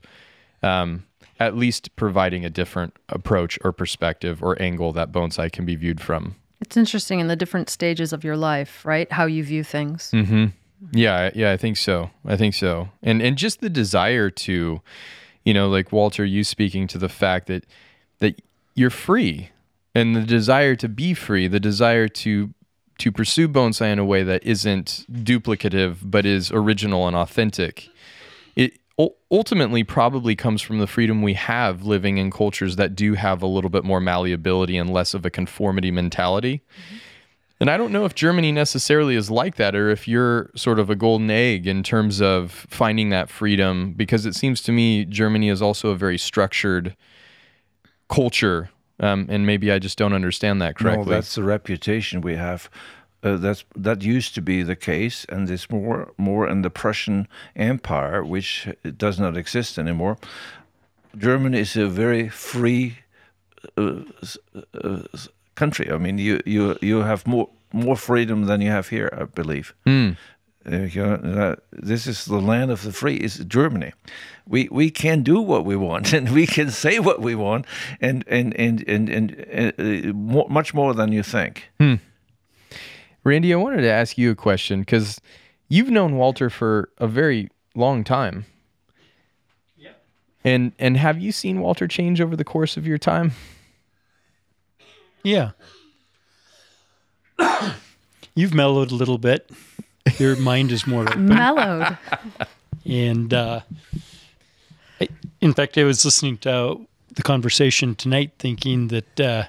S1: um, at least providing a different approach or perspective or angle that bonsai can be viewed from.
S2: It's interesting in the different stages of your life, right? How you view things.
S1: Mm-hmm. Yeah, yeah, I think so. I think so. And and just the desire to, you know, like Walter, you speaking to the fact that that you're free, and the desire to be free, the desire to to pursue bonsai in a way that isn't duplicative but is original and authentic. It ultimately probably comes from the freedom we have living in cultures that do have a little bit more malleability and less of a conformity mentality. Mm-hmm. And I don't know if Germany necessarily is like that or if you're sort of a golden egg in terms of finding that freedom, because it seems to me Germany is also a very structured culture, um, and maybe I just don't understand that correctly.
S3: No, that's the reputation we have. Uh, that's that used to be the case, and it's more more in the Prussian Empire, which does not exist anymore. Germany is a very free uh, uh, country. I mean, you you you have more more freedom than you have here, I believe.
S1: Mm.
S3: Uh, you know, uh, this is the land of the free. Is Germany? We we can do what we want, *laughs* and we can say what we want, and and and and and, uh, more, much more than you think.
S1: Hmm. Randy, I wanted to ask you a question because you've known Walter for a very long time. Yeah. And and have you seen Walter change over the course of your time?
S4: Yeah. You've mellowed a little bit. Your mind is more open.
S2: Mellowed.
S4: And uh, I, in fact, I was listening to the conversation tonight, thinking that uh,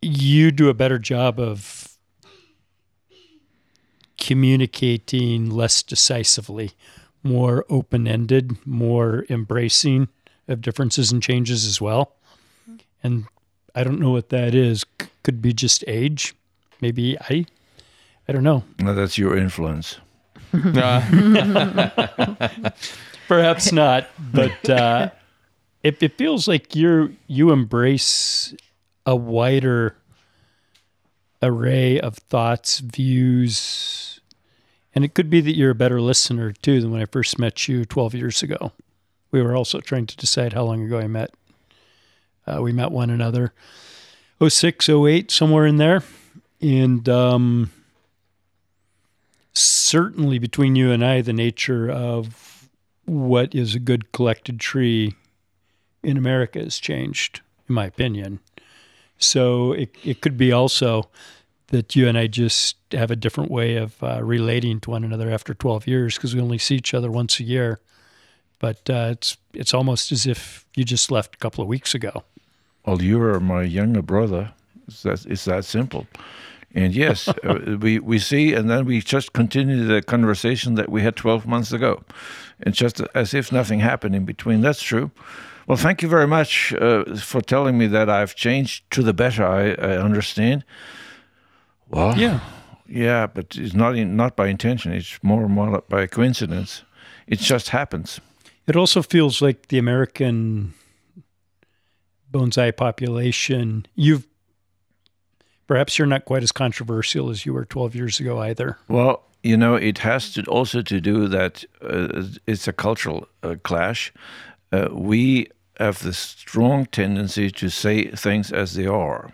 S4: you do a better job of communicating less decisively, more open ended, more embracing of differences and changes as well. And I don't know what that is. C- could be just age. Maybe I, I don't know.
S3: No, that's your influence. *laughs* *laughs*
S4: Perhaps not, but uh, it, it feels like you're you embrace a wider array of thoughts, views, and it could be that you're a better listener too than when I first met you 12 years ago. We were also trying to decide how long ago I met. Uh, we met one another 06, 08, somewhere in there. And um, certainly between you and I, the nature of what is a good collected tree in America has changed, in my opinion. So it, it could be also that you and I just have a different way of uh, relating to one another after 12 years because we only see each other once a year. But uh, it's it's almost as if you just left a couple of weeks ago.
S3: Well, you are my younger brother. It's that, it's that simple. And yes, *laughs* uh, we, we see, and then we just continue the conversation that we had 12 months ago. And just as if nothing happened in between. That's true. Well, thank you very much uh, for telling me that I've changed to the better. I, I understand. Well,
S4: Yeah.
S3: yeah, but it's not in, not by intention. It's more and more by coincidence. It just happens.
S4: It also feels like the American bonsai population, you've perhaps you're not quite as controversial as you were 12 years ago either.
S3: Well, you know, it has to also to do that uh, it's a cultural uh, clash. Uh, we have the strong tendency to say things as they are.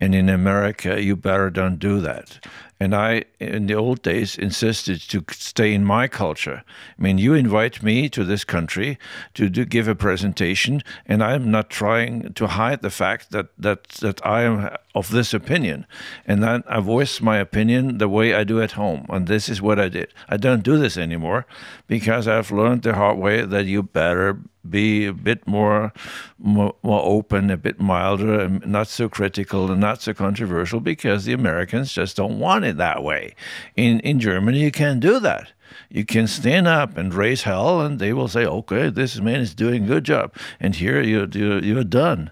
S3: And in America, you better don't do that. And I, in the old days, insisted to stay in my culture. I mean, you invite me to this country to do, give a presentation, and I'm not trying to hide the fact that, that, that I am of this opinion. And then I voice my opinion the way I do at home. And this is what I did. I don't do this anymore because I've learned the hard way that you better be a bit more, more, more open, a bit milder, and not so critical and not so controversial because the Americans just don't want it that way. In in Germany, you can't do that. You can stand up and raise hell, and they will say, "Okay, this man is doing a good job," and here you you you're done.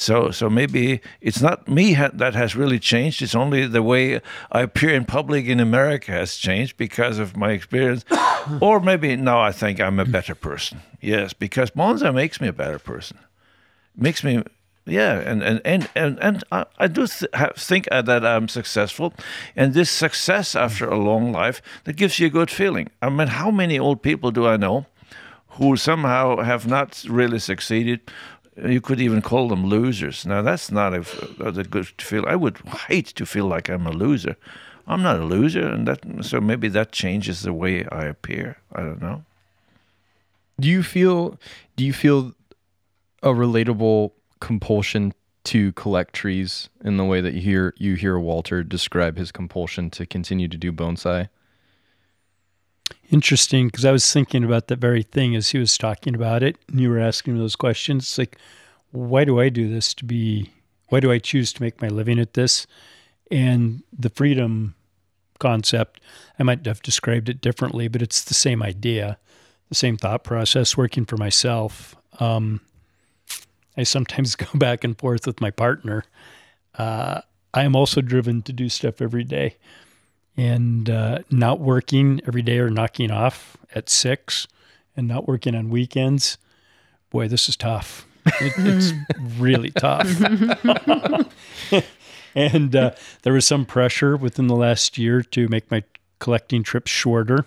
S3: So, so maybe it's not me ha- that has really changed. It's only the way I appear in public in America has changed because of my experience. *coughs* or maybe now I think I'm a better person. Yes, because bonsai makes me a better person. Makes me, yeah, and and and and, and I, I do th- have, think uh, that I'm successful, and this success after a long life that gives you a good feeling. I mean, how many old people do I know? Who somehow have not really succeeded, you could even call them losers. Now that's not a, a good feel. I would hate to feel like I'm a loser. I'm not a loser, and that so maybe that changes the way I appear. I don't know.
S1: Do you feel do you feel a relatable compulsion to collect trees in the way that you hear you hear Walter describe his compulsion to continue to do bonsai?
S4: Interesting, because I was thinking about that very thing as he was talking about it, and you were asking me those questions. It's like, why do I do this to be? Why do I choose to make my living at this? And the freedom concept, I might have described it differently, but it's the same idea, the same thought process, working for myself. Um, I sometimes *laughs* go back and forth with my partner. Uh, I am also driven to do stuff every day, and uh, not working every day or knocking off at six, and not working on weekends. Boy, this is tough. It, it's *laughs* really tough. *laughs* and uh, there was some pressure within the last year to make my collecting trips shorter,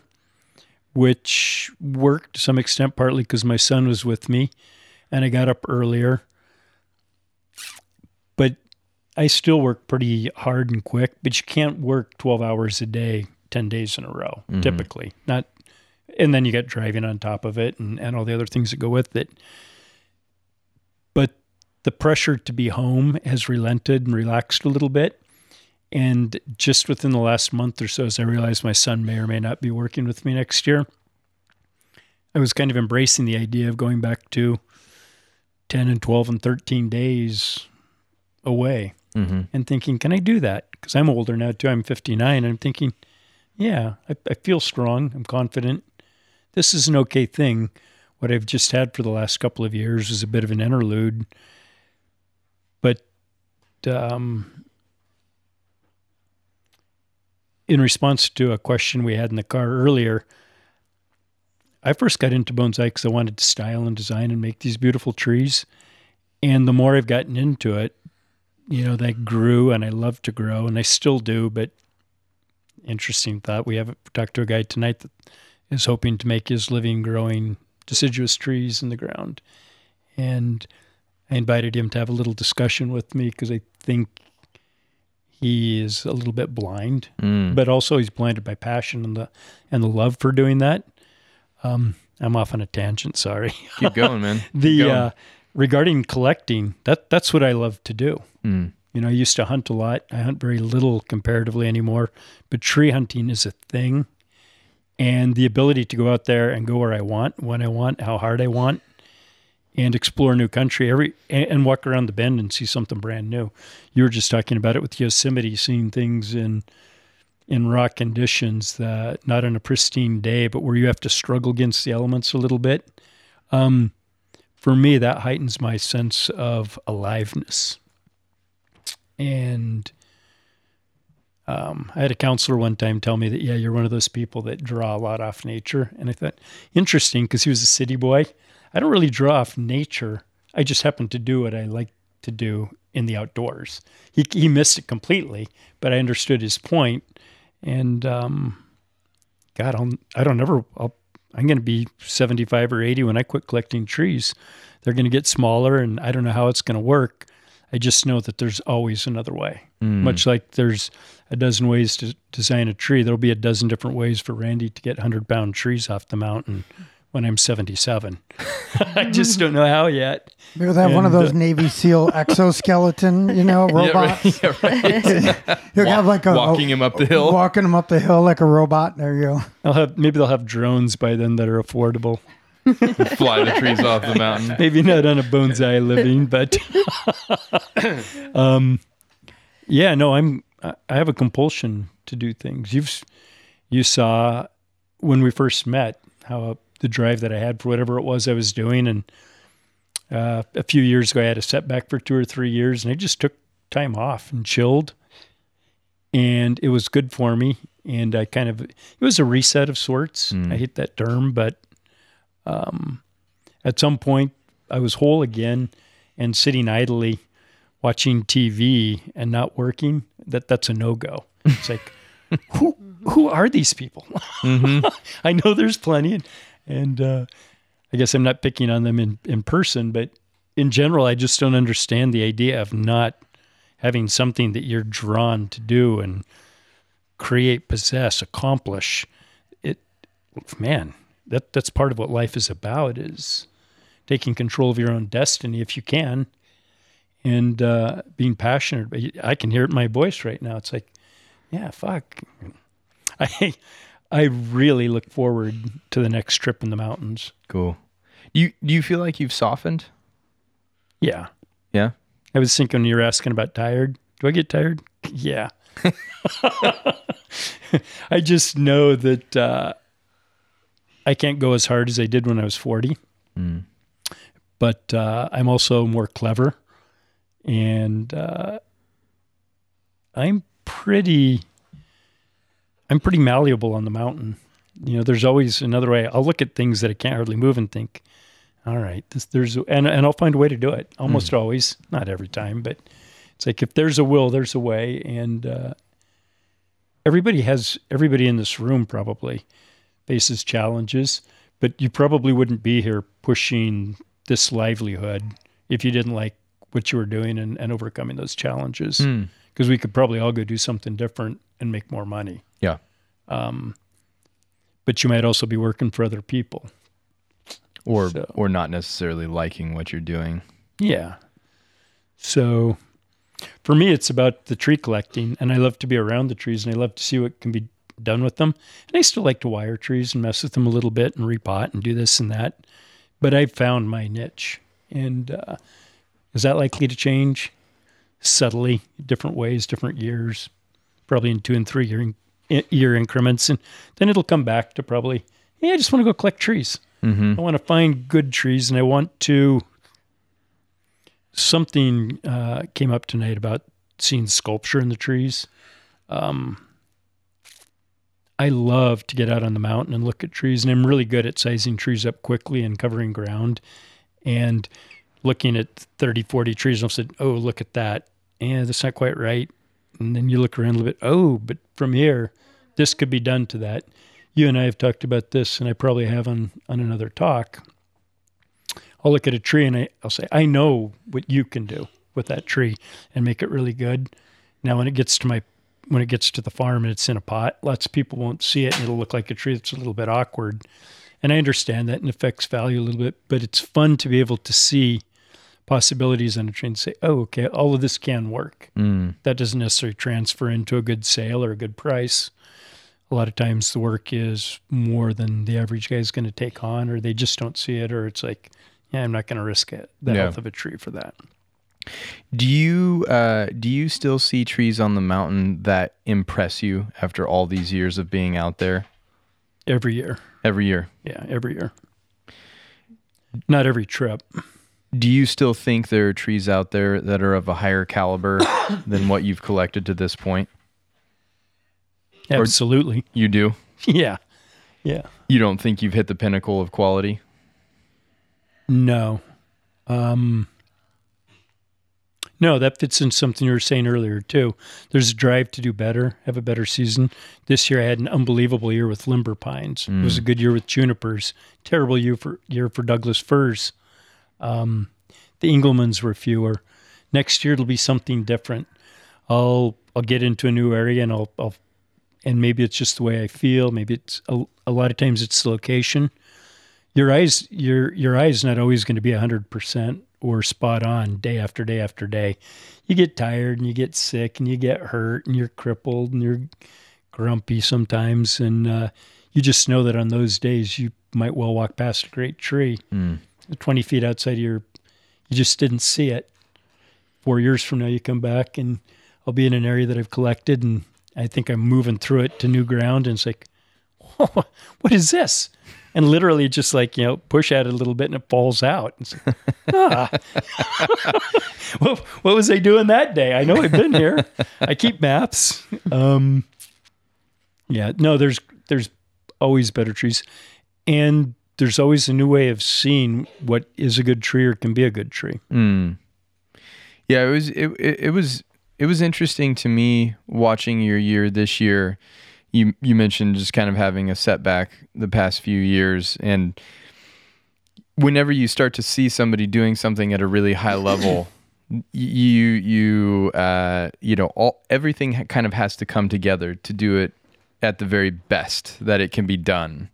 S4: which worked to some extent, partly because my son was with me and I got up earlier. But I still work pretty hard and quick, but you can't work 12 hours a day, 10 days in a row, mm-hmm. typically. Not, and then you get driving on top of it and, and all the other things that go with it. But the pressure to be home has relented and relaxed a little bit. And just within the last month or so, as I realized my son may or may not be working with me next year, I was kind of embracing the idea of going back to 10 and 12 and 13 days away
S7: Mm-hmm.
S4: and thinking, can I do that? Because I'm older now too. I'm 59. And I'm thinking, yeah, I, I feel strong. I'm confident. This is an okay thing. What I've just had for the last couple of years is a bit of an interlude. But um, in response to a question we had in the car earlier, I first got into bonsai because I wanted to style and design and make these beautiful trees. And the more I've gotten into it, you know, they grew and I love to grow and I still do. But interesting thought. We have talked to a guy tonight that is hoping to make his living growing deciduous trees in the ground. And I invited him to have a little discussion with me because I think he is a little bit blind,
S7: Mm.
S4: but also he's blinded by passion and the and the love for doing that. Um, I'm off on a tangent. Sorry.
S7: Keep going, man. *laughs*
S4: the
S7: going.
S4: uh, regarding collecting, that that's what I love to do.
S7: Mm.
S4: You know, I used to hunt a lot. I hunt very little comparatively anymore, but tree hunting is a thing. And the ability to go out there and go where I want, when I want, how hard I want, and explore new country every and, and walk around the bend and see something brand new. You were just talking about it with Yosemite, seeing things in in raw conditions that not on a pristine day, but where you have to struggle against the elements a little bit. Um, for me, that heightens my sense of aliveness. And um, I had a counselor one time tell me that, yeah, you're one of those people that draw a lot off nature. And I thought, interesting, because he was a city boy. I don't really draw off nature. I just happen to do what I like to do in the outdoors. He, he missed it completely, but I understood his point. And um, God, I'll, I don't ever, I'll, I'm going to be 75 or 80 when I quit collecting trees. They're going to get smaller, and I don't know how it's going to work. I just know that there's always another way. Mm. Much like there's a dozen ways to design a tree, there'll be a dozen different ways for Randy to get 100 pound trees off the mountain when I'm 77. *laughs* I just don't know how yet.
S5: Maybe they have one of those
S4: uh,
S5: Navy SEAL *laughs* exoskeleton, you know, robots.
S7: Yeah, right. *laughs* Yeah, right.
S5: You'll have like a
S7: Walking him up the hill.
S5: walking him up the hill like a robot. There you go.
S4: I'll have maybe they'll have drones by then that are affordable.
S7: Fly the trees off the mountain.
S4: maybe not on a bonsai living, but um, yeah, no, I'm I I have a compulsion to do things. You've you saw when we first met how the drive that I had for whatever it was I was doing, and uh, a few years ago I had a setback for two or three years, and I just took time off and chilled, and it was good for me. And I kind of it was a reset of sorts. I hate that term, but um, at some point I was whole again and sitting idly watching TV and not working, that that's a no go. It's like *laughs* who who are these people? *laughs* I know there's plenty and, and uh, I guess I'm not picking on them in, in person, but in general I just don't understand the idea of not having something that you're drawn to do and create, possess, accomplish. It man, that that's part of what life is about is taking control of your own destiny if you can. And uh, being passionate i can hear it in my voice right now. It's like yeah fuck. *laughs* I i really look forward to the next trip in the mountains
S7: Cool. You do you feel like you've softened?
S4: yeah
S7: Yeah.
S4: i was thinking you were asking about tired do i get tired *laughs* yeah *laughs* i just know that uh, i can't go as hard as i did when i was 40 but uh, I'm also more clever, and uh, I'm pretty. I'm pretty malleable on the mountain. You know, there's always another way. I'll look at things that I can't hardly move and think, all right, this, there's and and I'll find a way to do it. Almost always, not every time, but it's like if there's a will, there's a way, and uh, everybody has everybody in this room probably faces challenges, but you probably wouldn't be here pushing this livelihood if you didn't like what you were doing and, and overcoming those challenges.
S1: Hmm.
S4: Because we could probably all go do something different and make more money. Um, but you might also be working for other people.
S1: Or
S4: So-
S1: or not necessarily liking what you're doing.
S4: Yeah. So for me, it's about the tree collecting, and I love to be around the trees and I love to see what can be done with them. And I still like to wire trees and mess with them a little bit and repot and do this and that. But I've found my niche. And uh, is that likely to change? Subtly, different ways, different years, probably in two and three year, year increments. And then it'll come back to probably, yeah, I just want to go collect trees.
S1: Mm-hmm.
S4: I want to find good trees and I want to. Something uh, came up tonight about seeing sculpture in the trees. Um, I love to get out on the mountain and look at trees, and I'm really good at sizing trees up quickly and covering ground and looking at 30, 40 trees. And I'll say, oh, look at that. Yeah, that's not quite right. And then you look around a little bit. Oh, but from here, this could be done to that you and I have talked about this, and I probably have on on another talk. I'll look at a tree and I, I'll say, I know what you can do with that tree and make it really good. Now, when it gets to my when it gets to the farm and it's in a pot, lots of people won't see it, and it'll look like a tree that's a little bit awkward. And I understand that and affects value a little bit, but it's fun to be able to see possibilities on a tree and say, oh, okay, all of this can work
S1: Mm.
S4: that doesn't necessarily transfer into a good sale or a good price. A lot of times the work is more than the average guy is going to take on, or they just don't see it, or it's like, yeah, I'm not going to risk it, the
S1: Yeah.
S4: health of a tree for that.
S1: Do you uh, do you still see trees on the mountain that impress you after all these years of being out there
S4: Every year.
S1: every year?
S4: Yeah, every year. Not every trip.
S1: Do you still think there are trees out there that are of a higher caliber *coughs* than what you've collected to this point?
S4: Absolutely.
S1: You do. *laughs*
S4: Yeah. Yeah.
S1: You don't think you've hit the pinnacle of quality?
S4: No. Um, no, that fits in something you were saying earlier too. There's a drive to do better, have a better season. This year I had an unbelievable year with limber pines. It was a good year with junipers. Terrible year for year for Douglas firs. Um, the Engelmanns were fewer. Next year it'll be something different. I'll I'll get into a new area and I'll, I'll and maybe it's just the way I feel. Maybe it's a, a lot of times it's the location your eyes your your eyes not always going to be 100% or spot on day after day after day you get tired and you get sick and you get hurt and you're crippled and you're grumpy sometimes and uh, you just know that on those days you might well walk past a great tree 20 feet outside of your you just didn't see it. Four years from now you come back and i'll be in an area that i've collected and i think i'm moving through it to new ground and it's like *laughs* what is this? And literally just like you know push at it a little bit and it falls out. Like, *laughs* ah. *laughs* what, what was I doing that day? I know I've been here. I keep maps. Um yeah no there's there's always better trees. And there's always a new way of seeing what is a good tree or can be a good tree
S1: Mm. Yeah, it was it, it it was it was interesting to me watching your year this year. You you mentioned just kind of having a setback the past few years and whenever you start to see somebody doing something at a really high level *clears throat* you you uh you know all everything kind of has to come together to do it at the very best that it can be done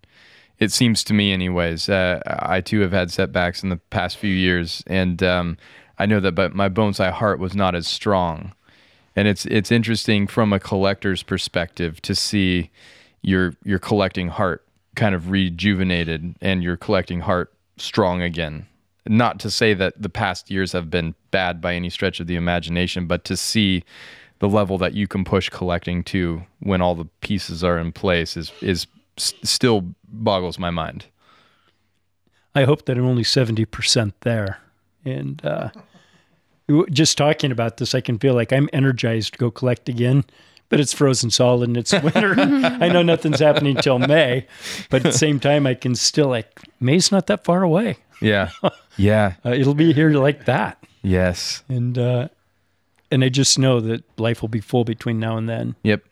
S1: it seems to me anyways uh, i too have had setbacks in the past few years and um, i know that but my bonsai heart was not as strong. And it's it's interesting from a collector's perspective to see your your collecting heart kind of rejuvenated and your collecting heart strong again. Not to say that the past years have been bad by any stretch of the imagination but to see the level that you can push collecting to when all the pieces are in place is is s- still boggles my mind
S4: I hope that I'm only 70% there And uh, just talking about this, I can feel like I'm energized to go collect again. But it's frozen solid and it's *laughs* winter. I know nothing's happening till May, but at the same time, I can still like May's not that far away.
S1: Yeah. *laughs* Yeah.
S4: Uh, it'll be here like that,
S1: Yes.
S4: and uh, and I just know that life will be full between now and then.
S1: Yep.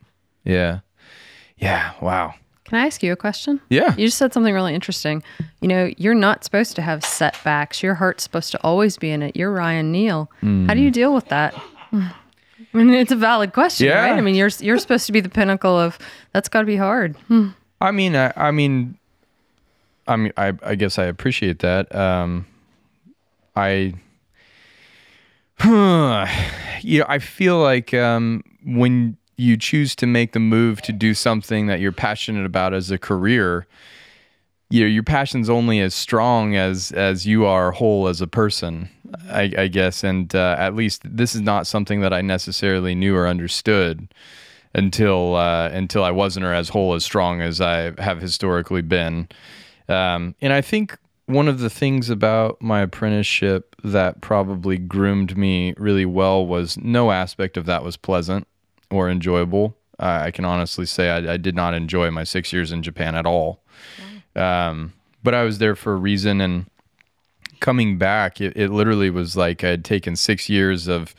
S1: Yeah. Yeah. Wow.
S2: Can I ask you a question?
S1: Yeah.
S2: You just said something really interesting. You know, you're not supposed to have setbacks. Your heart's supposed to always be in it. You're Ryan Neil. How do you deal with that? *laughs* I mean, it's a valid question,
S1: Yeah.
S2: right? I mean, you're you're supposed to be the pinnacle of that's got to be hard. Hmm.
S1: I mean, I, I mean, I mean, I, I guess I appreciate that. Um, I, *sighs* you know, I feel like um, when you choose to make the move to do something that you're passionate about as a career, you know, your passion's only as strong as as you are whole as a person, I, I guess. And uh, at least this is not something that I necessarily knew or understood until uh, until I wasn't or as whole as strong as I have historically been. Um, and I think one of the things about my apprenticeship that probably groomed me really well was no aspect of that was pleasant or enjoyable. Uh, I can honestly say I, I did not enjoy my six years in Japan at all. Um, but I was there for a reason, and coming back, it, it literally was like I had taken six years of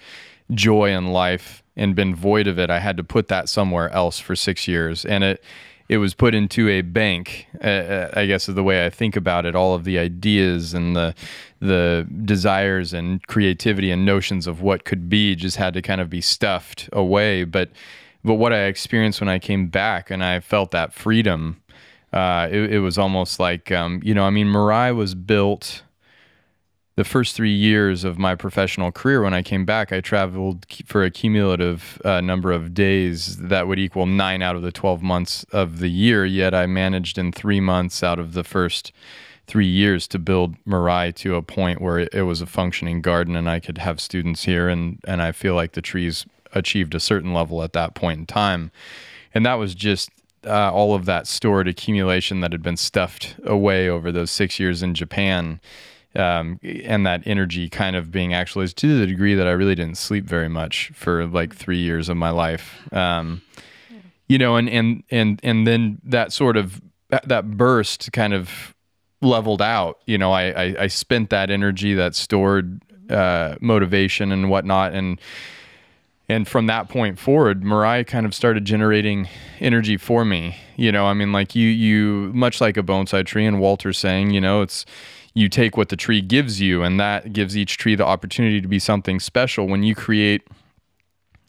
S1: joy in life and been void of it. I had to put that somewhere else for six years, and it it was put into a bank. Uh, I guess is the way I think about it. All of the ideas and the the desires and creativity and notions of what could be just had to kind of be stuffed away. But but what I experienced when I came back and I felt that freedom, uh, it, it was almost like um, you know, I mean, Mirai was built the first three years of my professional career, when I came back, I traveled for a cumulative uh, number of days that would equal nine out of the 12 months of the year. Yet I managed in three months out of the first three years to build Mirai to a point where it, was a functioning garden and I could have students here. And, and I feel like the trees achieved a certain level at that point in time. And that was just uh, all of that stored accumulation that had been stuffed away over those six years in Japan um, and that energy kind of being actualized to the degree that I really didn't sleep very much for like three years of my life. Um, you know, and and and and then that sort of that burst kind of leveled out. You know, I I, I spent that energy, that stored uh, motivation and whatnot, and and from that point forward, Mirai kind of started generating energy for me. You know, I mean, like you you much like a bonsai tree, and Walter saying, you know, it's you take what the tree gives you, and that gives each tree the opportunity to be something special. When you create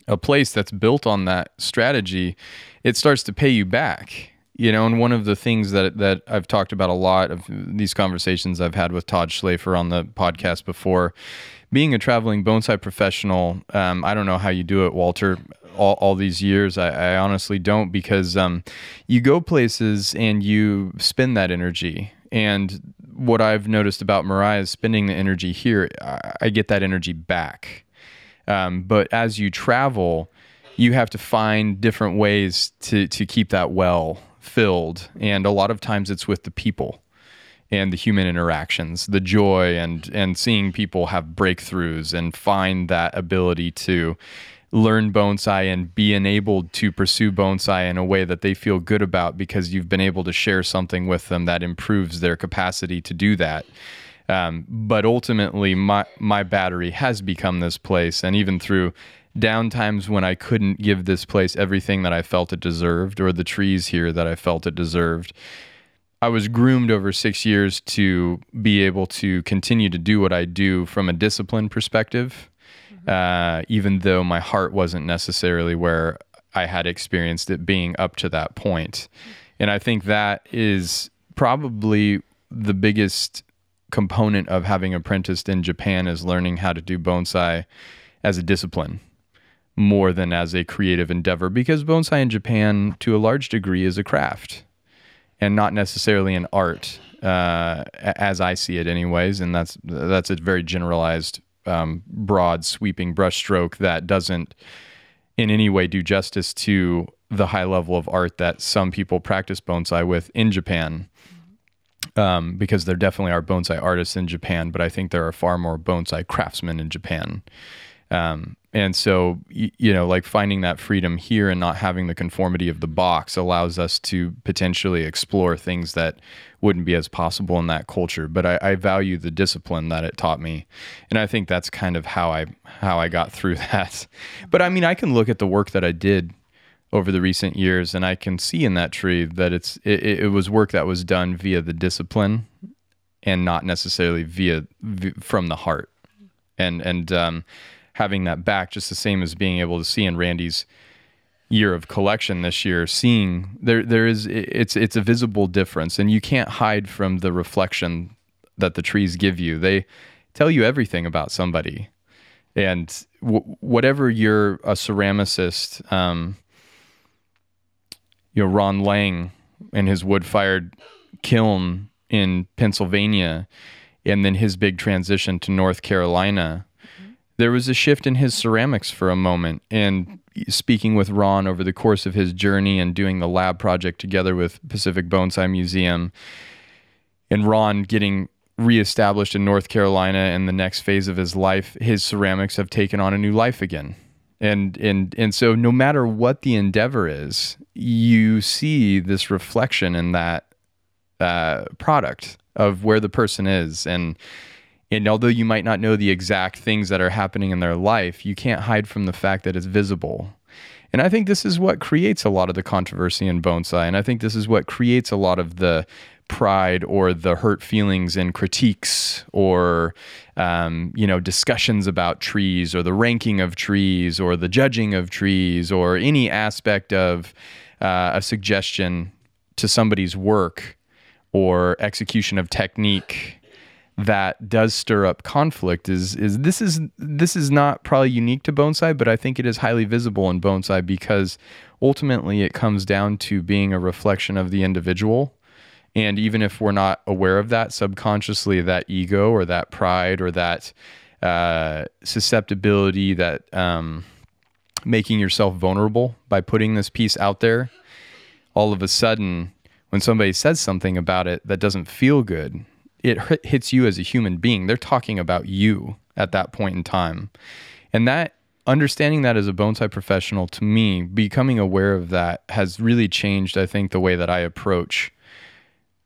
S1: a place that's built on that strategy, it starts to pay you back. You know, and one of the things that that I've talked about a lot of these conversations I've had with Todd Schlafer on the podcast before, being a traveling bonsai professional, um, I don't know how you do it, Walter. All, all these years, I, I honestly don't because um, you go places and you spend that energy. And what I've noticed about Mirai is spending the energy here, I, I get that energy back. Um, but as you travel, you have to find different ways to to keep that well filled, and a lot of times it's with the people and the human interactions, the joy, and and seeing people have breakthroughs and find that ability to learn bonsai and be enabled to pursue bonsai in a way that they feel good about because you've been able to share something with them that improves their capacity to do that. Um, but ultimately, my my battery has become this place, and even through downtimes when I couldn't give this place everything that I felt it deserved, or the trees here that I felt it deserved, I was groomed over six years to be able to continue to do what I do from a discipline perspective, uh, even though my heart wasn't necessarily where I had experienced it being up to that point. And I think that is probably the biggest component of having apprenticed in Japan is learning how to do bonsai as a discipline more than as a creative endeavor because bonsai in Japan to a large degree is a craft and not necessarily an art uh, as I see it anyways and that's that's a very generalized um, broad sweeping brushstroke that doesn't in any way do justice to the high level of art that some people practice bonsai with in Japan um, because there definitely are bonsai artists in Japan, but I think there are far more bonsai craftsmen in Japan. Um, and so, you know, like finding that freedom here and not having the conformity of the box allows us to potentially explore things that wouldn't be as possible in that culture. But I, I value the discipline that it taught me, and I think that's kind of how I how I got *laughs* through that. But I mean, I can look at the work that I did over the recent years, and I can see in that tree that it's it, it was work that was done via the discipline and not necessarily via, v from the heart. And and um, having that back, just the same as being able to see in Randy's year of collection this year, seeing there there is it's it's a visible difference, and you can't hide from the reflection that the trees give you. They tell you everything about somebody, and whatever you're a ceramicist. Um, you know Ron Lang and his wood-fired kiln in Pennsylvania, and then his big transition to North Carolina. There was a shift in his ceramics for a moment, and speaking with Ron over the course of his journey and doing the lab project together with Pacific Bonsai Museum, and Ron getting reestablished in North Carolina in the next phase of his life, his ceramics have taken on a new life again. And and and so no matter what the endeavor is you see this reflection in that uh, product of where the person is and and although you might not know the exact things that are happening in their life you can't hide from the fact that it's visible and I think this is what creates a lot of the controversy in bonsai. And I think this is what creates a lot of the pride or the hurt feelings and critiques or um, you know discussions about trees or the ranking of trees or the judging of trees or any aspect of uh, a suggestion to somebody's work or execution of technique that does stir up conflict is is this is this is not probably unique to bonsai but i think it is highly visible in bonsai because ultimately it comes down to being a reflection of the individual. And even if we're not aware of that subconsciously, that ego or that pride or that uh, susceptibility, that um, making yourself vulnerable by putting this piece out there, all of a sudden, when somebody says something about it that doesn't feel good, it hits you as a human being. They're talking about you at that point in time. And that understanding that as a bonsai professional to me, becoming aware of that has really changed, I think, the way that I approach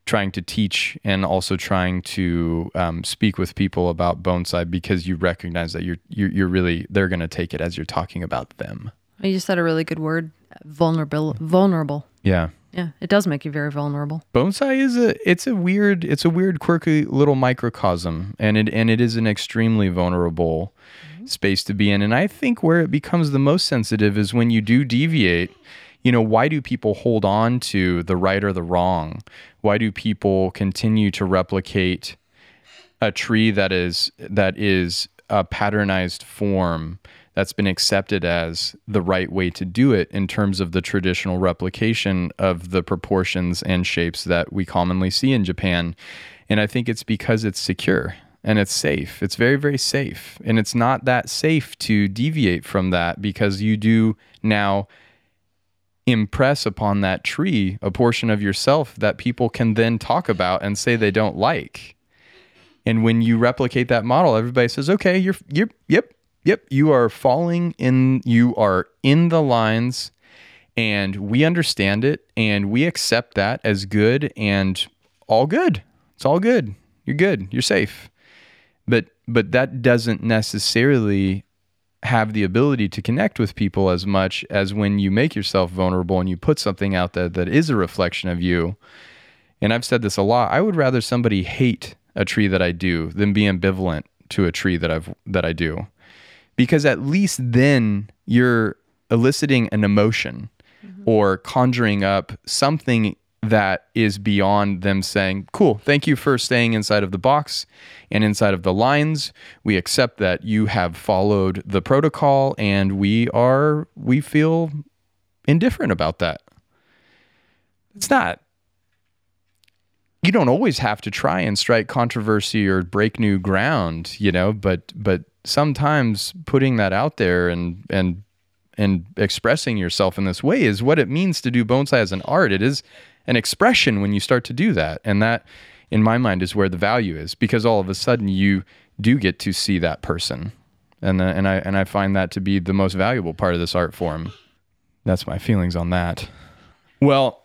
S1: trying to teach and also trying to um, speak with people about bonsai because you recognize that you're you're, you're really they're going to take it as you're talking about them.
S2: You just said a really good word, vulnerable. Vulnerable.
S1: Yeah.
S2: Yeah, it does make you very vulnerable.
S1: Bonsai is a it's a weird it's a weird quirky little microcosm and it and it is an extremely vulnerable mm-hmm. space to be in and I think where it becomes the most sensitive is when you do deviate you know, why do people hold on to the right or the wrong? Why do people continue to replicate a tree that is that is a patternized form that's been accepted as the right way to do it in terms of the traditional replication of the proportions and shapes that we commonly see in Japan? And I think it's because it's secure and it's safe. It's very, very safe. And it's not that safe to deviate from that because you do now impress upon that tree a portion of yourself that people can then talk about and say they don't like. And when you replicate that model, everybody says, "Okay, you're you're yep, yep, you are falling in you are in the lines and we understand it and we accept that as good and all good. It's all good. You're good. You're safe." But but that doesn't necessarily have the ability to connect with people as much as when you make yourself vulnerable and you put something out there that is a reflection of you. And I've said this a lot. I would rather somebody hate a tree that I do than be ambivalent to a tree that I've that I do. Because at least then you're eliciting an emotion mm-hmm. or conjuring up something that is beyond them saying, Cool, thank you for staying inside of the box and inside of the lines. We accept that you have followed the protocol and we are, we feel indifferent about that. It's not. You don't always have to try and strike controversy or break new ground, you know, but but sometimes putting that out there and and and expressing yourself in this way is what it means to do bonsai as an art. It is an expression when you start to do that. And that in my mind is where the value is because all of a sudden you do get to see that person. And uh, and I and I find that to be the most valuable part of this art form. That's my feelings on that. Well,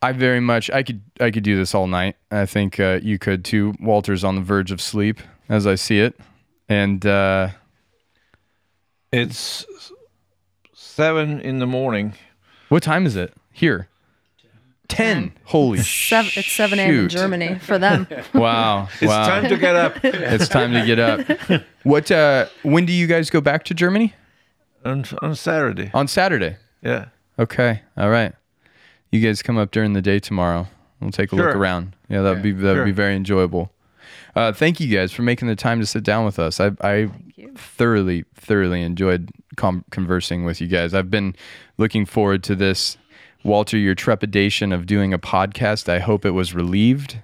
S1: I very much I could I could do this all night. I think uh, you could too. Walter's on the verge of sleep as I see it. And uh,
S3: It's seven in the morning.
S1: what time is it here? 10. Holy
S2: Seven, it's 7 a.m. in
S1: shoot.
S2: Germany for them. *laughs*
S1: Wow.
S3: It's
S1: wow.
S3: time to get up
S1: it's time to get up. *laughs* What uh when do you guys go back to Germany?
S3: on, on Saturday.
S1: On Saturday.
S3: Yeah.
S1: Okay. All right. You guys come up during the day tomorrow. We'll take a look around. Yeah, that'd be that'd
S3: Sure.
S1: be very enjoyable. Uh, thank you guys for making the time to sit down with us. I, I thoroughly, thoroughly enjoyed com- conversing with you guys. I've been looking forward to this. Walter, your trepidation of doing a podcast, I hope it was relieved.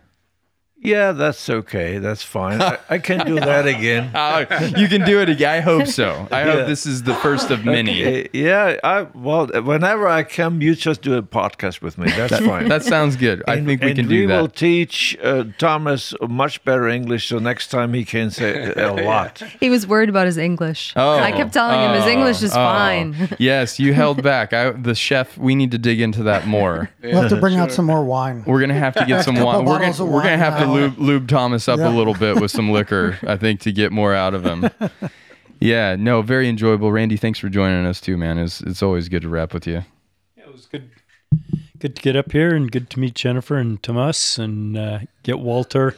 S3: Yeah, that's okay. That's fine. I, I can do that again.
S1: Oh, *laughs* you can do it again. I hope so. I
S3: Yeah.
S1: hope this is the first of many.
S3: Uh, yeah, I well, whenever I come, you just do a podcast with me. That's fine.
S1: That sounds good. I
S3: And-
S1: think we
S3: and
S1: can
S3: we
S1: do that.
S3: We will teach uh, Thomas much better English, so next time he can say a *laughs* lot.
S2: He was worried about his English.
S1: Oh,
S2: I kept telling him his
S1: oh,
S2: English is
S1: oh.
S2: fine. *laughs*
S1: yes, you held back. I, the chef. We need to dig into that more.
S5: We'll have to bring out some more wine.
S1: We're gonna have to get some
S5: Couple
S1: wine. We're gonna,
S5: of
S1: we're gonna
S5: wine
S1: have to
S5: now.
S1: Lube, lube Thomas up a little bit with some *laughs* liquor. I think to get more out of him. Yeah, no, very enjoyable. Randy, thanks for joining us too, man. It's it's always good to rap with you.
S4: Yeah, It was good. Good to get up here and good to meet Jennifer and Tomas and uh, get Walter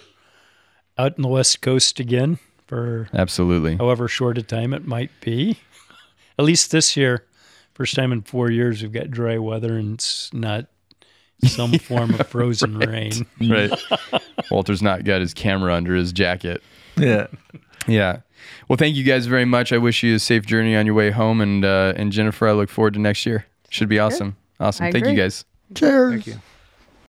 S4: out in the West Coast again for
S1: Absolutely.
S4: however short a time it might be. *laughs* At least this year, first time in four years, we've got dry weather and it's not some *laughs* form of frozen rain. *laughs*
S1: Right. *laughs* Walter's not got his camera under his jacket.
S3: Yeah.
S1: Yeah. Well, thank you guys very much. I wish you a safe journey on your way home, and uh, and Jennifer, I look forward to next year. Should be awesome. Awesome.
S2: I
S1: Thank you guys.
S5: Cheers.
S6: Thank you.